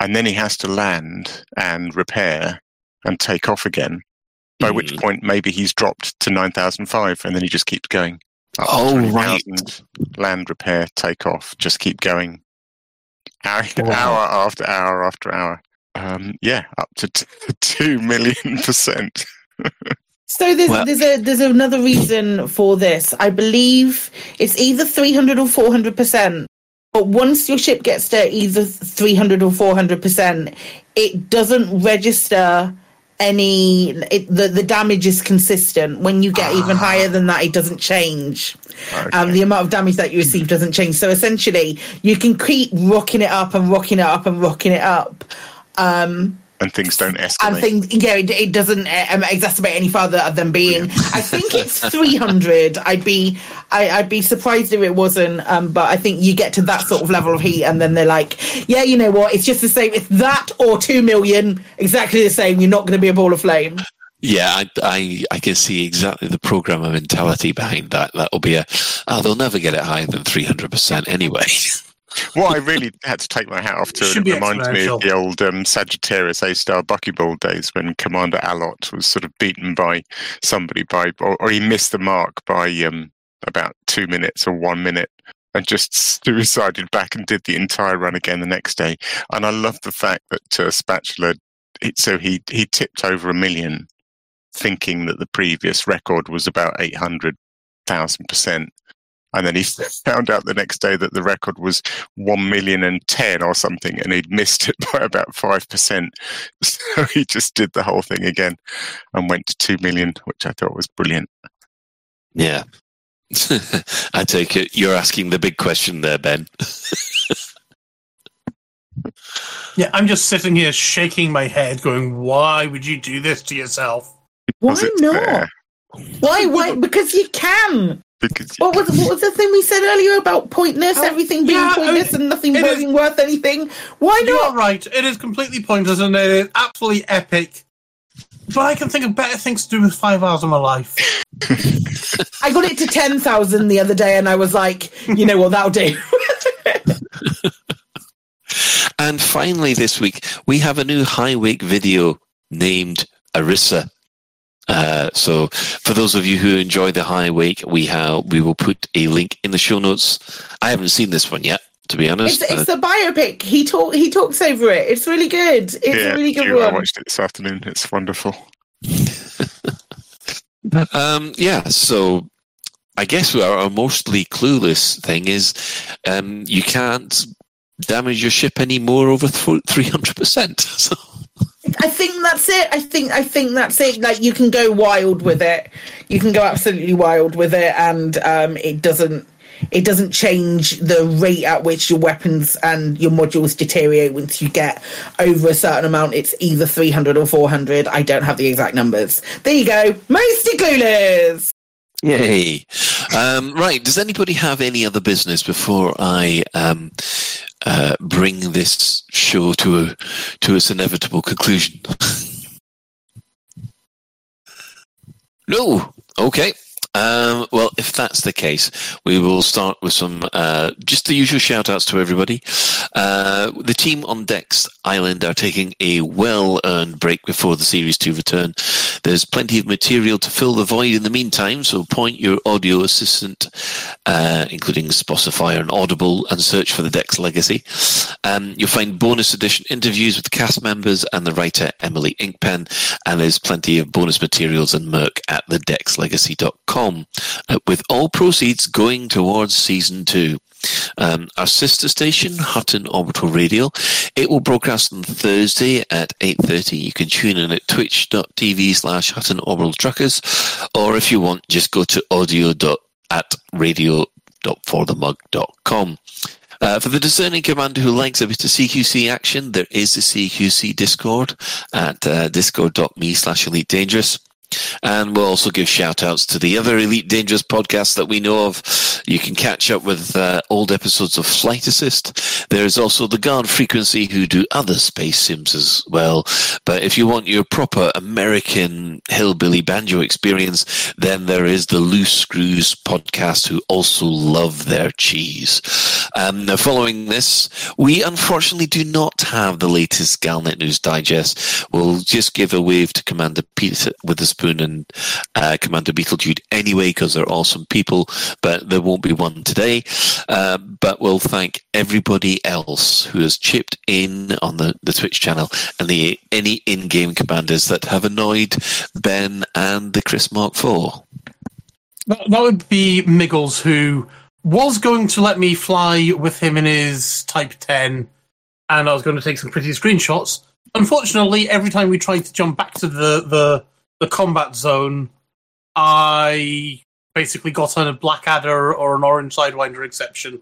Speaker 1: and then he has to land and repair and take off again. By which hmm. point, maybe he's dropped to nine thousand five, and then he just keeps going. Up to
Speaker 4: Oh,
Speaker 1: 20,000, Land repair, take off, just keep going. Hour, hour after hour after hour. Um, yeah, up to t- two million percent.
Speaker 5: So there's
Speaker 1: Well-
Speaker 5: there's a there's another reason for this. I believe it's either 300 or 400 percent. But once your ship gets to either 300 or 400 percent, it doesn't register any. It, the the damage is consistent. When you get even higher than that, it doesn't change. Um, the amount of damage that you receive doesn't change. So essentially, you can keep rocking it up and rocking it up and rocking it up. Um,
Speaker 1: and things don't escalate.
Speaker 5: and
Speaker 1: escalate.
Speaker 5: things, yeah, it, it doesn't um, exacerbate any further than being. I think it's three hundred. I'd be, I, I'd be surprised if it wasn't. Um, but I think you get to that sort of level of heat, and then they're like, yeah, you know what? It's just the same. It's that or two million, exactly the same. You're not going to be a ball of flame.
Speaker 4: Yeah, I, I, I can see exactly the programmer mentality behind that. That'll be a, oh, they'll never get it higher than 300% anyway.
Speaker 1: what I really had to take my hat off to,
Speaker 4: be
Speaker 1: it reminds me of the old um, Sagittarius A Star Buckyball days when Commander Allot was sort of beaten by somebody by, or, or he missed the mark by um, about two minutes or one minute. And just suicided back and did the entire run again the next day. And I love the fact that uh, Spatula, it, so he he tipped over a million, thinking that the previous record was about eight hundred thousand percent. And then he found out the next day that the record was one million and ten or something, and he'd missed it by about five percent. So he just did the whole thing again and went to two million, which I thought was brilliant.
Speaker 4: yeah. I take it you're asking the big question there, Ben.
Speaker 2: Yeah, I'm just sitting here shaking my head, going, "Why would you do this to yourself?"
Speaker 5: Why not? Why? Why? Because you can.
Speaker 1: Because
Speaker 5: what was what was the thing we said earlier about pointless? Oh, everything being
Speaker 2: yeah, I
Speaker 5: pointless
Speaker 2: mean,
Speaker 5: and nothing being worth anything. Why not?
Speaker 2: You
Speaker 5: not?
Speaker 2: are right. It is completely pointless and it is absolutely epic. But I can think of better things to do with five hours of my life.
Speaker 5: I got it to ten thousand the other day, and I was like, you know what, that'll do.
Speaker 4: And finally, this week, we have a new High Wake video named Arissa. Uh, so, for those of you who enjoy the High Wake, we have we will put a link in the show notes. I haven't seen this one yet, to be honest.
Speaker 5: It's, it's
Speaker 4: Uh,
Speaker 5: the biopic. He talk he talks over it. It's really good. It's
Speaker 1: yeah,
Speaker 5: a really good
Speaker 1: you- I watched it this afternoon. It's wonderful.
Speaker 4: um, yeah, so I guess our, our mostly clueless thing is um, you can't damage your ship anymore over three hundred percent. So
Speaker 5: I think that's it. I think I think that's it. Like you can go wild with it. You can go absolutely wild with it, and um, it doesn't it doesn't change the rate at which your weapons and your modules deteriorate once you get over a certain amount. It's either three hundred or four hundred. I don't have the exact numbers. There you go. Mostly clueless.
Speaker 4: Yay! Um, right. Does anybody have any other business before I um, uh, bring this show to a to its inevitable conclusion? no. Okay. Um, well, if that's the case, we will start with some uh, just the usual shout outs to everybody. Uh, the team on Dex Island are taking a well earned break before the Series 2 return. There's plenty of material to fill the void in the meantime, so point your audio assistant, uh, including Spotify and Audible, and search for the Dex Legacy. Um, you'll find bonus edition interviews with cast members and the writer Emily Inkpen, and there's plenty of bonus materials and merch at thedexlegacy.com, uh, with all proceeds going towards season two. Um, our sister station, Hutton Orbital Radio, it will broadcast on Thursday at 8.30. You can tune in at twitch.tv slash Hutton Orbital Truckers, or if you want, just go to audio at radio.forthemug.com. Uh, for the discerning commander who likes a bit of CQC action, there is the CQC Discord at uh, discord.me slash elite dangerous. And we'll also give shout outs to the other Elite Dangerous podcasts that we know of. You can catch up with uh, old episodes of Flight Assist. There's also the Guard Frequency who do other space sims as well. But if you want your proper American hillbilly banjo experience, then there is the Loose Screws podcast who also love their cheese. Um, now following this, we unfortunately do not have the latest Galnet News Digest. We'll just give a wave to Commander Peter with a and uh, Commander Beetlejude anyway, because they're awesome people, but there won't be one today. Uh, but we'll thank everybody else who has chipped in on the, the Twitch channel and the any in-game commanders that have annoyed Ben and the Chris Mark IV.
Speaker 2: That, that would be Miggles, who was going to let me fly with him in his Type 10, and I was going to take some pretty screenshots. Unfortunately, every time we tried to jump back to the, the, the combat zone, I basically got on a Blackadder or an Orange Sidewinder exception.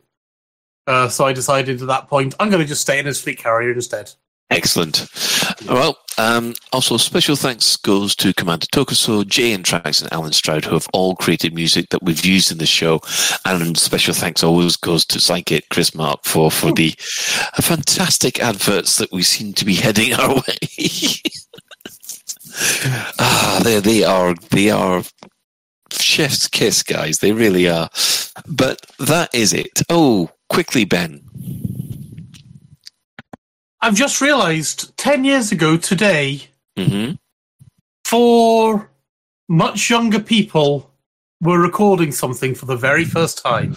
Speaker 2: Uh, so I decided at that point, I'm going to just stay in his fleet carrier instead.
Speaker 4: Excellent. Well, um, also special thanks goes to Commander Tokuso, Jay and Trax, and Alan Stroud, who have all created music that we've used in the show. And special thanks always goes to Psychic Chris Mark for for the fantastic adverts that we seem to be heading our way. ah, they they are they are chef's kiss, guys. They really are. But that is it. Oh, quickly, Ben.
Speaker 2: I've just realised 10 years ago today,
Speaker 4: hmm
Speaker 2: for much younger people, we're recording something for the very first time.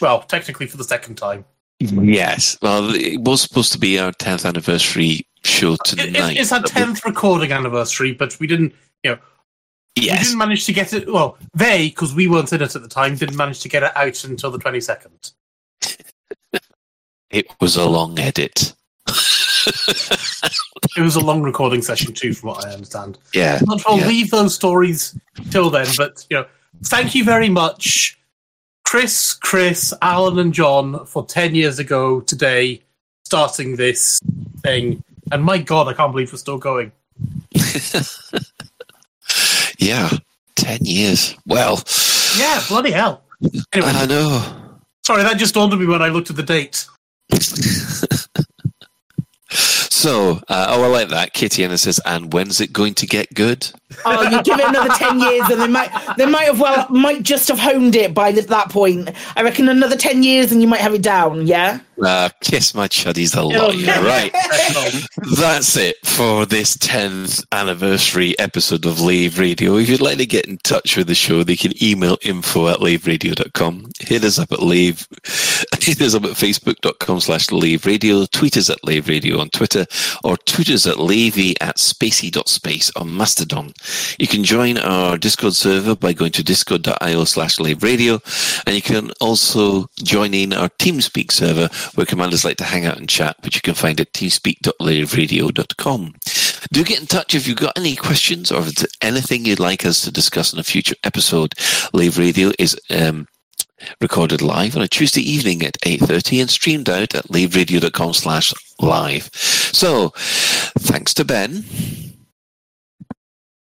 Speaker 2: Well, technically for the second time. Mm-hmm.
Speaker 4: Yes. Well, it was supposed to be our 10th anniversary show
Speaker 2: It- it-
Speaker 4: tonight.
Speaker 2: it's our 10th recording anniversary, but we didn't, you know, we didn't manage to get it. Well, they, because we weren't in it at the time, didn't manage to get it out until the 22nd.
Speaker 4: It was a long edit.
Speaker 2: It was a long recording session too, from what I understand.
Speaker 4: Yeah,
Speaker 2: But we'll
Speaker 4: yeah.
Speaker 2: leave those stories till then. But you know, thank you very much, Chris, Chris, Alan, and John for ten years ago today starting this thing. And my God, I can't believe we're still going.
Speaker 4: Yeah. 10 years. Well,
Speaker 2: Yeah, bloody hell. Anyway,
Speaker 4: I know.
Speaker 2: sorry, that just dawned on me when I looked at the date.
Speaker 4: So, uh, oh, I like that. Kitty Anna says, and when's it going to get good?
Speaker 5: Oh, you give it another ten years, and they might they might have well might just have honed it by that point. I reckon another ten years, and you might have it down. Yeah.
Speaker 4: Uh, kiss my chuddies a
Speaker 5: Oh,
Speaker 4: lot. Right. That's it for this 10th anniversary episode of Lave Radio. If you'd like to get in touch with the show, they can email info at laveradio.com. Hit us up at lave, hit us up at facebook.com slash lave radio, tweet us at lave radio on Twitter, or tweet us at lavey at spacey.space on Mastodon. You can join our Discord server by going to discord.io slash lave radio, and you can also join in our TeamSpeak server where commanders like to hang out and chat, which you can find at teamspeak.laveradio.com. Do get in touch if you've got any questions or if there's anything you'd like us to discuss in a future episode. Lave Radio is um, recorded live on a Tuesday evening at 8.30 and streamed out at laveradio.com slash live. So, thanks to Ben.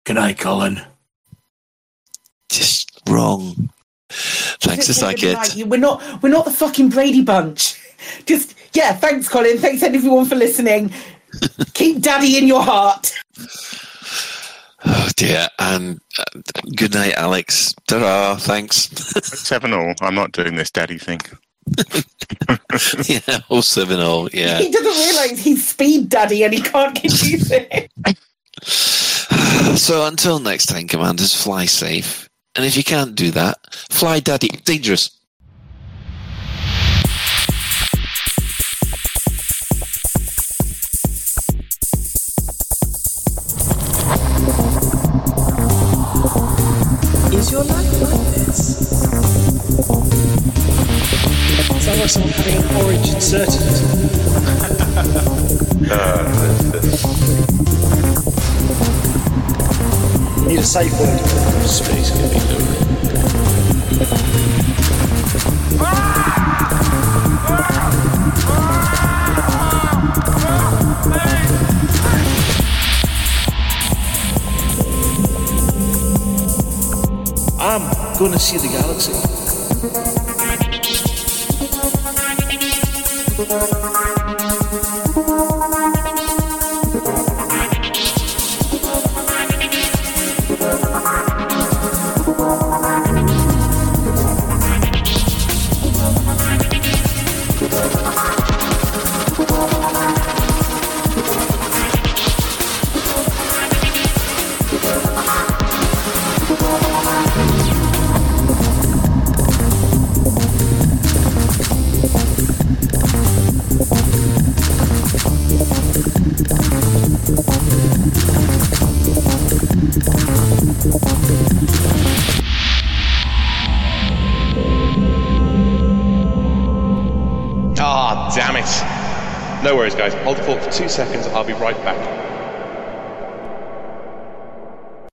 Speaker 2: Good night, Colin.
Speaker 4: Just wrong. Thanks to Psychic.
Speaker 5: Like, We're not we're not the fucking Brady Bunch. Just yeah. Thanks, Colin. Thanks everyone for listening. Keep Daddy in your heart.
Speaker 4: Oh dear. And uh, good night, Alex. Ta-ra. Thanks.
Speaker 1: Seven all. I'm not doing this daddy thing.
Speaker 4: yeah, all seven all. Yeah.
Speaker 5: He doesn't realise he's Speed Daddy and he can't get used to it.
Speaker 4: So until next time, commanders, fly safe. And if you can't do that, fly daddy. Dangerous.
Speaker 15: Is your life like this? Sounds like someone having an orange inserted You uh, need a safe word. Space can be lowered. going to see the galaxy.
Speaker 16: No worries, guys. Hold the fort for two seconds. I'll be right back.